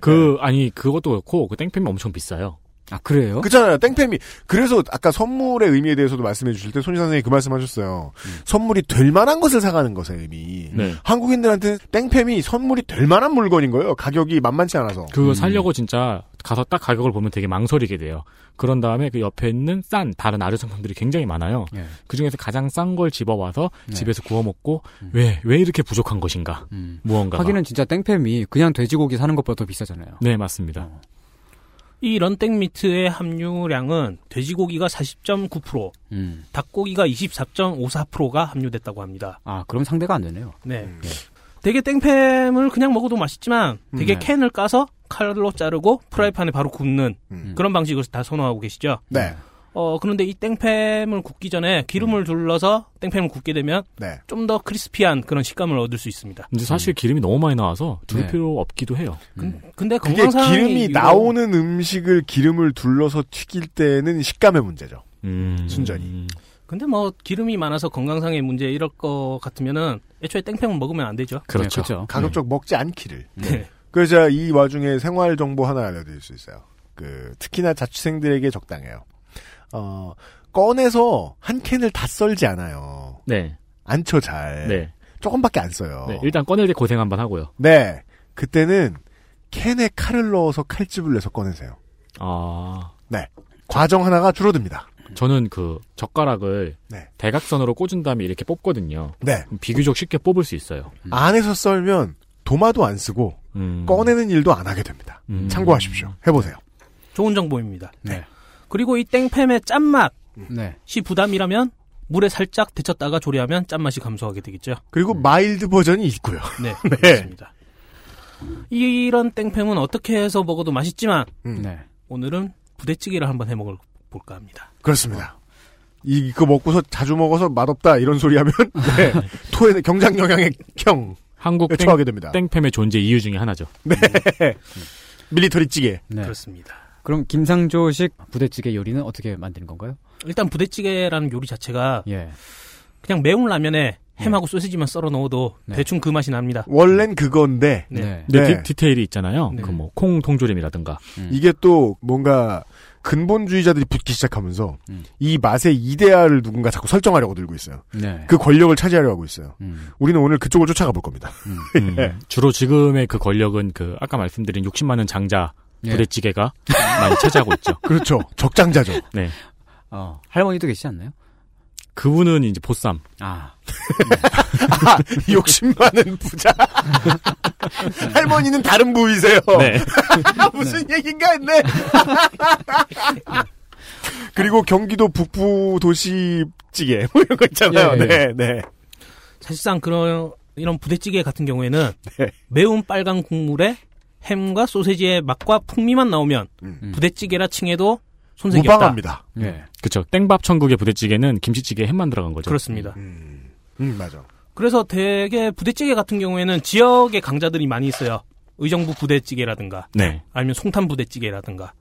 그 아니 그것도 그렇고 그 땡팸이 엄청 비싸요. 아, 그래요? 그렇잖아요. 땡팸이 그래서 아까 선물의 의미에 대해서도 말씀해 주실 때 손희 선생님이 그 말씀하셨어요. 선물이 될 만한 것을 사가는 것의 의미. 네. 한국인들한테 땡팸이 선물이 될 만한 물건인 거예요. 가격이 만만치 않아서. 그거 살려고 진짜 가서 딱 가격을 보면 되게 망설이게 돼요. 그런 다음에 그 옆에 있는 싼 다른 아류 상품들이 굉장히 많아요. 예. 그 중에서 가장 싼 걸 집어 와서 네. 집에서 구워 먹고 왜왜 이렇게 부족한 것인가? 음. 무언가가. 하기는 진짜 땡팸이 그냥 돼지고기 사는 것보다 더 비싸잖아요. 네 맞습니다. 이 런땡미트의 함유량은 돼지고기가 40.9%, 음. 닭고기가 24.54%가 함유됐다고 합니다. 아, 그럼 상대가 안 되네요. 네. 되게 땡팸을 그냥 먹어도 맛있지만 되게 음. 캔을 까서 칼로 자르고 프라이팬에 바로 굽는 음. 그런 방식을 다 선호하고 계시죠. 네. 어 그런데 이 땡팸을 굽기 전에 기름을 둘러서 땡팸을 굽게 되면 네. 좀 더 크리스피한 그런 식감을 얻을 수 있습니다. 근데 사실 기름이 너무 많이 나와서 둘 네. 필요 없기도 해요. 근, 근데 그게 건강상의 기름이 이유로- 나오는 음식을 기름을 둘러서 튀길 때는 식감의 문제죠. 음. 순전히. 근데 뭐 기름이 많아서 건강상의 문제 이럴 것 같으면은 애초에 땡팸을 먹으면 안 되죠. 그렇죠. 네, 그렇죠. 가급적 먹지 않기를. 네. 그래서 제가 이 와중에 생활 정보 하나 알려드릴 수 있어요. 그 특히나 자취생들에게 적당해요. 어 꺼내서 한 캔을 다 썰지 않아요. 네. 안쳐 잘. 네. 조금밖에 안 써요. 네. 일단 꺼낼 때 고생 한번 하고요. 네. 그때는 캔에 칼을 넣어서 칼집을 내서 꺼내세요. 아. 네. 과정 하나가 줄어듭니다. 저는 그 젓가락을 네. 대각선으로 꽂은 다음에 이렇게 뽑거든요. 네. 비교적 쉽게 뽑을 수 있어요. 안에서 썰면 도마도 안 쓰고 음. 꺼내는 일도 안 하게 됩니다. 음. 참고하십시오. 해보세요. 좋은 정보입니다. 네. 그리고 이 땡팸의 짠맛이 네. 부담이라면 물에 살짝 데쳤다가 조리하면 짠맛이 감소하게 되겠죠. 그리고 mild 버전이 있고요. 네, 네. 그렇습니다. 이런 땡팸은 어떻게 해서 먹어도 맛있지만 음. 네. 오늘은 부대찌개를 한번 해 먹을 볼까 합니다. 그렇습니다. 이, 이거 먹고서 자주 먹어서 맛없다 이런 소리 하면 네. 토에 경장 영양의 형 한국 땡, 처하게 됩니다. 땡팸의 존재 이유 중에 하나죠. 네. military 찌개. 네. 그렇습니다. 그럼 김상조식 부대찌개 요리는 어떻게 만드는 건가요? 일단 부대찌개라는 요리 자체가 예. 그냥 매운 라면에 햄하고 소시지만 썰어 넣어도 네. 대충 그 맛이 납니다. 원래는 그건데 네. 근데 네. 디, 테일이 있잖아요. 네. 그뭐 콩 통조림이라든가. 음. 이게 또 뭔가 근본주의자들이 붙기 시작하면서 음. 이 맛의 이데아를 누군가 자꾸 설정하려고 들고 있어요. 네. 그 권력을 차지하려고 하고 있어요. 음. 우리는 오늘 그쪽을 쫓아가 볼 겁니다. 음. 음, 네. 주로 지금의 그 권력은 그 아까 말씀드린 60만 원 장자 예. 부대찌개가 많이 차지하고 있죠. 그렇죠. 적장자죠. 네. 어, 할머니도 계시지 않나요? 그분은 이제 보쌈. 아. 아, 욕심 많은 부자. 할머니는 다른 부위세요. 네. 무슨 얘긴가 했네. 그리고 경기도 북부 도시 찌개 뭐 이런 거 있잖아요. 예, 예. 네, 네. 사실상 그런 이런 부대찌개 같은 경우에는 네. 매운 빨간 국물에 햄과 소세지의 맛과 풍미만 나오면 음. 부대찌개라 칭해도 손색이 없다. 무방합니다. 예. 그쵸. 땡밥 천국의 부대찌개는 김치찌개에 햄만 들어간 거죠. 그렇습니다. 음, 음, 맞아. 그래서 되게 부대찌개 같은 경우에는 지역의 강자들이 많이 있어요. 의정부 부대찌개라든가 네. 아니면 송탄 부대찌개라든가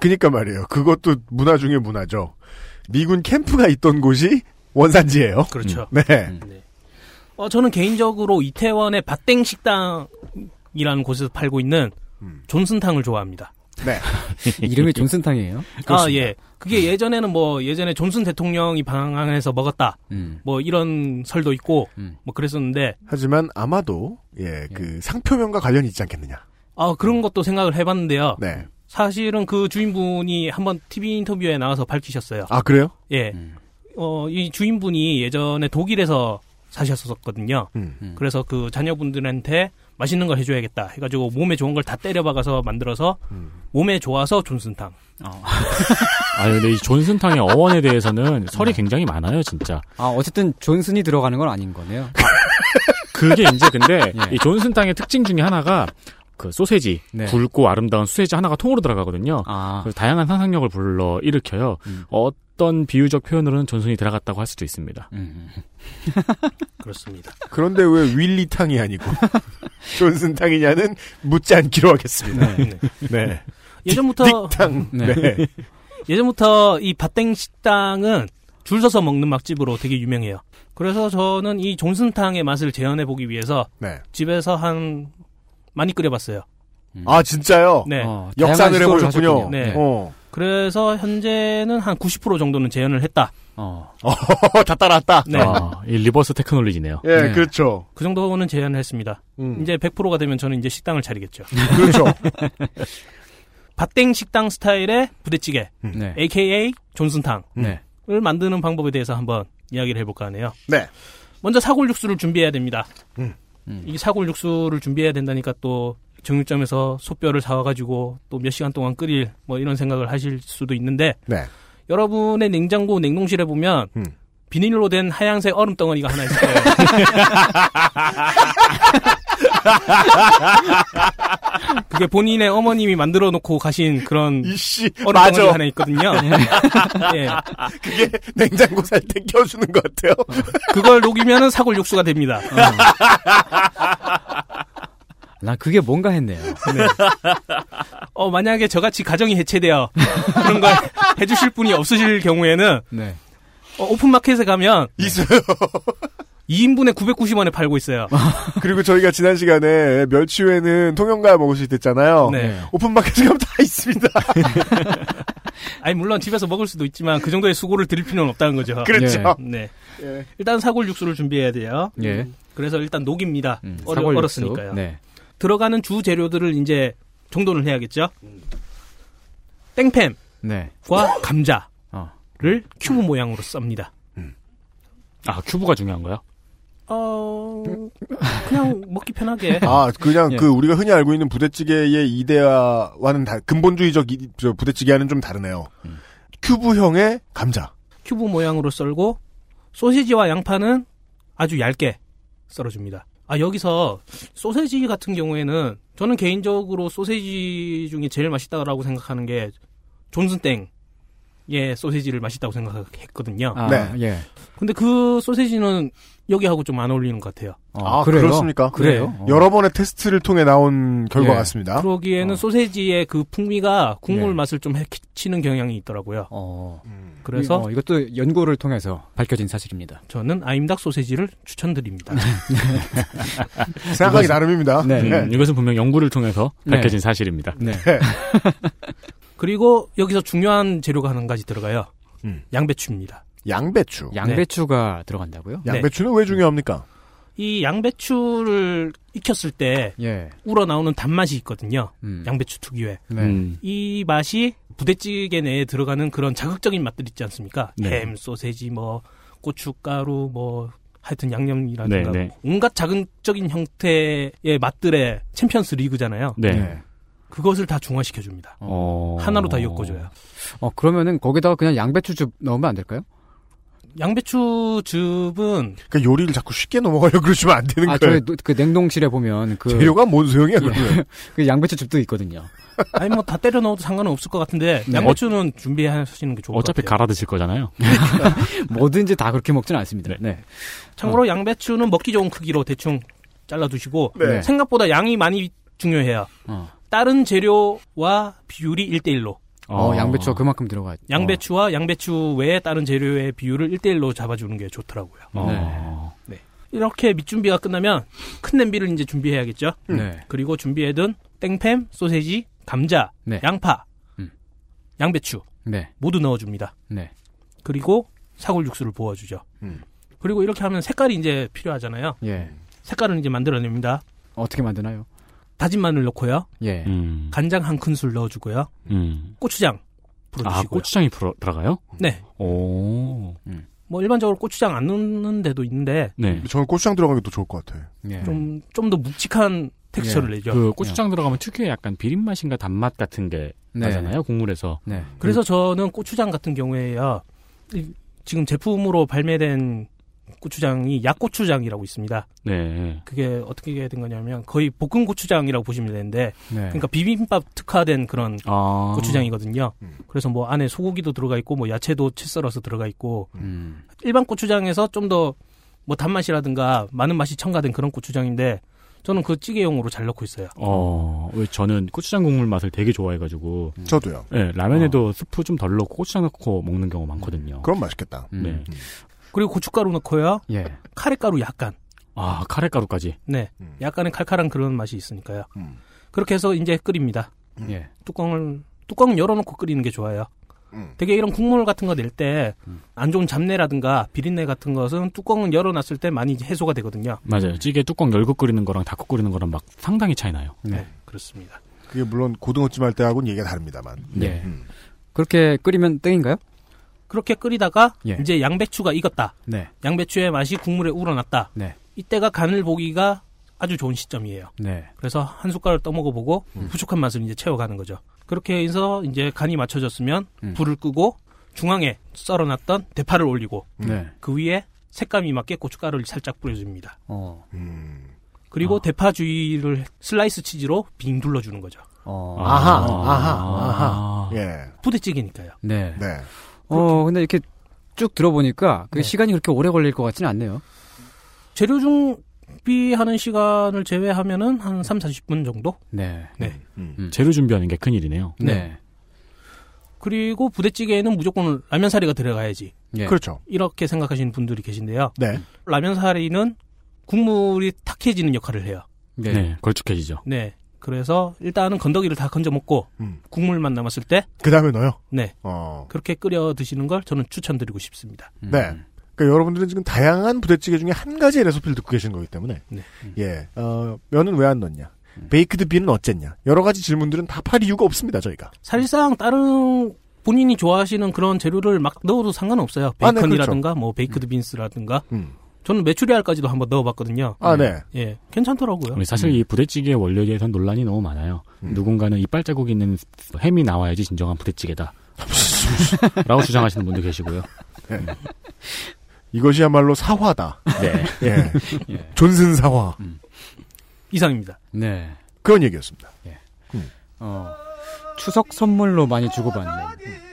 그니까 말이에요. 그것도 문화 중에 문화죠. 미군 캠프가 있던 곳이 원산지예요. 그렇죠. 네. 음. 어, 저는 개인적으로 이태원의 밭땡 식당 이라는 곳에서 팔고 있는 음. 존슨탕을 좋아합니다. 네. 이름이 존슨탕이에요? 아, 예. 그게 예전에는 뭐, 예전에 존슨 대통령이 방한해서 먹었다. 음. 뭐, 이런 설도 있고, 음. 뭐, 그랬었는데, 하지만 아마도 예, 그 상표명과 관련이 있지 않겠느냐. 아, 그런 것도 생각을 해봤는데요. 네. 사실은 그 주인분이 한번 TV 인터뷰에 나와서 밝히셨어요. 아 그래요? 예. 음. 어, 이 주인분이 예전에 독일에서 사셨었거든요. 음. 그래서 그 자녀분들한테 맛있는 걸 해줘야겠다 해가지고 몸에 좋은 걸 다 때려박아서 만들어서 음. 몸에 좋아서 존슨탕. 어. 아, 근데 이 존슨탕의 어원에 대해서는 설이 굉장히 많아요, 진짜. 아, 어쨌든 존슨이 들어가는 건 아닌 거네요. 그게 이제 근데 예. 이 존슨탕의 특징 중에 하나가 그 소세지, 네. 굵고 아름다운 소세지 하나가 통으로 들어가거든요. 아. 그래서 다양한 상상력을 불러 일으켜요. 음. 어떤 비유적 표현으로는 존슨이 들어갔다고 할 수도 있습니다. 음. 그렇습니다. 그런데 왜 윌리탕이 아니고 존슨탕이냐는 묻지 않기로 하겠습니다. 네. 네. 예전부터 딕탕. 네. 네. 예전부터 이 밭땡 식당은 줄 서서 먹는 맛집으로 되게 유명해요. 그래서 저는 이 존슨탕의 맛을 재현해 보기 위해서 네. 집에서 한 많이 끓여봤어요. 아 진짜요? 네. 어, 역산을 다양한 시도를 해보셨군요. 하셨군요. 네. 어. 그래서 현재는 한 90% 정도는 재현을 했다. 어. 다 따라왔다. 네. 아, 이 reverse technology네요. 예, 네. 그렇죠. 그 정도는 재현을 했습니다. 음. 이제 100%가 되면 저는 이제 식당을 차리겠죠. 그렇죠. 밭땡 식당 스타일의 부대찌개, 네. AKA 존슨탕을 네. 만드는 방법에 대해서 한번 이야기를 해볼까 하네요. 네. 먼저 사골 육수를 준비해야 됩니다. 음. 음. 이 사골 육수를 준비해야 된다니까 또 정육점에서 소뼈를 사와가지고 또 몇 시간 동안 끓일 뭐 이런 생각을 하실 수도 있는데 네. 여러분의 냉장고 냉동실에 보면 음. 비닐로 된 하얀색 얼음 덩어리가 하나 거예요. 그게 본인의 어머님이 만들어 놓고 가신 그런 이씨 맞아. 하나 있거든요. 예. 그게 냉장고 살 때 껴주는 것 같아요. 그걸 녹이면은 사골 육수가 됩니다. 난 그게 뭔가 했네요. 어, 만약에 저같이 가정이 해체되어 그런 걸 해주실 분이 없으실 경우에는 네. 어, 오픈마켓에 가면 있어요. 2인분에 990원에 팔고 있어요. 그리고 저희가 지난 시간에 멸치회는 통영가 먹으실 때 했잖아요. 네. 오픈마켓에 가면 다 있습니다. 아니 물론 집에서 먹을 수도 있지만 그 정도의 수고를 드릴 필요는 없다는 거죠. 그렇죠. 네. 예. 일단 사골 육수를 준비해야 돼요. 예. 그래서 일단 녹입니다. 얼, 사골 육수. 얼었으니까요. 네. 들어가는 주 재료들을 이제 정돈을 해야겠죠. 땡팸과 네. 감자를 어. 큐브 모양으로 썹니다. 아, cube가 중요한 거야? 어 그냥 먹기 편하게. 아, 그냥 예. 그 우리가 흔히 알고 있는 부대찌개의 이데아와는 다, 근본주의적 이- 저 부대찌개와는 좀 다르네요. cube형의 감자. 큐브 모양으로 썰고 소시지와 양파는 아주 얇게 썰어줍니다. 아 여기서 소세지 같은 경우에는 저는 개인적으로 소세지 중에 제일 맛있다라고 생각하는 게 존슨땡 의 소세지를 맛있다고 생각했거든요. 아, 네. 예. 근데 그 소세지는 여기하고 좀 안 어울리는 것 같아요. 어, 아, 그래요? 그렇습니까? 그래요? 네. 어. 여러 번의 테스트를 통해 나온 결과 예. 같습니다. 그러기에는 소세지의 그 풍미가 국물 예. 맛을 좀 해치는 경향이 있더라고요. 어. 그래서 어, 이것도 연구를 통해서 밝혀진 사실입니다. 저는 아임닭 소세지를 추천드립니다. 생각하기 이것은- 나름입니다. 네. 음, 이것은 분명 연구를 통해서 네. 밝혀진 사실입니다. 네. 그리고 여기서 중요한 재료가 한 가지 들어가요. 음. 양배추입니다. 양배추. 양배추가 들어간다고요? 네. 양배추는 왜 중요합니까? 이 양배추를 익혔을 때 예. 우러 나오는 단맛이 있거든요. 음. 양배추 특유의. 네. 음. 이 맛이 부대찌개 내에 들어가는 그런 자극적인 맛들 있지 않습니까? 네. 햄, 소세지, 뭐 고춧가루, 뭐 하여튼 양념이라든가 네, 네. 온갖 자극적인 형태의 맛들의 챔피언스 리그잖아요. 네. 네. 그것을 다 중화시켜 줍니다. 어... 하나로 다 엮어줘요. 어, 그러면은 거기다가 그냥 양배추즙 넣으면 안 될까요? 양배추즙은 그러니까 요리를 자꾸 쉽게 넘어가려고 그러시면 안 되는 아, 거예요. 그 냉동실에 보면 그 재료가 뭔 소용이야, 그러면. 그 양배추즙도 있거든요. 아니 뭐 다 때려 넣어도 상관은 없을 것 같은데 네. 양배추는 준비하시는 게 좋을 것 어차피 같아요. 갈아 드실 거잖아요. 뭐든지 다 그렇게 먹지는 않습니다. 네. 참고로 양배추는 먹기 좋은 크기로 대충 잘라 두시고 네. 생각보다 양이 많이 중요해요. 어. 다른 재료와 비율이 1대1로 어, 양배추가 그만큼 들어가. 양배추와 양배추 외에 다른 재료의 비율을 1대1로 잡아주는 게 좋더라고요. 어... 이렇게 밑준비가 끝나면 큰 냄비를 이제 준비해야겠죠. 어. 네. 그리고 준비해둔 땡팸, 소세지, 감자, 네. 양파, 음. 양배추 네. 모두 넣어줍니다. 네. 그리고 사골 육수를 부어주죠. 음. 그리고 이렇게 하면 색깔이 이제 필요하잖아요. 예. 색깔은 이제 만들어냅니다. 어떻게 만드나요? 다진 마늘 넣고요. 예. 음. 간장 한 큰술 넣어주고요. 음. 고추장 아, 풀어주시고요. 고추장이 들어, 들어가요? 네. 오. 뭐 일반적으로 고추장 안 넣는 데도 있는데 네. 저는 고추장 들어간 게더 좋을 것 같아요. 예. 좀 좀 더 묵직한 텍스처를 내죠. 그 고추장 들어가면 특유의 약간 비린 맛인가 단맛 같은 게 네. 나잖아요, 국물에서. 네. 그래서 저는 고추장 같은 경우에요. 이- 지금 제품으로 발매된 고추장이 약고추장이라고 있습니다. 네. 그게 어떻게 된 거냐면 거의 볶은 고추장이라고 보시면 되는데 네. 그러니까 비빔밥 특화된 그런 아. 고추장이거든요. 음. 그래서 뭐 안에 소고기도 들어가 있고 뭐 야채도 채 썰어서 들어가 있고 음. 일반 고추장에서 좀 더 뭐 단맛이라든가 많은 맛이 첨가된 그런 고추장인데 저는 그 찌개용으로 잘 넣고 있어요. 어, 왜 저는 고추장 국물 맛을 되게 좋아해가지고. 저도요. 네, 라면에도 스프 좀 덜 넣고 고추장 넣고 먹는 경우 많거든요. 그럼 맛있겠다. 음. 네. 그리고 고춧가루 넣고요. 예. 카레가루 약간. 아, 카레가루까지. 네. 음. 약간의 칼칼한 그런 맛이 있으니까요. 음. 그렇게 해서 이제 끓입니다. 예. 뚜껑을 뚜껑 열어놓고 끓이는 게 좋아요. 음. 되게 이런 국물 같은 거 낼 때안 음. 좋은 잡내라든가 비린내 같은 것은 뚜껑을 열어놨을 때 많이 해소가 되거든요. 맞아요. 찌개 뚜껑 열고 끓이는 거랑 닫고 끓이는 거랑 막 상당히 차이 나요. 네, 그렇습니다. 그게 물론 고등어찜 할 때하고는 얘기가 다릅니다만. 네. 음. 그렇게 끓이면 땡인가요? 그렇게 끓이다가 예. 이제 양배추가 익었다. 네. 양배추의 맛이 국물에 우러났다. 네. 이때가 간을 보기가 아주 좋은 시점이에요. 네. 그래서 한 숟가락 떠먹어 보고 부족한 맛을 이제 채워가는 거죠. 그렇게 해서 이제 간이 맞춰졌으면 음. 불을 끄고 중앙에 썰어놨던 대파를 올리고 네. 그 위에 색감이 맞게 고춧가루를 살짝 뿌려줍니다. 어. 그리고 대파 주위를 슬라이스 치즈로 빙 둘러주는 거죠. 어. 아하, 아하, 아하. 예. 부대찌개니까요. 네. 네. 어, 근데 이렇게 쭉 들어보니까 그 네. 시간이 그렇게 오래 걸릴 것 같지는 않네요. 재료 준비하는 시간을 제외하면은 한 3, 40분 정도? 네. 네. 음. 재료 준비하는 게 큰일이네요. 네. 그리고 부대찌개에는 무조건 라면 사리가 들어가야지. 예. 그렇죠. 이렇게 생각하시는 분들이 계신데요. 네. 라면 사리는 국물이 탁해지는 역할을 해요. 네. 네, 걸쭉해지죠. 네. 그래서 일단은 건더기를 다 건져 먹고 음. 국물만 남았을 때 그 다음에 넣어요. 네. 어. 그렇게 끓여 드시는 걸 저는 추천드리고 싶습니다. 음. 네. 그러니까 여러분들은 지금 다양한 부대찌개 중에 한 가지의 레시피를 듣고 계신 거기 때문에 네. 예, 어, 면은 왜 안 넣냐, baked bean은 어쨌냐 여러 가지 질문들은 다 팔 이유가 없습니다 저희가. 사실상 다른 본인이 좋아하시는 그런 재료를 막 넣어도 상관없어요. 아, 네, 베이컨이라든가 뭐 baked beans라든가 음. 저는 메추리알까지도 한번 넣어봤거든요. 아, 네. 예, 괜찮더라고요. 사실 이 부대찌개 원료에 대해서는 논란이 너무 많아요. 누군가는 이빨 자국 있는 햄이 나와야지 진정한 부대찌개다. 라고 주장하시는 분도 계시고요. 네. 이것이야말로 사화다. 네. 예. 예. 존슨 사화. 이상입니다. 네. 그런 얘기였습니다. 어, 추석 선물로 많이 주고받는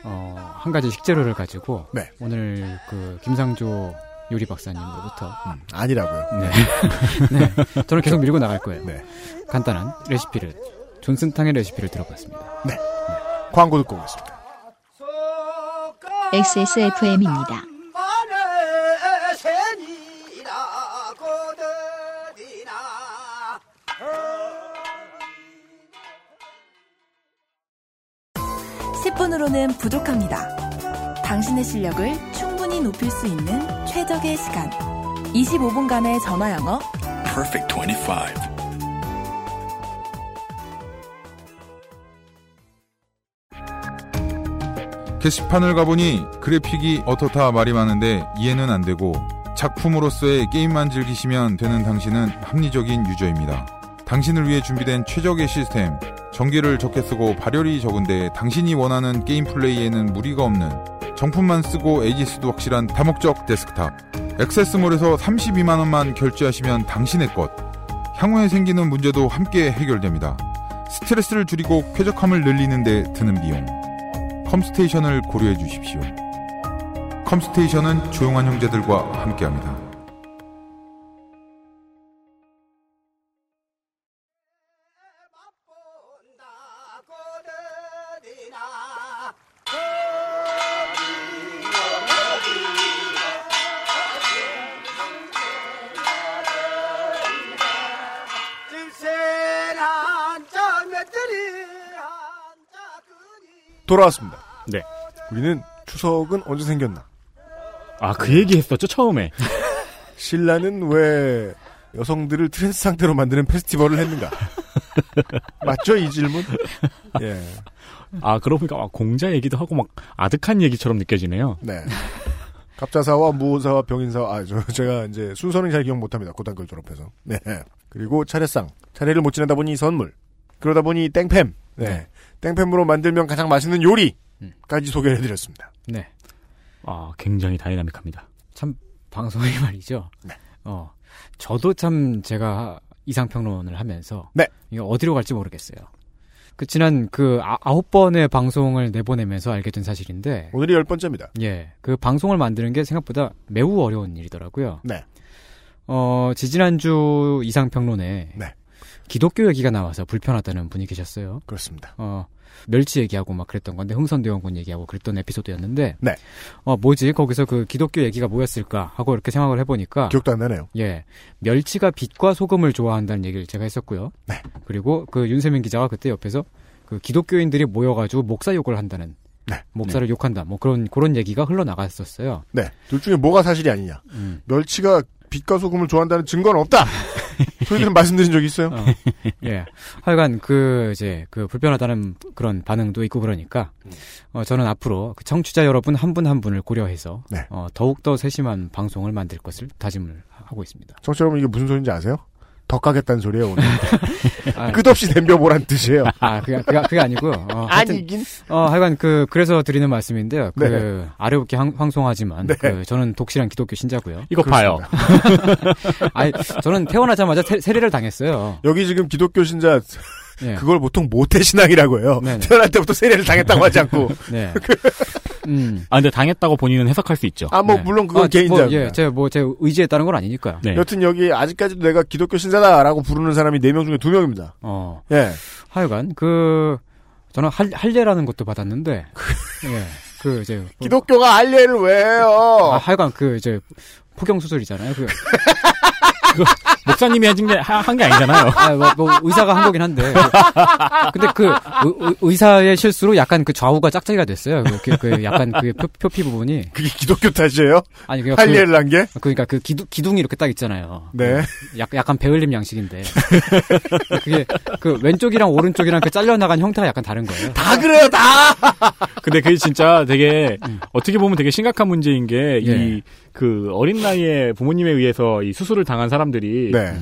어, 한 가지 식재료를 가지고 네. 오늘 그 김상조 요리 박사님으로부터 아니라고요. 네. 네. 저는 계속 밀고 나갈 거예요. 네. 간단한 레시피를 존슨탕의 레시피를 들어봤습니다. 네. 광고 듣고 오겠습니다. XSFM입니다. 십 분으로는 부족합니다. 당신의 실력을 충분히 높일 수 있는 최적의 시간. 25분간의 전화 영어. Perfect 25. 게시판을 가보니 그래픽이 어떻다 말이 많은데 이해는 안 되고 작품으로서의 게임만 즐기시면 되는 당신은 합리적인 유저입니다. 당신을 위해 준비된 최적의 시스템, 전기를 적게 쓰고 발열이 적은데 당신이 원하는 게임 플레이에는 무리가 없는 정품만 쓰고 A/S도 확실한 다목적 데스크탑. 액세스몰에서 32만원만 결제하시면 당신의 것. 향후에 생기는 문제도 함께 해결됩니다. 스트레스를 줄이고 쾌적함을 늘리는데 드는 비용. 컴스테이션을 고려해 주십시오. 컴스테이션은 조용한 형제들과 함께합니다. 돌아왔습니다. 네. 우리는 추석은 언제 생겼나? 아, 그 얘기 했었죠, 처음에. 신라는 왜 여성들을 trance 상태로 만드는 페스티벌을 했는가? 맞죠, 이 질문? 예. 아, 그러고 보니까 막 공자 얘기도 하고 막 아득한 얘기처럼 느껴지네요. 네. 갑자사화 무오사화 병인사화, 아, 저, 제가 이제 순서는 잘 기억 못합니다. 고등학교 졸업해서. 네. 그리고 차례상. 차례를 못 지내다 보니 선물. 그러다 보니 땡팸. 네. 땡팸으로 만들면 가장 맛있는 요리까지 소개를 해드렸습니다. 네. 아, 굉장히 다이나믹합니다. 참 방송이 말이죠. 어, 저도 참 제가 이상평론을 하면서 네. 이게 어디로 갈지 모르겠어요. 그 지난 그 아, 아홉 번의 방송을 내보내면서 알게 된 사실인데 오늘이 열 번째입니다. 예, 그 방송을 만드는 게 생각보다 매우 어려운 일이더라고요. 네. 어, 지지난주 이상평론에 네. 기독교 얘기가 나와서 불편하다는 분이 계셨어요. 그렇습니다. 어, 멸치 얘기하고 막 그랬던 건데 흥선대원군 얘기하고 그랬던 에피소드였는데 네. 어 뭐지 거기서 그 기독교 얘기가 뭐였을까 하고 이렇게 생각을 해보니까 기억도 안 나네요. 예 멸치가 빛과 소금을 좋아한다는 얘기를 제가 했었고요. 네. 그리고 그 윤세민 기자가 그때 옆에서 그 기독교인들이 모여가지고 목사 욕을 한다는 네. 목사를 욕한다 뭐 그런 그런 얘기가 흘러나갔었어요. 네. 둘 중에 뭐가 사실이 아니냐. 음. 멸치가 빛과 소금을 좋아한다는 증거는 없다. 저희들은 말씀드린 적이 있어요. 어, 예. 하여간 그 이제 그 불편하다는 그런 반응도 있고 그러니까 어 저는 앞으로 그 청취자 여러분 한 분한 분을 고려해서 네. 어 더욱 더 세심한 방송을 만들 것을 다짐을 하고 있습니다. 청취자 여러분 이게 무슨 소리인지 아세요? 더 까겠다는 소리예요 오늘. 아, 끝없이 덤벼보란 뜻이에요. 아, 그게, 그게, 그게 아니고요. 어, 하여튼, 아니긴. 어, 하여간 그, 그래서 드리는 말씀인데요. 그, 네. 아래없게 황, 황송하지만, 네. 그, 저는 독실한 기독교 신자고요. 이거 봐요. 아니, 저는 태어나자마자 세, 세례를 당했어요. 여기 지금 기독교 신자 예. 그걸 보통 모태 신앙이라고 해요. 네네. 태어날 때부터 세례를 당했다고 하지 않고. 네. 음. 아, 근데 당했다고 본인은 해석할 수 있죠. 아, 뭐, 네. 물론 그건 아, 개인 뭐. 예, 제가 뭐, 제 의지에 따른 건 아니니까요. 네. 여튼 여기 아직까지도 내가 기독교 신자다라고 부르는 사람이 4명 중에 2명입니다. 어. 예. 하여간, 그, 저는 할, 할례라는 것도 받았는데, 예. 그, 이제. 뭐- 기독교가 할례를 왜 해요? 아, 하여간 그, 이제, 포경 수술이잖아요. 그, 목사님이 해준 게, 한 게 아니잖아요. 아, 뭐, 뭐 의사가 한 거긴 한데. 그- 근데 그 의, 의- 의사의 실수로 약간 그 좌우가 짝짝이가 됐어요. 그, 그, 그 약간 그 표, 표피 부분이. 그게 기독교 탓이에요? 아니 그 할례를 한 게? 그, 그러니까 그 기둥 기둥이 이렇게 딱 있잖아요. 네. 그 약, 약간 배을림 양식인데. 그게 그 왼쪽이랑 오른쪽이랑 그 잘려나간 형태가 약간 다른 거예요. 다 그래요, 다! 근데 그게 진짜 되게, 어떻게 보면 되게 심각한 문제인 게, 예. 이, 그, 어린 나이에 부모님에 의해서 이 수술을 당한 사람들이, 네.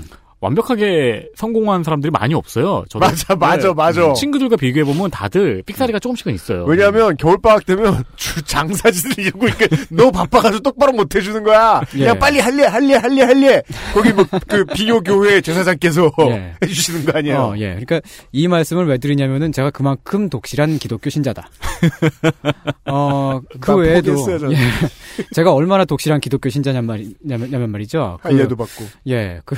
완벽하게 성공한 사람들이 많이 없어요. 저도 맞아, 맞아, 네. 맞아. 친구들과 비교해 보면 다들 삑사리가 조금씩은 있어요. 왜냐하면 겨울 방학 되면 주 장사진을 이러고 있니까 너무 바빠가지고 똑바로 못 해주는 거야. 예. 야 빨리 할래 할래 할래 할래. 거기 뭐 그 비교 교회 제사장께서 예. 해주시는 거 아니에요. 어, 예. 그러니까 이 말씀을 왜 드리냐면은 제가 그만큼 독실한 기독교 신자다. 어, 그나 외에도 포기했어요. 예. 제가 얼마나 독실한 기독교 신자냐면 말이, 냐면, 냐면 말이죠. 그, 할례도 받고. 예. 그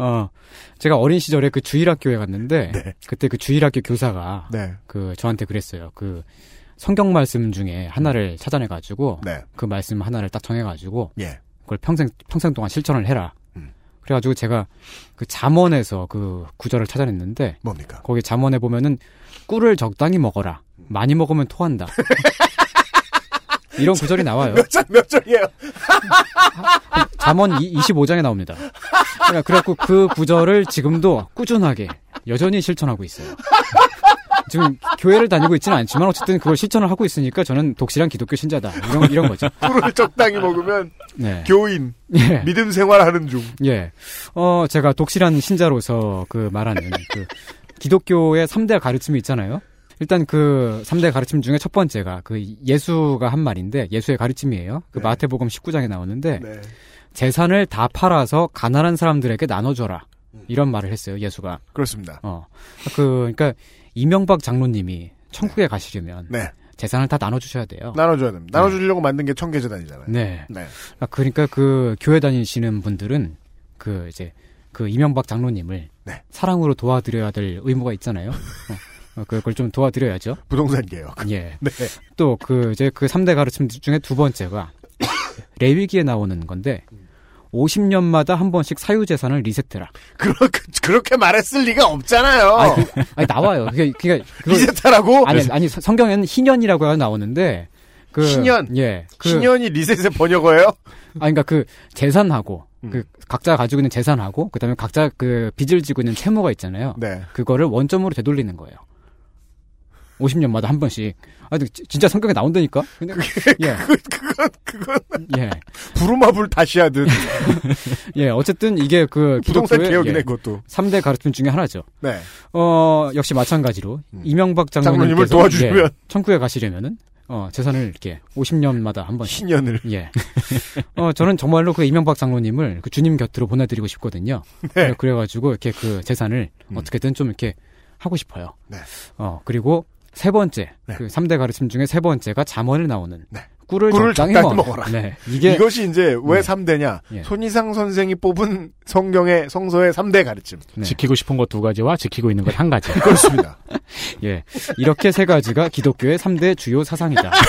어, 제가 어린 시절에 그 주일학교에 갔는데 네. 그때 그 주일학교 교사가 네. 그 저한테 그랬어요. 그 성경 말씀 중에 하나를 찾아내 가지고 네. 그 말씀 하나를 딱 정해 가지고 예. 그걸 평생 평생 동안 실천을 해라. 음. 그래 가지고 제가 그 잠언에서 그 구절을 찾아냈는데 뭡니까? 거기 잠언에 보면은 꿀을 적당히 먹어라. 많이 먹으면 토한다. 이런 구절이 나와요. 몇 장, 몇 장이에요? 잠언 25장에 나옵니다. 그러니까 그래갖고 그 구절을 지금도 꾸준하게 여전히 실천하고 있어요. 지금 교회를 다니고 있지는 않지만 어쨌든 그걸 실천을 하고 있으니까 저는 독실한 기독교 신자다. 이런 이런 거죠. 꿀을 적당히 먹으면 네. 교인 예. 믿음 생활하는 중. 예. 어, 제가 독실한 신자로서 그 말하는 그 기독교의 3대 가르침이 있잖아요. 일단 그 3대 가르침 중에 첫 번째가 그 예수가 한 말인데 예수의 가르침이에요. 그 네. 마태복음 19장에 나오는데 네. 재산을 다 팔아서 가난한 사람들에게 나눠줘라. 이런 말을 했어요, 예수가. 그렇습니다. 어. 그, 그러니까 이명박 장로님이 천국에 가시려면 네. 재산을 다 나눠주셔야 돼요. 나눠줘야 됩니다. 나눠주려고 만든 게 청계재단이잖아요. 네. 네. 아, 그러니까 그 교회 다니시는 분들은 그 이제 그 이명박 장로님을 네. 사랑으로 도와드려야 될 의무가 있잖아요. 어, 어, 그걸 좀 도와드려야죠. 부동산 개혁. 예. 네. 또 그 이제 그 3대 가르침 중에 두 번째가 레위기에 나오는 건데 50년마다 한 번씩 사유 재산을 리셋해라. 그렇게, 그렇게 말했을 리가 없잖아요. 아니, 그, 아니 나와요. 그게 그게 그걸- 리셋하라고? 아니 아니 서- 성경에는 희년이라고 나오는데 그 희년? 예. 그 신년이 리셋의 번역어예요? 아니 그러니까 그 재산하고 음. 그 각자 가지고 있는 재산하고 그 다음에 각자 그 빚을 지고 있는 채무가 있잖아요. 네. 그거를 원점으로 되돌리는 거예요. 50년마다 한 번씩. 아, 진짜 성경에 나온다니까. 근데 예. 그건, 그건, 예. 부루마블 다시 하듯. 예, 어쨌든 이게 그 부동산 개혁이네, 예, 그것도. 3대 가르침 중에 하나죠. 네. 어, 역시 마찬가지로 이명박 장로님께서 장로님을 도와주시면. 예, 천국에 가시려면은 어, 재산을 이렇게 50년마다 한 번씩 신년을. 예. 어, 저는 정말로 그 이명박 장로님을 그 주님 곁으로 보내드리고 싶거든요. 네. 그래가지고 이렇게 그 재산을 어떻게든 좀 이렇게 하고 싶어요. 네. 어, 그리고 세 번째, 네. 그 3대 가르침 중에 세 번째가 잠언을 나오는 꿀을, 꿀을 적당히, 적당히 먹- 먹어라. 네. 이게 이것이 이제 왜 네. 3대냐? 예. 손이상 선생이 뽑은 성경의 성서의 3대 가르침. 네. 지키고 싶은 것 두 가지와 지키고 있는 것 한 가지. 그렇습니다. 예. 이렇게 세 가지가 기독교의 3대 주요 사상이다.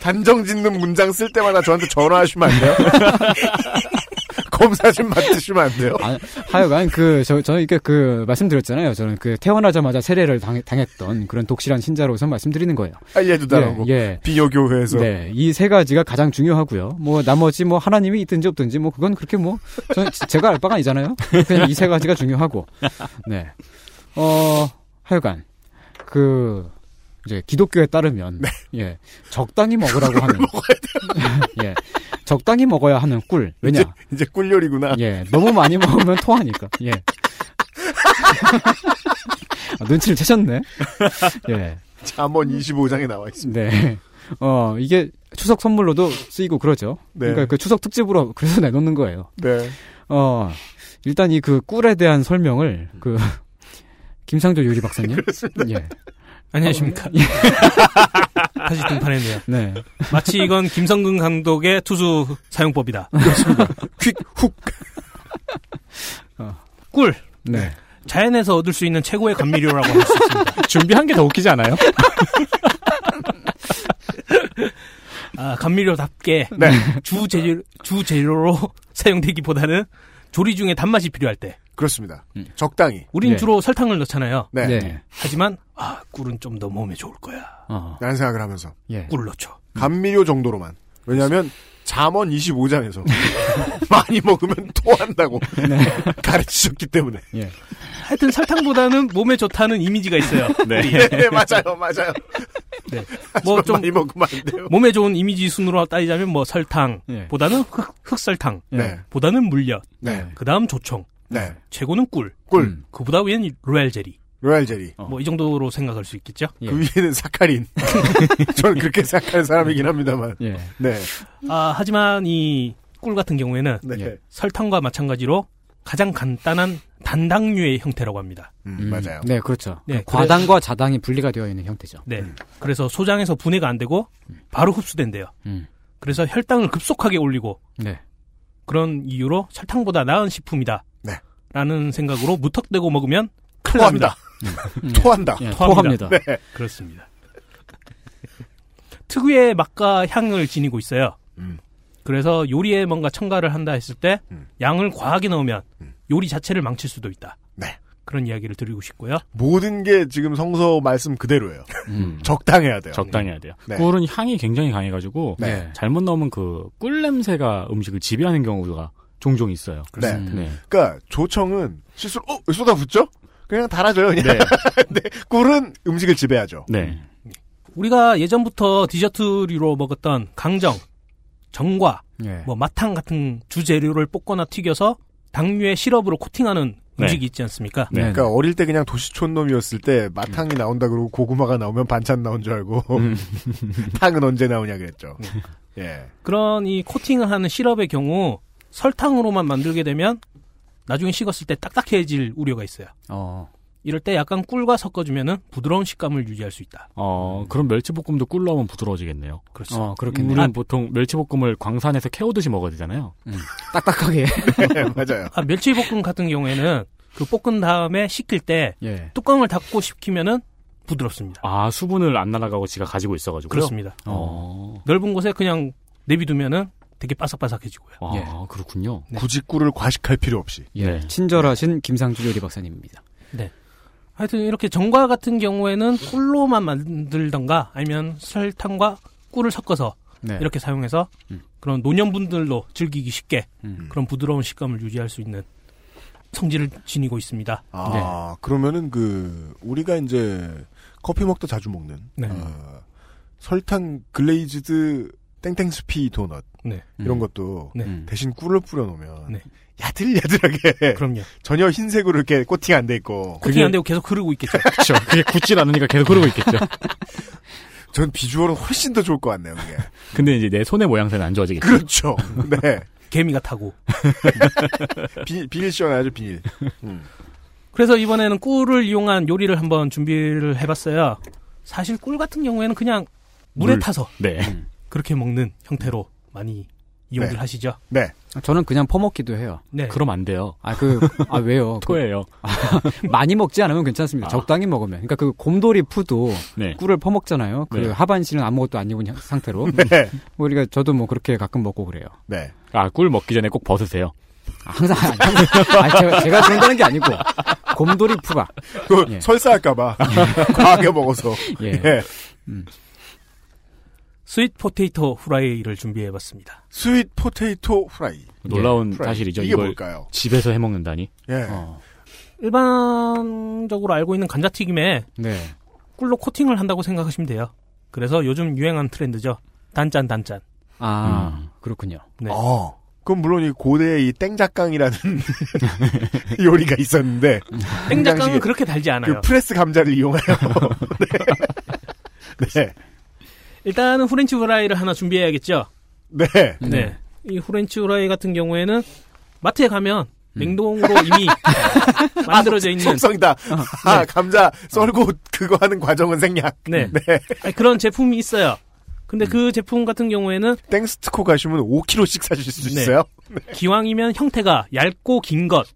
단정 짓는 문장 쓸 때마다 저한테 전화하시면 안 돼요? 검사 좀 맡으시면 안 돼요? 아, 하여간 그, 저, 저는 이게 그, 말씀드렸잖아요. 저는 그 태어나자마자 세례를 당, 당했던 그런 독실한 신자로서 말씀드리는 거예요. 할례도 당하고. 예, 예. 비교교회에서. 네, 이 세 가지가 가장 중요하고요. 뭐 나머지 뭐 하나님이 있든지 없든지 뭐 그건 그렇게 뭐 저는 지- 제가 알 바가 아니잖아요. 그냥 이 세 가지가 중요하고. 네. 어, 하여간 그 이제 기독교에 따르면 예 적당히 먹으라고 하는 예 적당히 먹어야 하는 꿀 왜냐 이제, 이제 꿀 요리구나. 예 너무 많이 먹으면 토하니까 예 아, 눈치를 채셨네 예 잠언 25장에 나와 있습니다. 네. 어, 이게 추석 선물로도 쓰이고 그러죠. 네. 그러니까 그 추석 특집으로 그래서 내놓는 거예요. 네. 어, 일단 이 그 꿀에 대한 설명을 그 김상조 요리 박사님. 예. 안녕하십니까. 예. 다시 등판했네요. 네. 마치 이건 김성근 감독의 투수 사용법이다. 그렇습니다. 퀵, 훅. 어. 꿀. 네. 자연에서 얻을 수 있는 최고의 감미료라고 할 수 있습니다. 준비한 게 더 웃기지 않아요? 아, 감미료답게 네. 주 재료 주 재료로 사용되기보다는 조리 중에 단맛이 필요할 때. 그렇습니다. 적당히. 우린 네. 주로 설탕을 넣잖아요. 네. 네. 하지만 아, 꿀은 좀 더 몸에 좋을 거야. 어. 라는 생각을 하면서. 예. 꿀 넣죠. 감미료 정도로만. 왜냐하면 잠언 25장에서 많이 먹으면 토한다고 가르치셨기 때문에. 예. 하여튼 설탕보다는 몸에 좋다는 이미지가 있어요. 네. 네, 맞아요, 맞아요. 네. 뭐좀 많이 먹으면 안 돼요. 몸에 좋은 이미지 순으로 따지자면 뭐 설탕 예. 보다는 흑, 흑설탕 네. 보다는 물엿 네. 그다음 조청 네. 최고는 꿀 꿀. 음. 그보다 위엔 로얄 제리 로얄 제리. 뭐이 정도로 생각할 수 있겠죠 예. 그 위에는 사카린. 저는 그렇게 생각하는 사람이긴 합니다만. 예. 네. 아 하지만 이 꿀 같은 경우에는 네. 예. 설탕과 마찬가지로 가장 간단한 단당류의 형태라고 합니다 음, 음, 맞아요. 네, 그렇죠. 네, 과당과 자당이 분리가 되어 있는 형태죠. 네 그래서 소장에서 분해가 안 되고 바로 흡수된대요 음. 그래서 혈당을 급속하게 올리고 네. 그런 이유로 설탕보다 나은 식품이다 네. 라는 생각으로 무턱대고 먹으면 큰일 납니다 토한다. 음. 토한다. 예, 토합니다. 토합니다. 네. 그렇습니다. 특유의 맛과 향을 지니고 있어요. 음. 그래서 요리에 뭔가 첨가를 한다 했을 때 음. 양을 과하게 넣으면 음. 요리 자체를 망칠 수도 있다. 네. 그런 이야기를 드리고 싶고요. 모든 게 지금 성서 말씀 그대로예요. 음. 적당해야 돼요. 적당해야 돼요. 네. 꿀은 향이 굉장히 강해가지고 네. 잘못 넣으면 그 꿀 냄새가 음식을 지배하는 경우가 종종 있어요. 네. 네. 그러니까 조청은 실수로 어? 왜 쏟아붓죠? 그냥 달아줘요. 그냥. 네. 근데 꿀은 음식을 지배하죠. 네. 우리가 예전부터 디저트류로 먹었던 강정, 정과, 예. 뭐 마탕 같은 주재료를 볶거나 튀겨서 당류의 시럽으로 코팅하는 네. 음식이 있지 않습니까? 네. 그러니까 어릴 때 그냥 도시촌 놈이었을 때 마탕이 나온다 그러고 고구마가 나오면 반찬 나온 줄 알고 음. 탕은 언제 나오냐 그랬죠. 예. 그런 이 코팅을 하는 시럽의 경우 설탕으로만 만들게 되면 나중에 식었을 때 딱딱해질 우려가 있어요. 어. 이럴 때 약간 꿀과 섞어주면은 부드러운 식감을 유지할 수 있다. 어, 그럼 멸치볶음도 꿀 넣으면 부드러워지겠네요. 그렇죠. 어, 그렇겠네요. 우리는 아. 보통 멸치볶음을 광산에서 캐오듯이 먹어야 되잖아요. 딱딱하게. 네, 맞아요. 아, 멸치볶음 같은 경우에는 그 볶은 다음에 식힐 때 예. 뚜껑을 닫고 식히면은 부드럽습니다. 아, 수분을 안 날아가고 지가 가지고 있어가지고요. 그렇습니다. 어. 넓은 곳에 그냥 내비두면은 되게 바삭바삭해지고요. 아, 예. 그렇군요. 네. 굳이 꿀을 과식할 필요 없이. 예. 네. 친절하신 김상주 요리 박사님입니다. 하여튼 이렇게 정과 같은 경우에는 꿀로만 만들던가 아니면 설탕과 꿀을 섞어서 네. 이렇게 사용해서 음. 그런 노년분들로 즐기기 쉽게 음. 그런 부드러운 식감을 유지할 수 있는 성질을 지니고 있습니다. 아, 네. 그러면은 그 우리가 이제 커피 먹다 자주 먹는 네. 어, 설탕 glazed 땡땡스피 도넛 네. 이런 음. 것도 네. 음. 대신 꿀을 뿌려 놓으면 네. 야들야들하게 그럼요. 전혀 흰색으로 이렇게 코팅 안 돼 있고 코팅 안 되고 계속 흐르고 있겠죠. 그렇죠. 그게 굳질 않으니까 계속 그러고 있겠죠. 전 비주얼은 훨씬 더 좋을 것 같네요. 그게 근데 이제 내 손의 모양새는 안 좋아지겠죠. 그렇죠. 네. 개미가 타고. 비, 비닐 씌워놔야죠 비닐. 음. 그래서 이번에는 꿀을 이용한 요리를 한번 준비를 해봤어요. 사실 꿀 같은 경우에는 그냥 물에 물. 타서 네. 그렇게 먹는 형태로 많이 이용들 네. 하시죠. 네. 저는 그냥 퍼먹기도 해요. 네. 그럼 안 돼요. 아, 그, 아, 왜요? 그, 토해요. 많이 먹지 않으면 괜찮습니다. 아. 적당히 먹으면. 그러니까 그 곰돌이 푸도 네. 꿀을 퍼먹잖아요. 그 네. 하반신은 아무것도 안 입은 형- 상태로. 네. 우리가 저도 뭐 그렇게 가끔 먹고 그래요. 네. 아, 꿀 먹기 전에 꼭 벗으세요. 아, 항상, 아니, 항상 아니, 제가, 제가 그런다는 게 아니고, 곰돌이 푸가. 그 예. 설사할까봐 과하게 먹어서. 예. 예. sweet potato fry를 준비해봤습니다. sweet potato fry. 놀라운 프라이. 사실이죠. 이게 이걸 뭘까요? 집에서 해 먹는다니. 예. 어, 일반적으로 알고 있는 감자튀김에 네. 꿀로 코팅을 한다고 생각하시면 돼요. 그래서 요즘 유행한 트렌드죠. 단짠 단짠. 아, 그렇군요. 네. 어. 그럼 물론 이 고대에 이 땡작강이라는 요리가 있었는데 땡작강은 그렇게 달지 않아요. 그 프레스 감자를 이용하여 네. 네. 일단은 후렌치 후라이를 하나 준비해야겠죠. 네. 네. 이 후렌치 후라이 같은 경우에는 마트에 가면 음. 냉동으로 이미 만들어져 있는 속성이다. 아, 감자 썰고 그거 하는 과정은 생략. 네. 아니, 그런 제품이 있어요. 근데 그 제품 같은 경우에는 땡스트코 가시면 5kg씩 사실 수 네. 있어요. 기왕이면 형태가 얇고 긴 것.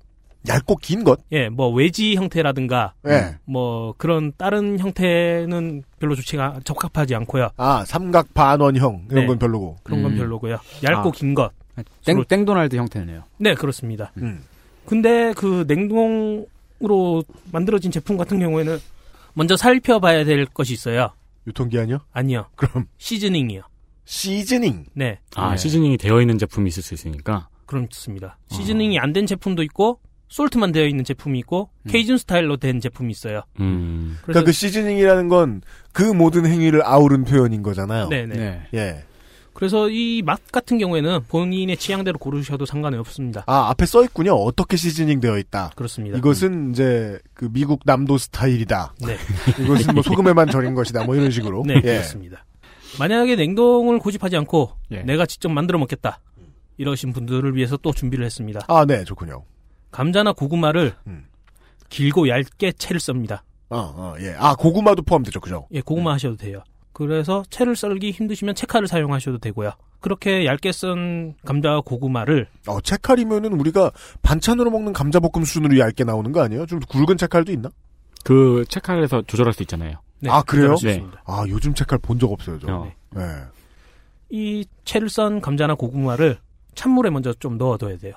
얇고 긴 것? 예, 뭐 외지 형태라든가 네. 뭐 그런 다른 형태는 별로 좋지가 적합하지 않고요. 아, 삼각 반원형 이런 네. 건 별로고. 그런 건 음. 별로고요. 얇고 아. 긴 것. 땡, 주로- 땡도날드 형태네요. 네, 그렇습니다. 음. 근데 그 냉동으로 만들어진 제품 같은 경우에는 먼저 살펴봐야 될 것이 있어요. 유통기한이요? 아니요. 그럼 시즈닝이요. 시즈닝. 네. 아, 네. 시즈닝이 되어 있는 제품이 있을 수 있으니까. 그렇습니다. 시즈닝이 안 된 제품도 있고 솔트만 되어 있는 제품이 있고 케이준 스타일로 된 제품이 있어요. 음. 그러니까 그 시즈닝이라는 건 그 모든 행위를 아우른 표현인 거잖아요. 네네. 네. 예. 그래서 이 맛 같은 경우에는 본인의 취향대로 고르셔도 상관이 없습니다. 아, 앞에 써 있군요. 어떻게 시즈닝 되어 있다. 그렇습니다. 이것은 이제 그 미국 남도 스타일이다. 네. 이것은 뭐 소금에만 절인 것이다. 뭐 이런 식으로. 네, 예. 그렇습니다. 만약에 냉동을 고집하지 않고 예. 내가 직접 만들어 먹겠다. 이러신 분들을 위해서 또 준비를 했습니다. 아, 네, 좋군요. 감자나 고구마를 음. 길고 얇게 채를 썹니다. 어, 어, 예. 아, 고구마도 포함되죠, 그죠? 예, 고구마 하셔도 돼요. 그래서 채를 썰기 힘드시면 채칼을 사용하셔도 되고요. 그렇게 얇게 썬 감자와 고구마를 어, 채칼이면은 우리가 반찬으로 먹는 감자 볶음 수준으로 얇게 나오는 거 아니에요? 좀 굵은 채칼도 있나? 그 체칼에서 조절할 수 있잖아요. 네, 아, 그래요? 네. 아, 요즘 채칼 본 적 없어요, 저. 어. 네. 이 채를 썬 감자나 고구마를 찬물에 먼저 좀 넣어둬야 돼요.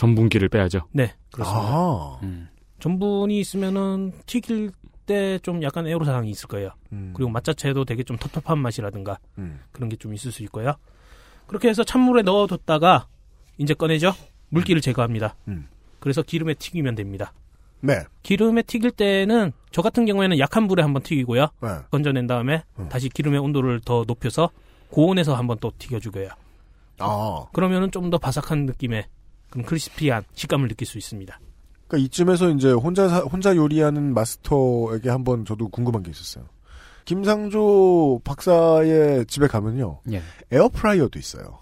전분기를 빼야죠. 네, 그렇습니다. 아, 음. 전분이 있으면은 튀길 때 좀 약간 애로사항이 있을 거예요. 음. 그리고 맛 자체도 되게 좀 텁텁한 맛이라든가 음. 그런 게 좀 있을 수 있고요. 그렇게 해서 찬물에 넣어뒀다가 이제 꺼내죠. 물기를 제거합니다. 음. 그래서 기름에 튀기면 됩니다. 네. 기름에 튀길 때는 저 같은 경우에는 약한 불에 한번 튀기고요. 네. 건져낸 다음에 음. 다시 기름의 온도를 더 높여서 고온에서 한번 또 튀겨주고요. 아. 그러면은 좀 더 바삭한 느낌의 그런 crispy한 식감을 느낄 수 있습니다. 그러니까 이쯤에서 이제 혼자 사- 혼자 요리하는 마스터에게 한번 저도 궁금한 게 있었어요. 김상조 박사의 집에 가면요. 예. 에어프라이어도 있어요.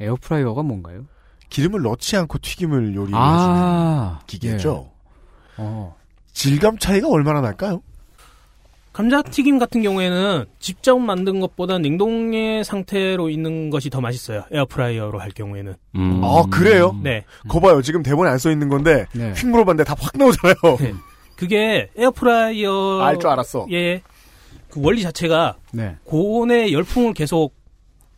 에어프라이어가 뭔가요? 기름을 넣지 않고 튀김을 요리해주는 아, 기계죠. 어. 질감 차이가 얼마나 날까요? 감자튀김 같은 경우에는 직접 만든 것보다 냉동의 상태로 있는 것이 더 맛있어요. 에어프라이어로 할 경우에는. 음. 아 그래요? 네. 거 봐요. 지금 대본에 안 써 있는 건데 네. 휙 물어봤는데 다 확 나오잖아요. 네. 그게 에어프라이어 알 줄 알았어. 예. 그 원리 자체가 네. 고온의 열풍을 계속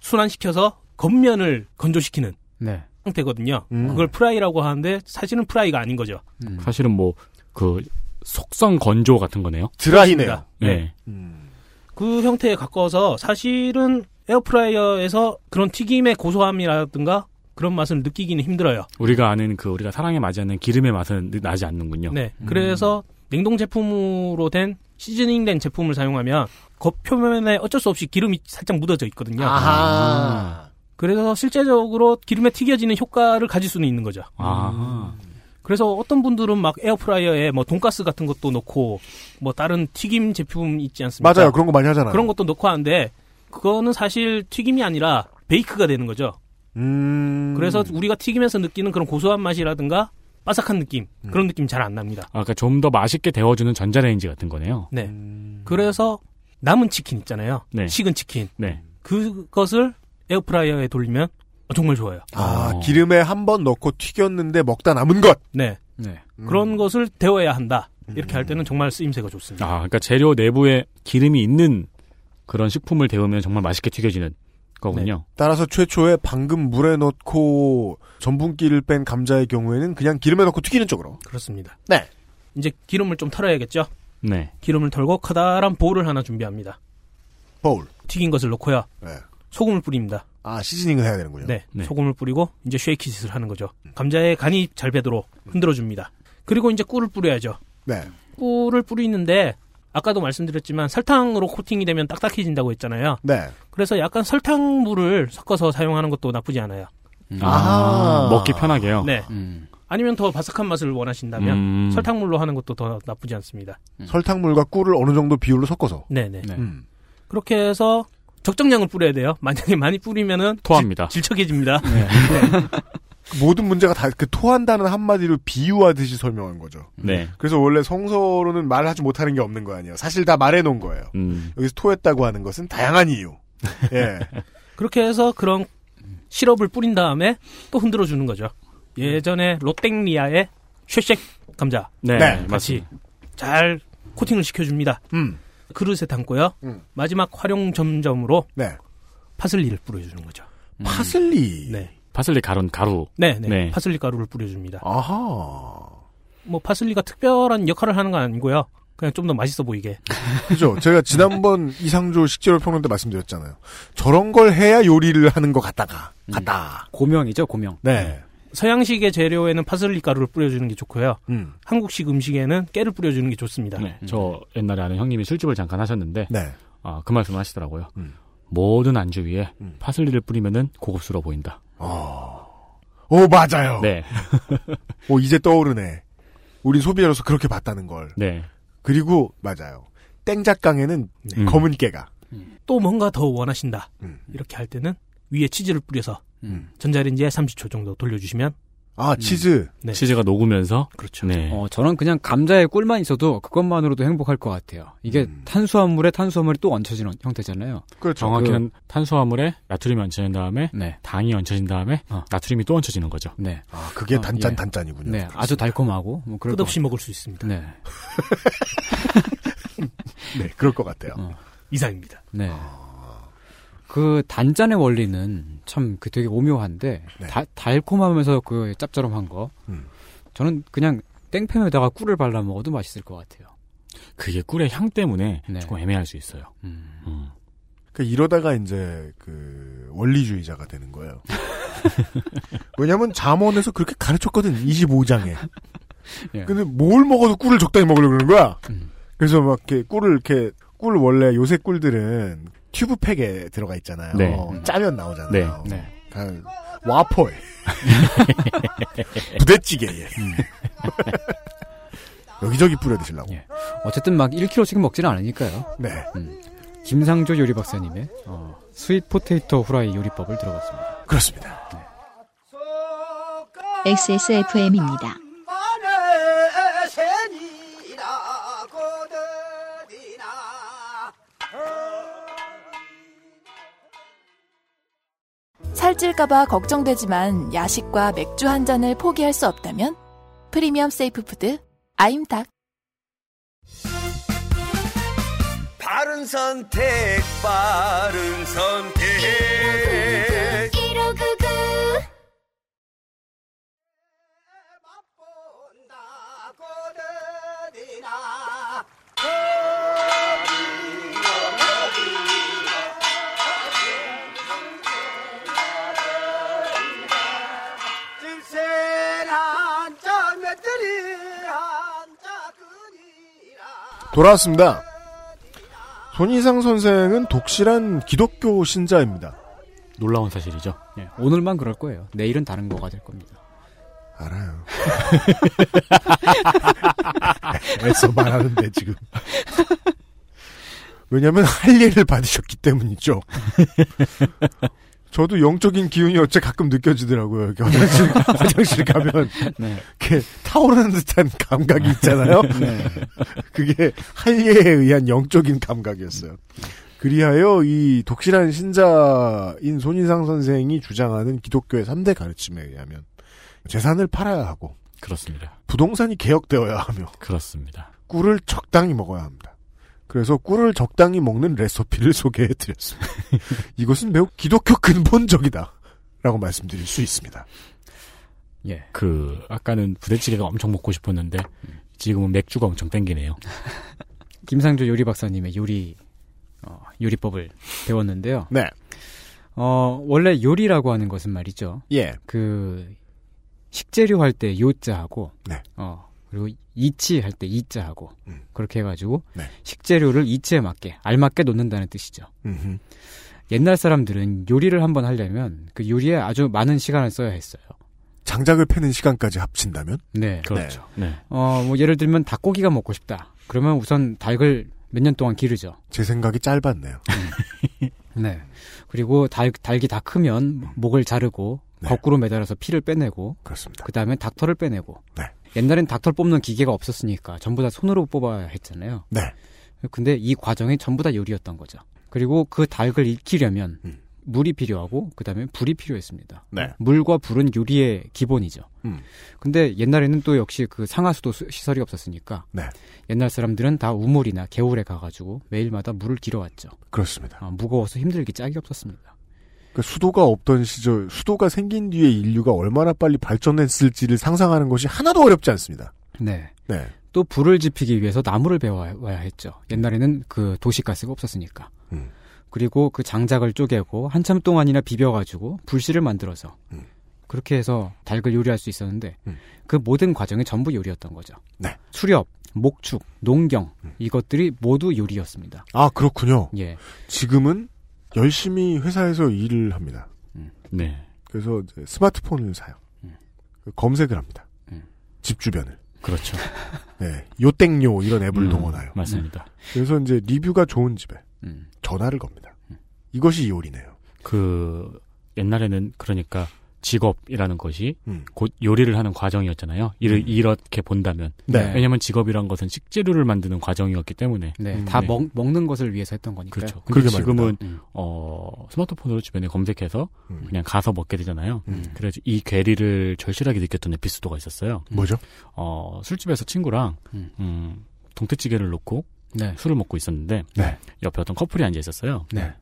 순환시켜서 겉면을 건조시키는 네. 상태거든요. 음. 그걸 프라이라고 하는데 사실은 프라이가 아닌 거죠. 음. 사실은 뭐 그 속성 건조 같은 거네요. 드라이네요. 그렇습니다. 네. 음. 그 형태에 가까워서 사실은 에어프라이어에서 그런 튀김의 고소함이라든가 그런 맛을 느끼기는 힘들어요. 우리가 아는 그 우리가 사랑에 맞지 않는 기름의 맛은 느- 나지 않는군요. 네. 그래서 냉동 제품으로 된 시즈닝 된 제품을 사용하면 겉 표면에 어쩔 수 없이 기름이 살짝 묻어져 있거든요. 아하. 그래서 실제적으로 기름에 튀겨지는 효과를 가질 수는 있는 거죠. 아. 그래서 어떤 분들은 막 에어프라이어에 뭐 돈가스 같은 것도 넣고 뭐 다른 튀김 제품 있지 않습니까? 맞아요. 그런 거 많이 하잖아요. 그런 것도 넣고 하는데 그거는 사실 튀김이 아니라 베이크가 되는 거죠. 음. 그래서 우리가 튀기면서 느끼는 그런 고소한 맛이라든가 바삭한 느낌 그런 느낌 잘 안 납니다. 아, 그러니까 좀더 맛있게 데워주는 전자레인지 같은 거네요. 네. 음. 그래서 남은 치킨 있잖아요. 네. 식은 치킨 네. 그것을 에어프라이어에 돌리면 정말 좋아요. 아 어. 기름에 한 번 넣고 튀겼는데 먹다 남은 것. 네. 네. 그런 것을 데워야 한다. 이렇게 할 때는 정말 쓰임새가 좋습니다. 아, 그러니까 재료 내부에 기름이 있는 그런 식품을 데우면 정말 맛있게 튀겨지는 거군요. 따라서 최초에 방금 물에 넣고 전분기를 뺀 감자의 경우에는 그냥 기름에 넣고 튀기는 쪽으로. 그렇습니다. 네. 이제 기름을 좀 털어야겠죠. 네. 기름을 털고 커다란 볼을 하나 준비합니다. 보울. 튀긴 것을 넣고요. 네. 소금을 뿌립니다. 아 시즈닝을 해야 되는군요. 네, 네. 소금을 뿌리고 이제 쉐이키짓을 하는 거죠. 감자에 간이 잘 배도록 흔들어 줍니다. 그리고 이제 꿀을 뿌려야죠. 네. 꿀을 뿌리는데 아까도 말씀드렸지만 설탕으로 코팅이 되면 딱딱해진다고 했잖아요. 네. 그래서 약간 설탕물을 섞어서 사용하는 것도 나쁘지 않아요. 아, 먹기 편하게요. 네. 아니면 더 바삭한 맛을 원하신다면 음. 설탕물로 하는 것도 더 나쁘지 않습니다. 설탕물과 꿀을 어느 정도 비율로 섞어서. 네네. 음. 그렇게 해서 적정량을 뿌려야 돼요. 만약에 많이 뿌리면은 토합니다. 질, 척해집니다 모든 문제가 다 그 토한다는 한마디로 비유하듯이 설명한 거죠. 네. 그래서 원래 성서로는 말하지 못하는 게 없는 거 아니에요. 사실 다 말해놓은 거예요. 음. 여기서 토했다고 하는 것은 다양한 이유. 예. 그렇게 해서 그런 시럽을 뿌린 다음에 또 흔들어 주는 거죠. 예전에 롯땡리아의 쉐쉑 감자. 네, 같이 맞습니다. 잘 코팅을 시켜줍니다. 음. 그릇에 담고요. 음. 마지막 화룡점정으로 네. 파슬리를 뿌려주는 거죠. 파슬리. 네. 파슬리 가루는 가루. 네, 네. 네. 파슬리 가루를 뿌려줍니다. 아하. 뭐 파슬리가 특별한 역할을 하는 건 아니고요. 그냥 좀 더 맛있어 보이게. 그죠. 제가 지난번 이상조 식재료 평론 때 말씀드렸잖아요. 저런 걸 해야 요리를 하는 것 같다가. 같다. 고명이죠, 고명. 네. 서양식의 재료에는 파슬리 가루를 뿌려주는 게 좋고요. 음. 한국식 음식에는 깨를 뿌려주는 게 좋습니다. 네. 저 옛날에 아는 형님이 술집을 잠깐 하셨는데 네. 아, 그 말씀을 하시더라고요. 음. 모든 안주 위에 파슬리를 뿌리면은 고급스러워 보인다. 오, 맞아요. 네. 오, 이제 떠오르네. 우리 소비자로서 그렇게 봤다는 걸. 네. 그리고, 맞아요. 땡작강에는 음. 검은 깨가. 또 뭔가 더 원하신다. 음. 이렇게 할 때는 위에 치즈를 뿌려서 음. 전자레인지에 30초 정도 돌려주시면 아, 치즈. 네. 치즈가 녹으면서 그렇죠. 네. 어, 저는 그냥 감자에 꿀만 있어도 그것만으로도 행복할 것 같아요. 이게 탄수화물에 탄수화물이 또 얹혀지는 형태잖아요. 그렇죠. 정확히는 탄수화물에 나트륨이 얹혀진 다음에 네. 당이 얹혀진 다음에 나트륨이 또 얹혀지는 거죠. 네. 아, 그게 어, 단짠 예. 단짠이군요. 네, 아주 달콤하고 뭐 끝없이 것 먹을 수 있습니다. 네. 네, 그럴 것 같아요. 어. 이상입니다. 네. 그 단짠의 원리는 참 그 되게 오묘한데 네. 다- 달콤하면서 그 짭짤한 거. 음. 저는 그냥 땡팬에다가 꿀을 발라 먹어도 맛있을 것 같아요. 그게 꿀의 향 때문에 네. 조금 애매할 수 있어요. 음. 음. 그 이러다가 이제 그 원리주의자가 되는 거예요. 왜냐면 잠언에서 그렇게 가르쳤거든. 25장에. 예. 근데 뭘 먹어도 꿀을 적당히 먹으려고 그러는 거야. 음. 그래서 막 이렇게 꿀을 이렇게 꿀 원래 요새 꿀들은 튜브팩에 들어가 있잖아요. 네. 짜면 나오잖아요. 네. 네. 그 와퍼에 부대찌개에 여기저기 뿌려 드시려고. 예. 어쨌든 막 1kg씩 먹지는 않으니까요. 네. 음. 김상조 요리 박사님의 어, sweet potato fry 요리법을 들어봤습니다. 그렇습니다. XSFM입니다. 살찔까봐 걱정되지만 야식과 맥주 한 잔을 포기할 수 없다면 프리미엄 safe food 아임닭. 바른 선택 바른 선택 돌아왔습니다. 손희상 선생은 독실한 기독교 신자입니다. 놀라운 사실이죠. 예, 오늘만 그럴 거예요. 내일은 다른 거가 될 겁니다. 알아요. 애써 말하는데 지금. 왜냐하면 할 일을 받으셨기 때문이죠. 저도 영적인 기운이 어째 가끔 느껴지더라고요. 이렇게 화장실, 화장실 가면 네. 이렇게 타오르는 듯한 감각이 있잖아요. 네. 그게 할례에 의한 영적인 감각이었어요. 그리하여 이 독실한 신자인 손인상 선생이 주장하는 기독교의 3대 가르침에 의하면 재산을 팔아야 하고 그렇습니다. 부동산이 개혁되어야 하며 그렇습니다. 꿀을 적당히 먹어야 합니다. 그래서 꿀을 적당히 먹는 레시피를 소개해 드렸습니다. 이것은 매우 기독교 근본적이다. 라고 말씀드릴 수 있습니다. 예. 그 아까는 부대찌개가 엄청 먹고 싶었는데 지금은 맥주가 엄청 땡기네요. 김상조 요리 박사님의 요리 어, 요리법을 배웠는데요. 네. 어, 원래 요리라고 하는 것은 말이죠. 예. 그 식재료 할 때 요자하고 네. 어, 그리고 이치 할 때 이자 하고 음. 그렇게 해가지고 네. 식재료를 이치에 맞게 알맞게 놓는다는 뜻이죠. 음흠. 옛날 사람들은 요리를 한번 하려면 그 요리에 아주 많은 시간을 써야 했어요. 장작을 패는 시간까지 합친다면? 네. 그렇죠. 네. 어, 뭐 예를 들면 닭고기가 먹고 싶다. 그러면 우선 닭을 몇 년 동안 기르죠. 제 생각이 짧았네요. 네. 그리고 닭, 닭이 다 크면 목을 자르고 거꾸로 매달아서 피를 빼내고 그렇습니다. 그 다음에 닭털을 빼내고 네. 옛날엔 닭털 뽑는 기계가 없었으니까 전부 다 손으로 뽑아야 했잖아요. 네. 근데 이 과정이 전부 다 요리였던 거죠. 그리고 그 닭을 익히려면 물이 필요하고 그다음에 불이 필요했습니다. 네. 물과 불은 요리의 기본이죠. 음. 근데 옛날에는 또 역시 그 상하수도 수- 시설이 없었으니까 네. 옛날 사람들은 다 우물이나 개울에 가가지고 매일마다 물을 길어왔죠. 그렇습니다. 아, 무거워서 힘들기 짝이 없었습니다. 그 수도가 없던 시절, 수도가 생긴 뒤에 인류가 얼마나 빨리 발전했을지를 상상하는 것이 하나도 어렵지 않습니다. 네. 네. 또 불을 지피기 위해서 나무를 베어와야 했죠. 옛날에는 그 도시가스가 없었으니까. 음. 그리고 그 장작을 쪼개고 한참 동안이나 비벼가지고 불씨를 만들어서 음. 그렇게 해서 닭을 요리할 수 있었는데 그 모든 과정이 전부 요리였던 거죠. 네. 수렵, 목축, 농경 이것들이 모두 요리였습니다. 아, 그렇군요. 예. 지금은 열심히 회사에서 일을 합니다. 네. 그래서 스마트폰을 사요. 그 검색을 합니다. 집 주변을. 그렇죠. 네. 요땡요 이런 앱을 음, 동원하요. 맞습니다. 그래서 이제 리뷰가 좋은 집에 음. 전화를 겁니다. 이것이 요리네요. 그 옛날에는 그러니까 직업이라는 것이 음. 곧 요리를 하는 과정이었잖아요. 이를 이렇게 본다면 네. 왜냐하면 직업이란 것은 식재료를 만드는 과정이었기 때문에 네. 다 먹, 먹는 것을 위해서 했던 거니까요. 그렇죠. 근데 지금은 음. 어 스마트폰으로 주변에 검색해서 음. 그냥 가서 먹게 되잖아요. 그래서 이 괴리를 절실하게 느꼈던 에피소드가 있었어요. 뭐죠? 어 술집에서 친구랑 음. 음, 동태찌개를 놓고 네. 술을 먹고 있었는데 네. 옆에 어떤 커플이 앉아 있었어요. 네.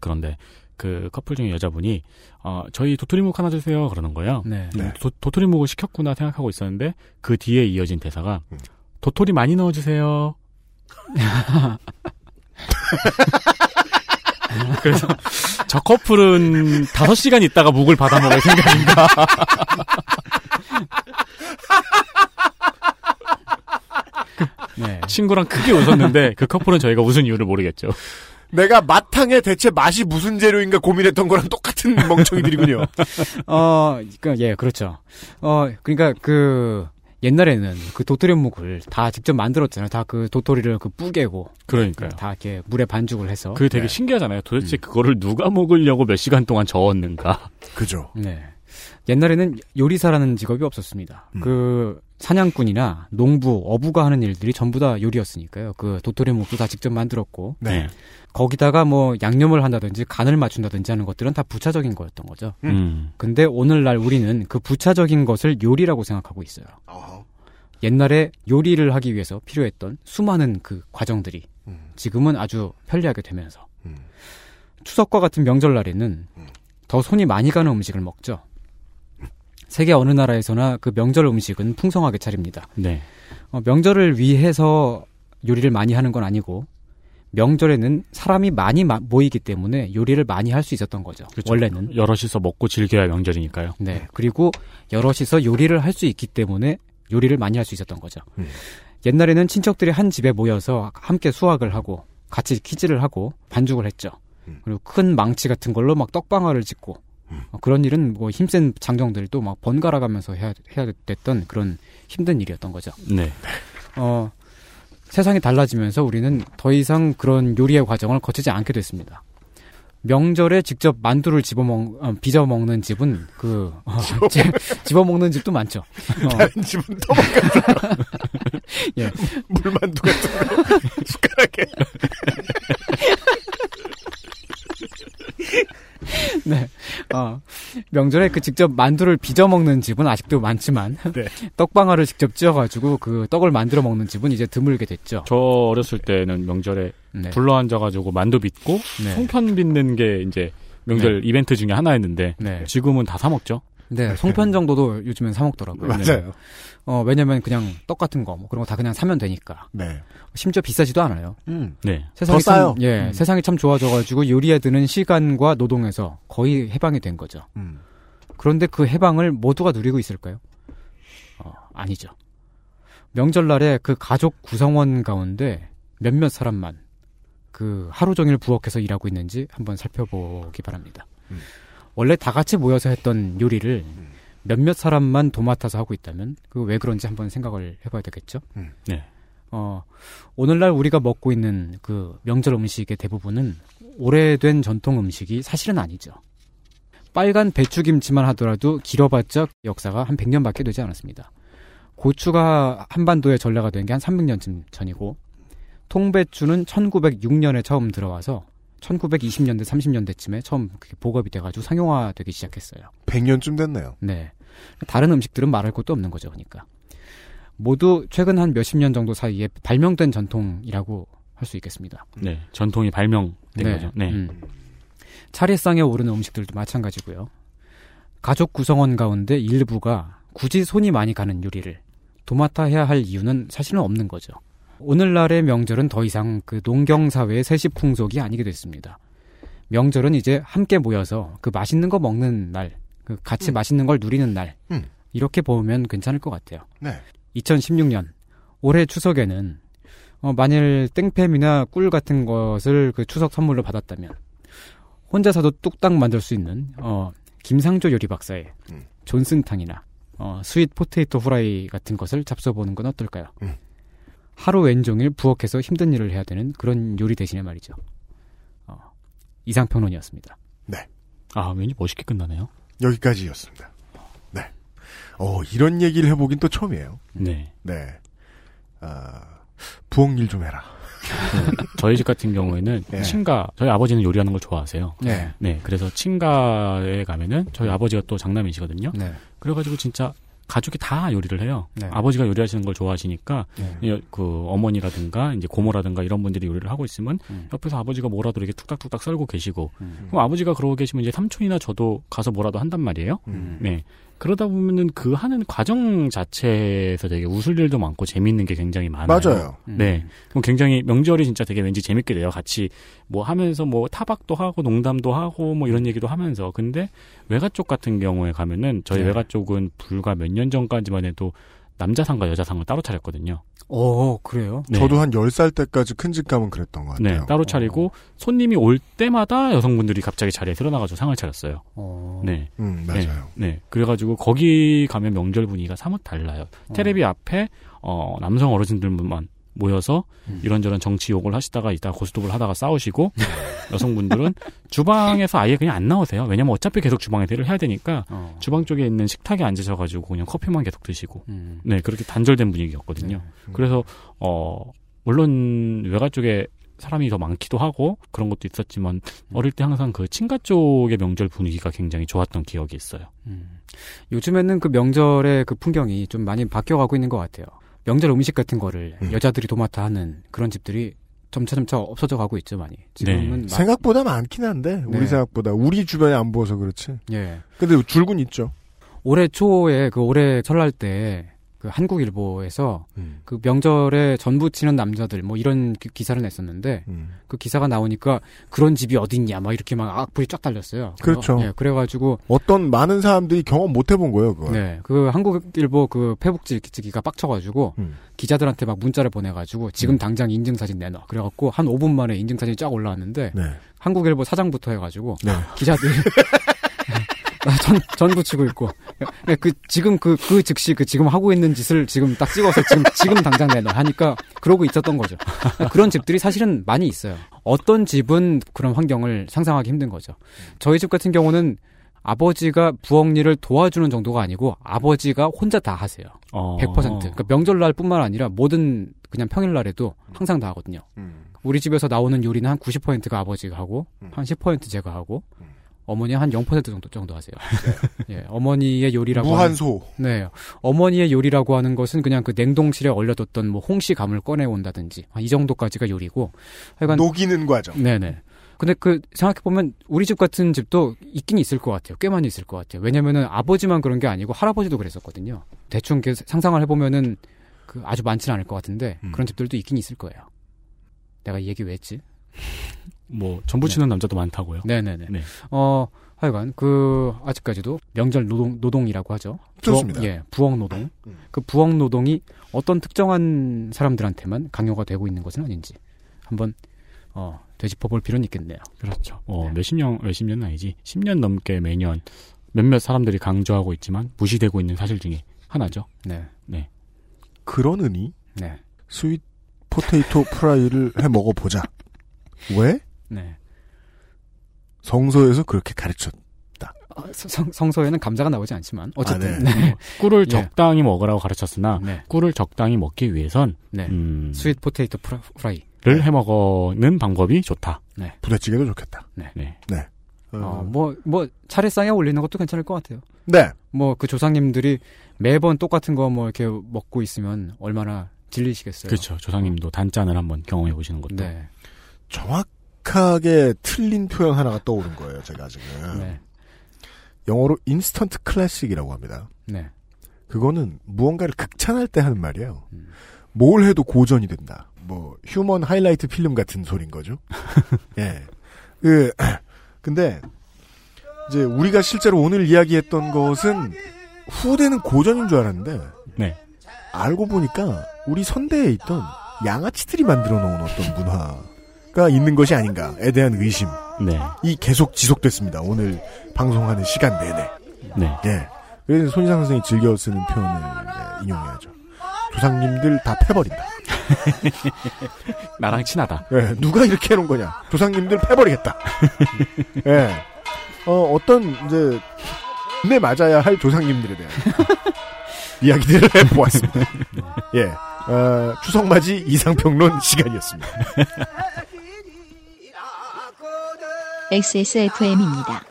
그런데 그 커플 중에 여자분이 어 저희 도토리묵 하나 주세요 그러는 거예요. 네. 도, 도토리묵을 시켰구나 생각하고 있었는데 그 뒤에 이어진 대사가 음. 도토리 많이 넣어주세요. 그래서 저 커플은 다섯 시간 있다가 묵을 받아 먹을 생각인가? 네. 친구랑 크게 웃었는데 그 커플은 저희가 웃은 이유를 모르겠죠. 내가 마탕에 대체 맛이 무슨 재료인가 고민했던 거랑 똑같은 멍청이들이군요. 어, 그, 예, 그렇죠. 어, 그러니까 그 옛날에는 그 도토리묵을 다 직접 만들었잖아요. 다 그 도토리를 그 뿌개고 그러니까요. 다 이렇게 물에 반죽을 해서. 그게 되게 신기하잖아요. 도대체 그거를 누가 먹으려고 몇 시간 동안 저었는가? 그죠. 네. 옛날에는 요리사라는 직업이 없었습니다. 그 사냥꾼이나 농부, 어부가 하는 일들이 전부 다 요리였으니까요. 그 도토리묵도 다 직접 만들었고. 네. 거기다가 뭐 양념을 한다든지 간을 맞춘다든지 하는 것들은 다 부차적인 거였던 거죠. 음. 근데 오늘날 우리는 그 부차적인 것을 요리라고 생각하고 있어요. 옛날에 요리를 하기 위해서 필요했던 수많은 그 과정들이 지금은 아주 편리하게 되면서 추석과 같은 명절날에는 더 손이 많이 가는 음식을 먹죠. 세계 어느 나라에서나 그 명절 음식은 풍성하게 차립니다. 네. 어, 명절을 위해서 요리를 많이 하는 건 아니고 명절에는 사람이 많이 마- 모이기 때문에 요리를 많이 할 수 있었던 거죠. 그렇죠. 원래는. 여럿이서 먹고 즐겨야 명절이니까요. 네. 그리고 여럿이서 요리를 할 수 있기 때문에 요리를 많이 할 수 있었던 거죠. 옛날에는 친척들이 한 집에 모여서 함께 수확을 하고 같이 퀴즈를 하고 반죽을 했죠. 그리고 큰 망치 같은 걸로 막 떡방아를 짓고 어, 그런 일은 뭐 힘센 장정들도 막 번갈아 가면서 해야, 해야 됐던 그런 힘든 일이었던 거죠. 네. 어, 세상이 달라지면서 우리는 더 이상 그런 요리의 과정을 거치지 않게 됐습니다. 명절에 직접 만두를 집어먹, 어, 빚어 먹는 집은 그, 어, 집어 먹는 집도 많죠. 어. 다른 집은 떠먹겠어요. 예. 물만두 같은 거 숟가락에. 네. 어, 명절에 그 직접 만두를 빚어 먹는 집은 아직도 많지만, 네. 떡방아를 직접 찧어가지고 그 떡을 만들어 먹는 집은 이제 드물게 됐죠. 저 어렸을 때는 명절에 네. 불러 앉아가지고 만두 빚고 네. 송편 빚는 게 이제 명절 이벤트 중에 하나였는데 네. 지금은 다 사 먹죠. 네, 송편 정도도 요즘엔 사 먹더라고요. 맞아요. 어, 왜냐면 그냥 떡 같은 거, 뭐 그런 거 다 그냥 사면 되니까. 네. 심지어 비싸지도 않아요. 음. 네. 세상이 더 싸요. 참, 예, 음. 세상이 참 좋아져가지고 요리에 드는 시간과 노동에서 거의 해방이 된 거죠. 음. 그런데 그 해방을 모두가 누리고 있을까요? 어, 아니죠. 명절날에 그 가족 구성원 가운데 몇몇 사람만 그 하루 종일 부엌에서 일하고 있는지 한번 살펴보기 바랍니다. 음. 원래 다 같이 모여서 했던 요리를 몇몇 사람만 도맡아서 하고 있다면 그 왜 그런지 한번 생각을 해봐야 되겠죠. 음. 네. 어 오늘날 우리가 먹고 있는 그 명절 음식의 대부분은 오래된 전통 음식이 사실은 아니죠. 빨간 배추김치만 하더라도 길어봤자 역사가 한 100년밖에 되지 않았습니다. 고추가 한반도에 전래가 된 게 한 300년쯤 전이고 통배추는 1906년에 처음 들어와서 1920년대 30년대쯤에 처음 그게 보급이 돼가지고 상용화되기 시작했어요. 100년쯤 됐네요. 네. 다른 음식들은 말할 것도 없는 거죠, 그러니까. 모두 최근 한 몇십 년 정도 사이에 발명된 전통이라고 할 수 있겠습니다. 네. 전통이 발명된 거죠. 네. 음. 차례상에 오르는 음식들도 마찬가지고요. 가족 구성원 가운데 일부가 굳이 손이 많이 가는 요리를 도맡아 해야 할 이유는 사실은 없는 거죠. 오늘날의 명절은 더 이상 그 농경 사회의 세시 풍속이 아니게 됐습니다. 명절은 이제 함께 모여서 그 맛있는 거 먹는 날, 그 같이 맛있는 걸 누리는 날, 음. 이렇게 보면 괜찮을 것 같아요. 네. 2016년 올해 추석에는 어, 만일 땡팸이나 꿀 같은 것을 그 추석 선물로 받았다면 혼자서도 뚝딱 만들 수 있는 어, 김상조 요리 박사의 음. 존슨탕이나 어, sweet potato fry 같은 것을 잡숴보는 건 어떨까요? 음. 하루 왼종일 부엌에서 힘든 일을 해야 되는 그런 요리 대신에 말이죠. 어, 이상평론이었습니다. 네. 아, 왠지 멋있게 끝나네요. 여기까지였습니다. 네. 어, 이런 얘기를 해보긴 또 처음이에요. 네. 네. 아, 부엌 일 좀 해라. 저희 집 같은 경우에는 네. 친가 저희 아버지는 요리하는 걸 좋아하세요. 네. 그래서 친가에 가면은 저희 아버지가 또 장남이시거든요. 네. 그래가지고 진짜 가족이 다 요리를 해요. 네. 아버지가 요리하시는 걸 좋아하시니까 네. 예, 그 어머니라든가 이제 고모라든가 이런 분들이 요리를 하고 있으면 음. 옆에서 아버지가 뭐라도 이렇게 툭딱툭딱 썰고 계시고 음. 그럼 아버지가 그러고 계시면 이제 삼촌이나 저도 가서 뭐라도 한단 말이에요. 음. 네. 그러다 보면은 그 하는 과정 자체에서 되게 웃을 일도 많고 재밌는 게 굉장히 많아요. 맞아요. 음. 네. 그럼 굉장히 명절이 진짜 되게 왠지 재밌게 돼요. 같이 뭐 하면서 뭐 타박도 하고 농담도 하고 뭐 이런 얘기도 하면서. 근데 외가 쪽 같은 경우에 가면은 저희 네. 외가 쪽은 불과 몇 년 전까지만 해도 남자상과 여자상을 따로 차렸거든요. 어, 그래요? 네. 저도 한 10살 때까지 큰집 가면 그랬던 것 네, 같아요. 따로 차리고 손님이 올 때마다 여성분들이 갑자기 자리에 드러나가지고 상을 차렸어요. 어. 네. 음, 맞아요. 네, 네. 그래가지고 거기 가면 명절 분위기가 사뭇 달라요. 테레비 앞에 어, 남성 어르신들만 모여서 음. 이런저런 정치 욕을 하시다가 이따 고스톱을 하다가 싸우시고 여성분들은 주방에서 아예 그냥 안 나오세요. 왜냐면 어차피 계속 주방에서 일을 해야 되니까 어. 주방 쪽에 있는 식탁에 앉으셔가지고 그냥 커피만 계속 드시고 음. 네 그렇게 단절된 분위기였거든요. 음. 그래서 어 물론 외가 쪽에 사람이 더 많기도 하고 그런 것도 있었지만 어릴 때 항상 그 친가 쪽의 명절 분위기가 굉장히 좋았던 기억이 있어요. 음. 요즘에는 그 명절의 그 풍경이 좀 많이 바뀌어가고 있는 것 같아요. 명절 음식 같은 거를 음. 여자들이 도맡아 하는 그런 집들이 점차점차 없어져 가고 있죠, 많이. 지금은 막- 생각보다 많긴 한데 우리 네. 생각보다 우리 주변에 안 보여서 그렇지. 예. 근데 줄군 있죠. 올해 초에 그 올해 설날 때 그 한국일보에서 음. 그 명절에 전부 치는 남자들 뭐 이런 기- 기사를 냈었는데 음. 그 기사가 나오니까 그런 집이 어딨냐 막 이렇게 막 악플이 쫙 달렸어요. 그렇죠. 예, 그래가지고 어떤 많은 사람들이 경험 못 해본 거예요, 그거. 네, 그 한국일보 그 페북지 기가 빡쳐가지고 음. 기자들한테 막 문자를 보내가지고 지금 당장 인증사진 내놔. 그래갖고 한 5분 만에 인증사진이 쫙 올라왔는데 네. 한국일보 사장부터 해가지고 네. 기자들이 전, 전 붙이고 있고 예, 그 지금 그 그 즉시 그 지금 하고 있는 짓을 지금 딱 찍어서 지금 지금 당장 내놔 하니까 그러고 있었던 거죠. 그런 집들이 사실은 많이 있어요. 어떤 집은 그런 환경을 상상하기 힘든 거죠. 저희 집 같은 경우는 아버지가 부엌 일을 도와주는 정도가 아니고 아버지가 혼자 다 하세요. 어. 100%. 그러니까 명절날 뿐만 아니라 모든 그냥 평일날에도 항상 다 하거든요. 음. 우리 집에서 나오는 요리는 한 90%가 아버지가 하고 한10% 제가 하고 어머니 한 0% 정도 정도 하세요. 예, 어머니의 요리라고 무한소. 하는, 네, 어머니의 요리라고 하는 것은 그냥 그 냉동실에 얼려뒀던 뭐 홍시 감을 꺼내 온다든지 아, 이 정도까지가 요리고 하여간 녹이는 과정. 네네. 근데 그 생각해 보면 우리 집 같은 집도 있긴 있을 것 같아요. 꽤 많이 있을 것 같아요. 왜냐면은 아버지만 그런 게 아니고 할아버지도 그랬었거든요. 대충 이렇게 상상을 해보면은 그 아주 많지는 않을 것 같은데 음. 그런 집들도 있긴 있을 거예요. 내가 이 얘기 왜 했지? 뭐 전부 치는 남자도 많다고요. 네네네. 네. 어 하여간 그 아직까지도 명절 노동 노동이라고 하죠. 좋습니다. 부엌, 예, 부엌 노동. 음. 그 부엌 노동이 어떤 특정한 사람들한테만 강요가 되고 있는 것은 아닌지 한번 어, 되짚어 볼 필요는 있겠네요. 그렇죠. 어, 몇십 년, 몇십 년은 아니지. 10년 넘게 매년 몇몇 사람들이 강조하고 있지만 무시되고 있는 사실 중에 하나죠. 네. 네. 그러느니 네. sweet potato fry를 해 먹어보자. 왜? 네. 성서에서 그렇게 가르쳤다. 아, 성, 성서에는 감자가 나오지 않지만 어쨌든 아, 네. 네. 꿀을 예. 적당히 먹으라고 가르쳤으나 네. 꿀을 적당히 먹기 위해선 네. 음, sweet potato fr, fry. 를 해 먹는 방법이 좋다. 네. 부대찌개도 좋겠다. 네. 네. 네. 어, 뭐, 뭐, 차례상에 올리는 것도 괜찮을 것 같아요. 네. 뭐, 그 조상님들이 매번 똑같은 거 뭐 이렇게 먹고 있으면 얼마나 질리시겠어요. 그렇죠. 조상님도 단짠을 한번 경험해 보시는 것도. 네. 정확 하게 틀린 표현 하나가 떠오른 거예요, 제가 지금. 네. 영어로 instant classic이라고 합니다. 네. 그거는 무언가를 극찬할 때 하는 말이에요. 음. 뭘 해도 고전이 된다. 뭐 human highlight film 같은 소린 거죠. 예. 그 근데 이제 우리가 실제로 오늘 이야기했던 것은 후대는 고전인 줄 알았는데 네. 알고 보니까 우리 선대에 있던 양아치들이 만들어 놓은 어떤 문화 가 있는 것이 아닌가에 대한 의심. 네. 이 계속 지속됐습니다. 오늘 방송하는 시간 내내. 네. 예. 그래서 손희상 선생이 즐겨 쓰는 표현을 인용해야죠. 조상님들 다 패버린다. 나랑 친하다. 예, 누가 이렇게 해놓은 거냐. 조상님들 패버리겠다. 예. 어, 어떤, 이제, 내 맞아야 할 조상님들에 대한 이야기들을 해보았습니다. 예. 어, 추석맞이 이상평론 시간이었습니다. XSFM입니다.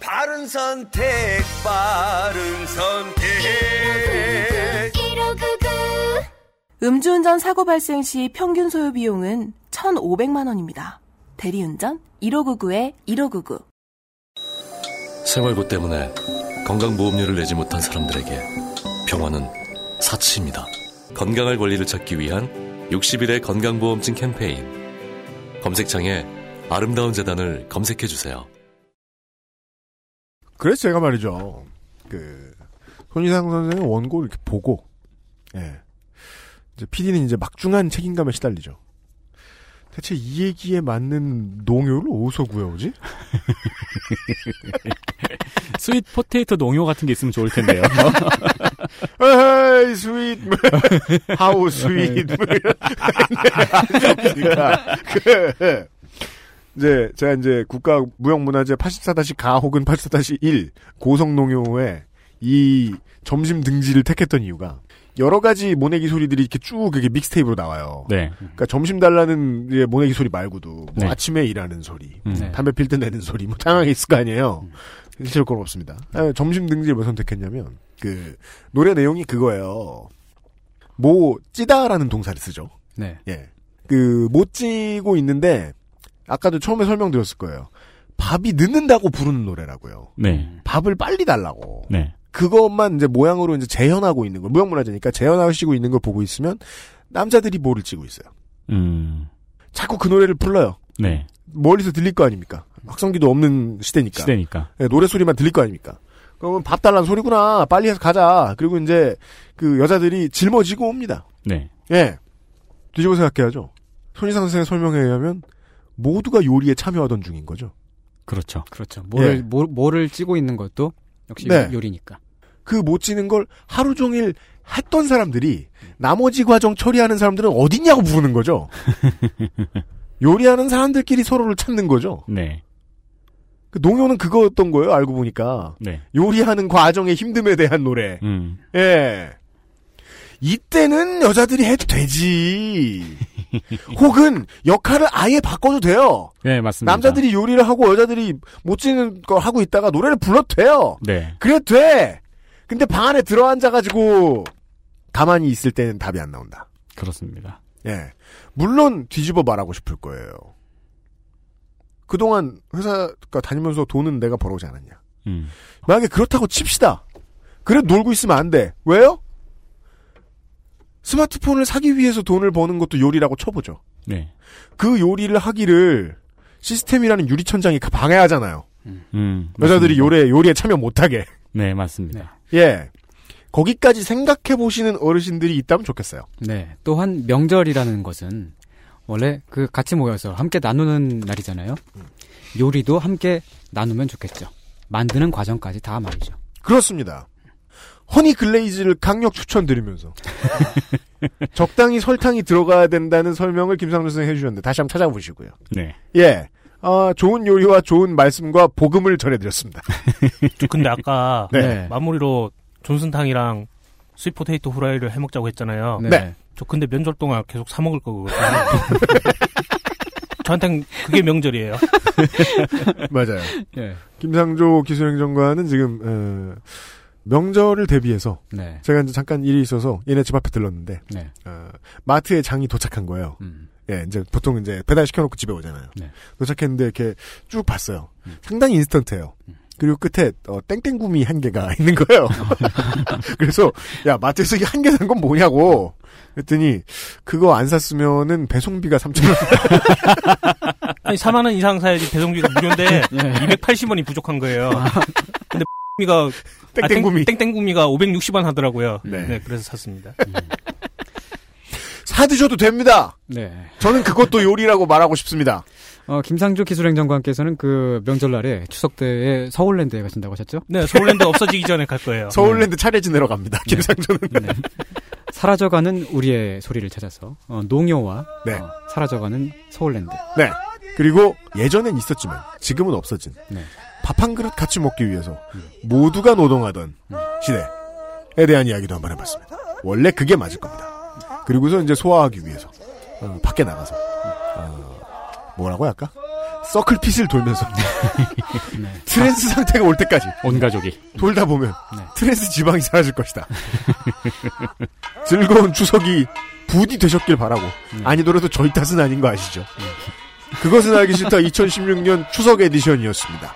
바른 선택, 바른 선택. 음주운전 사고 발생 시 평균 소요 비용은 1,500만 원입니다. 대리운전 1599-1599. 생활고 때문에 건강보험료를 내지 못한 사람들에게 병원은 사치입니다. 건강할 권리를 찾기 위한 60일의 건강보험증 캠페인. 검색창에 아름다운 재단을 검색해 주세요. 그래서 제가 말이죠. 그, 손희상 선생의 원고를 이렇게 보고, 예. 이제 PD는 이제 막중한 책임감에 시달리죠. 대체 이 얘기에 맞는 농요를 어디서 구해오지? sweet potato 농요 같은 게 있으면 좋을 텐데요. 에이, 스윗, 하우 스윗. 그러니까, 그, 이제, 제가 이제 국가 무형문화재 84-가 혹은 84-1 고성농요에 이 점심 등지를 택했던 이유가 여러 가지 모내기 소리들이 이렇게 쭉 이렇게 믹스테이프로 나와요. 네. 그러니까 점심 달라는 모내기 소리 말고도 뭐 네. 아침에 일하는 소리, 음. 네. 담배 필 때 내는 소리, 뭐 다양하게 있을 거 아니에요. 실제로 그건 없습니다. 아, 점심 등지를 왜 선택했냐면 그 노래 내용이 그거예요. 모 찌다라는 동사를 쓰죠. 네. 예. 그못 찌고 있는데 아까도 처음에 설명드렸을 거예요. 밥이 늦는다고 부르는 노래라고요. 네. 밥을 빨리 달라고. 네. 그것만 이제 모양으로 이제 재현하고 있는 걸 무형문화재니까 재현하시고 있는 걸 보고 있으면 남자들이 뭐를 찌고 있어요. 음. 자꾸 그 노래를 불러요. 네. 멀리서 들릴 거 아닙니까? 확성기도 없는 시대니까. 시대니까. 예, 노래 소리만 들릴 거 아닙니까? 그러면 밥 달라는 소리구나. 빨리 해서 가자. 그리고 이제 그 여자들이 짊어지고 옵니다. 네. 예. 뒤집어 생각해야죠. 손희상 선생의 설명에 의하면 모두가 요리에 참여하던 중인 거죠. 그렇죠. 그렇죠. 뭐를, 예. 뭐, 뭐를 찌고 있는 것도 역시 네. 요리니까. 그못 찌는 걸 하루 종일 했던 사람들이 나머지 과정 처리하는 사람들은 어딨냐고 부르는 거죠. 요리하는 사람들끼리 서로를 찾는 거죠. 네. 그 농요는 그거였던 거예요. 알고 보니까 네. 요리하는 과정의 힘듦에 대한 노래. 음. 예. 이때는 여자들이 해도 되지. 혹은 역할을 아예 바꿔도 돼요. 네, 맞습니다. 남자들이 요리를 하고 여자들이 못 찌는 걸 하고 있다가 노래를 불러도 돼요. 네. 그래도 돼. 근데 방 안에 들어앉아가지고 가만히 있을 때는 답이 안 나온다. 그렇습니다. 예. 물론 뒤집어 말하고 싶을 거예요. 그동안 회사 다니면서 돈은 내가 벌어오지 않았냐. 음. 만약에 그렇다고 칩시다. 그래 놀고 있으면 안 돼. 왜요? 스마트폰을 사기 위해서 돈을 버는 것도 요리라고 쳐보죠. 네. 그 요리를 하기를 시스템이라는 유리천장이 방해하잖아요. 음, 여자들이 맞습니다. 요리에, 요리에 참여 못하게. 네, 맞습니다. 예. 거기까지 생각해 보시는 어르신들이 있다면 좋겠어요. 네. 또한 명절이라는 것은 원래 그 같이 모여서 함께 나누는 날이잖아요. 요리도 함께 나누면 좋겠죠. 만드는 과정까지 다 말이죠. 그렇습니다. honey glaze를 강력 추천드리면서 적당히 설탕이 들어가야 된다는 설명을 김상준 선생님 해주셨는데 다시 한번 찾아보시고요. 네. 예. 아, 좋은 요리와 좋은 말씀과 복음을 전해드렸습니다. 저 근데 아까 네. 마무리로 존슨탕이랑 sweet potato fry를 해먹자고 했잖아요. 네. 저 근데 명절 동안 계속 사 먹을 거거든요. 저한텐 그게 명절이에요. 맞아요. 예. 김상조 기술행정관은 지금 어, 명절을 대비해서 네. 제가 이제 잠깐 일이 있어서 얘네 집 앞에 들렀는데 네. 어, 마트에 장이 도착한 거예요. 음. 예, 이제 보통 이제 배달 시켜놓고 집에 오잖아요. 네. 도착했는데 이렇게 쭉 봤어요. 상당히 인스턴트예요. 그리고 끝에 어, 땡땡구미 한 개가 있는 거예요. 그래서 야 마트에서 이게 한 개 산 건 뭐냐고. 그랬더니 그거 안 샀으면은 배송비가 3천 원. 아니 4만 원 이상 사야지 배송비가 무료인데 예. 280원이 부족한 거예요. 근데 구미가 땡땡구미. 땡땡구미가 560원 하더라고요. 네. 네. 그래서 샀습니다. 사 드셔도 됩니다. 네. 저는 그것도 요리라고 말하고 싶습니다. 어, 김상조 기술행정관께서는 그 명절날에 추석 때에 서울랜드에 가신다고 하셨죠? 네, 서울랜드 없어지기 전에 갈 거예요. 서울랜드 차례 지내러 갑니다. 김상조는. 네. 사라져가는 우리의 소리를 찾아서 어, 농요와 네. 어, 사라져가는 서울랜드. 네. 그리고 예전엔 있었지만 지금은 없어진 네. 밥 한 그릇 같이 먹기 위해서 모두가 노동하던 시대에 대한 이야기도 한번 해봤습니다. 원래 그게 맞을 겁니다. 그리고서 이제 소화하기 위해서 어, 밖에 나가서 어, 뭐라고 할까? circle pit을 돌면서 트랜스 상태가 올 때까지 온 가족이. 돌다 보면 네. 트랜스 지방이 사라질 것이다. 즐거운 추석이 부디 되셨길 바라고 아니더라도 저희 탓은 아닌 거 아시죠? 그것은 알기 싫다 2016년 추석 에디션이었습니다.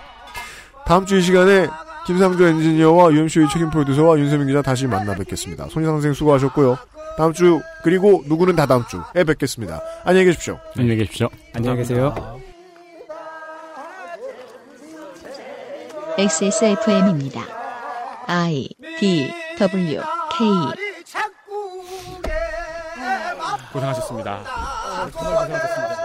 다음 주 이 시간에 김상조 엔지니어와 UMC의 책임 프로듀서와 윤세민 기자 다시 만나 뵙겠습니다. 손희상 선생 수고하셨고요. 다음 주 그리고 누구는 다 다음 주에 뵙겠습니다. 안녕히 계십시오. 안녕히 계십시오. 안녕히 계세요. XSFM입니다. I D W K 고생하셨습니다. 정말 고생하셨습니다.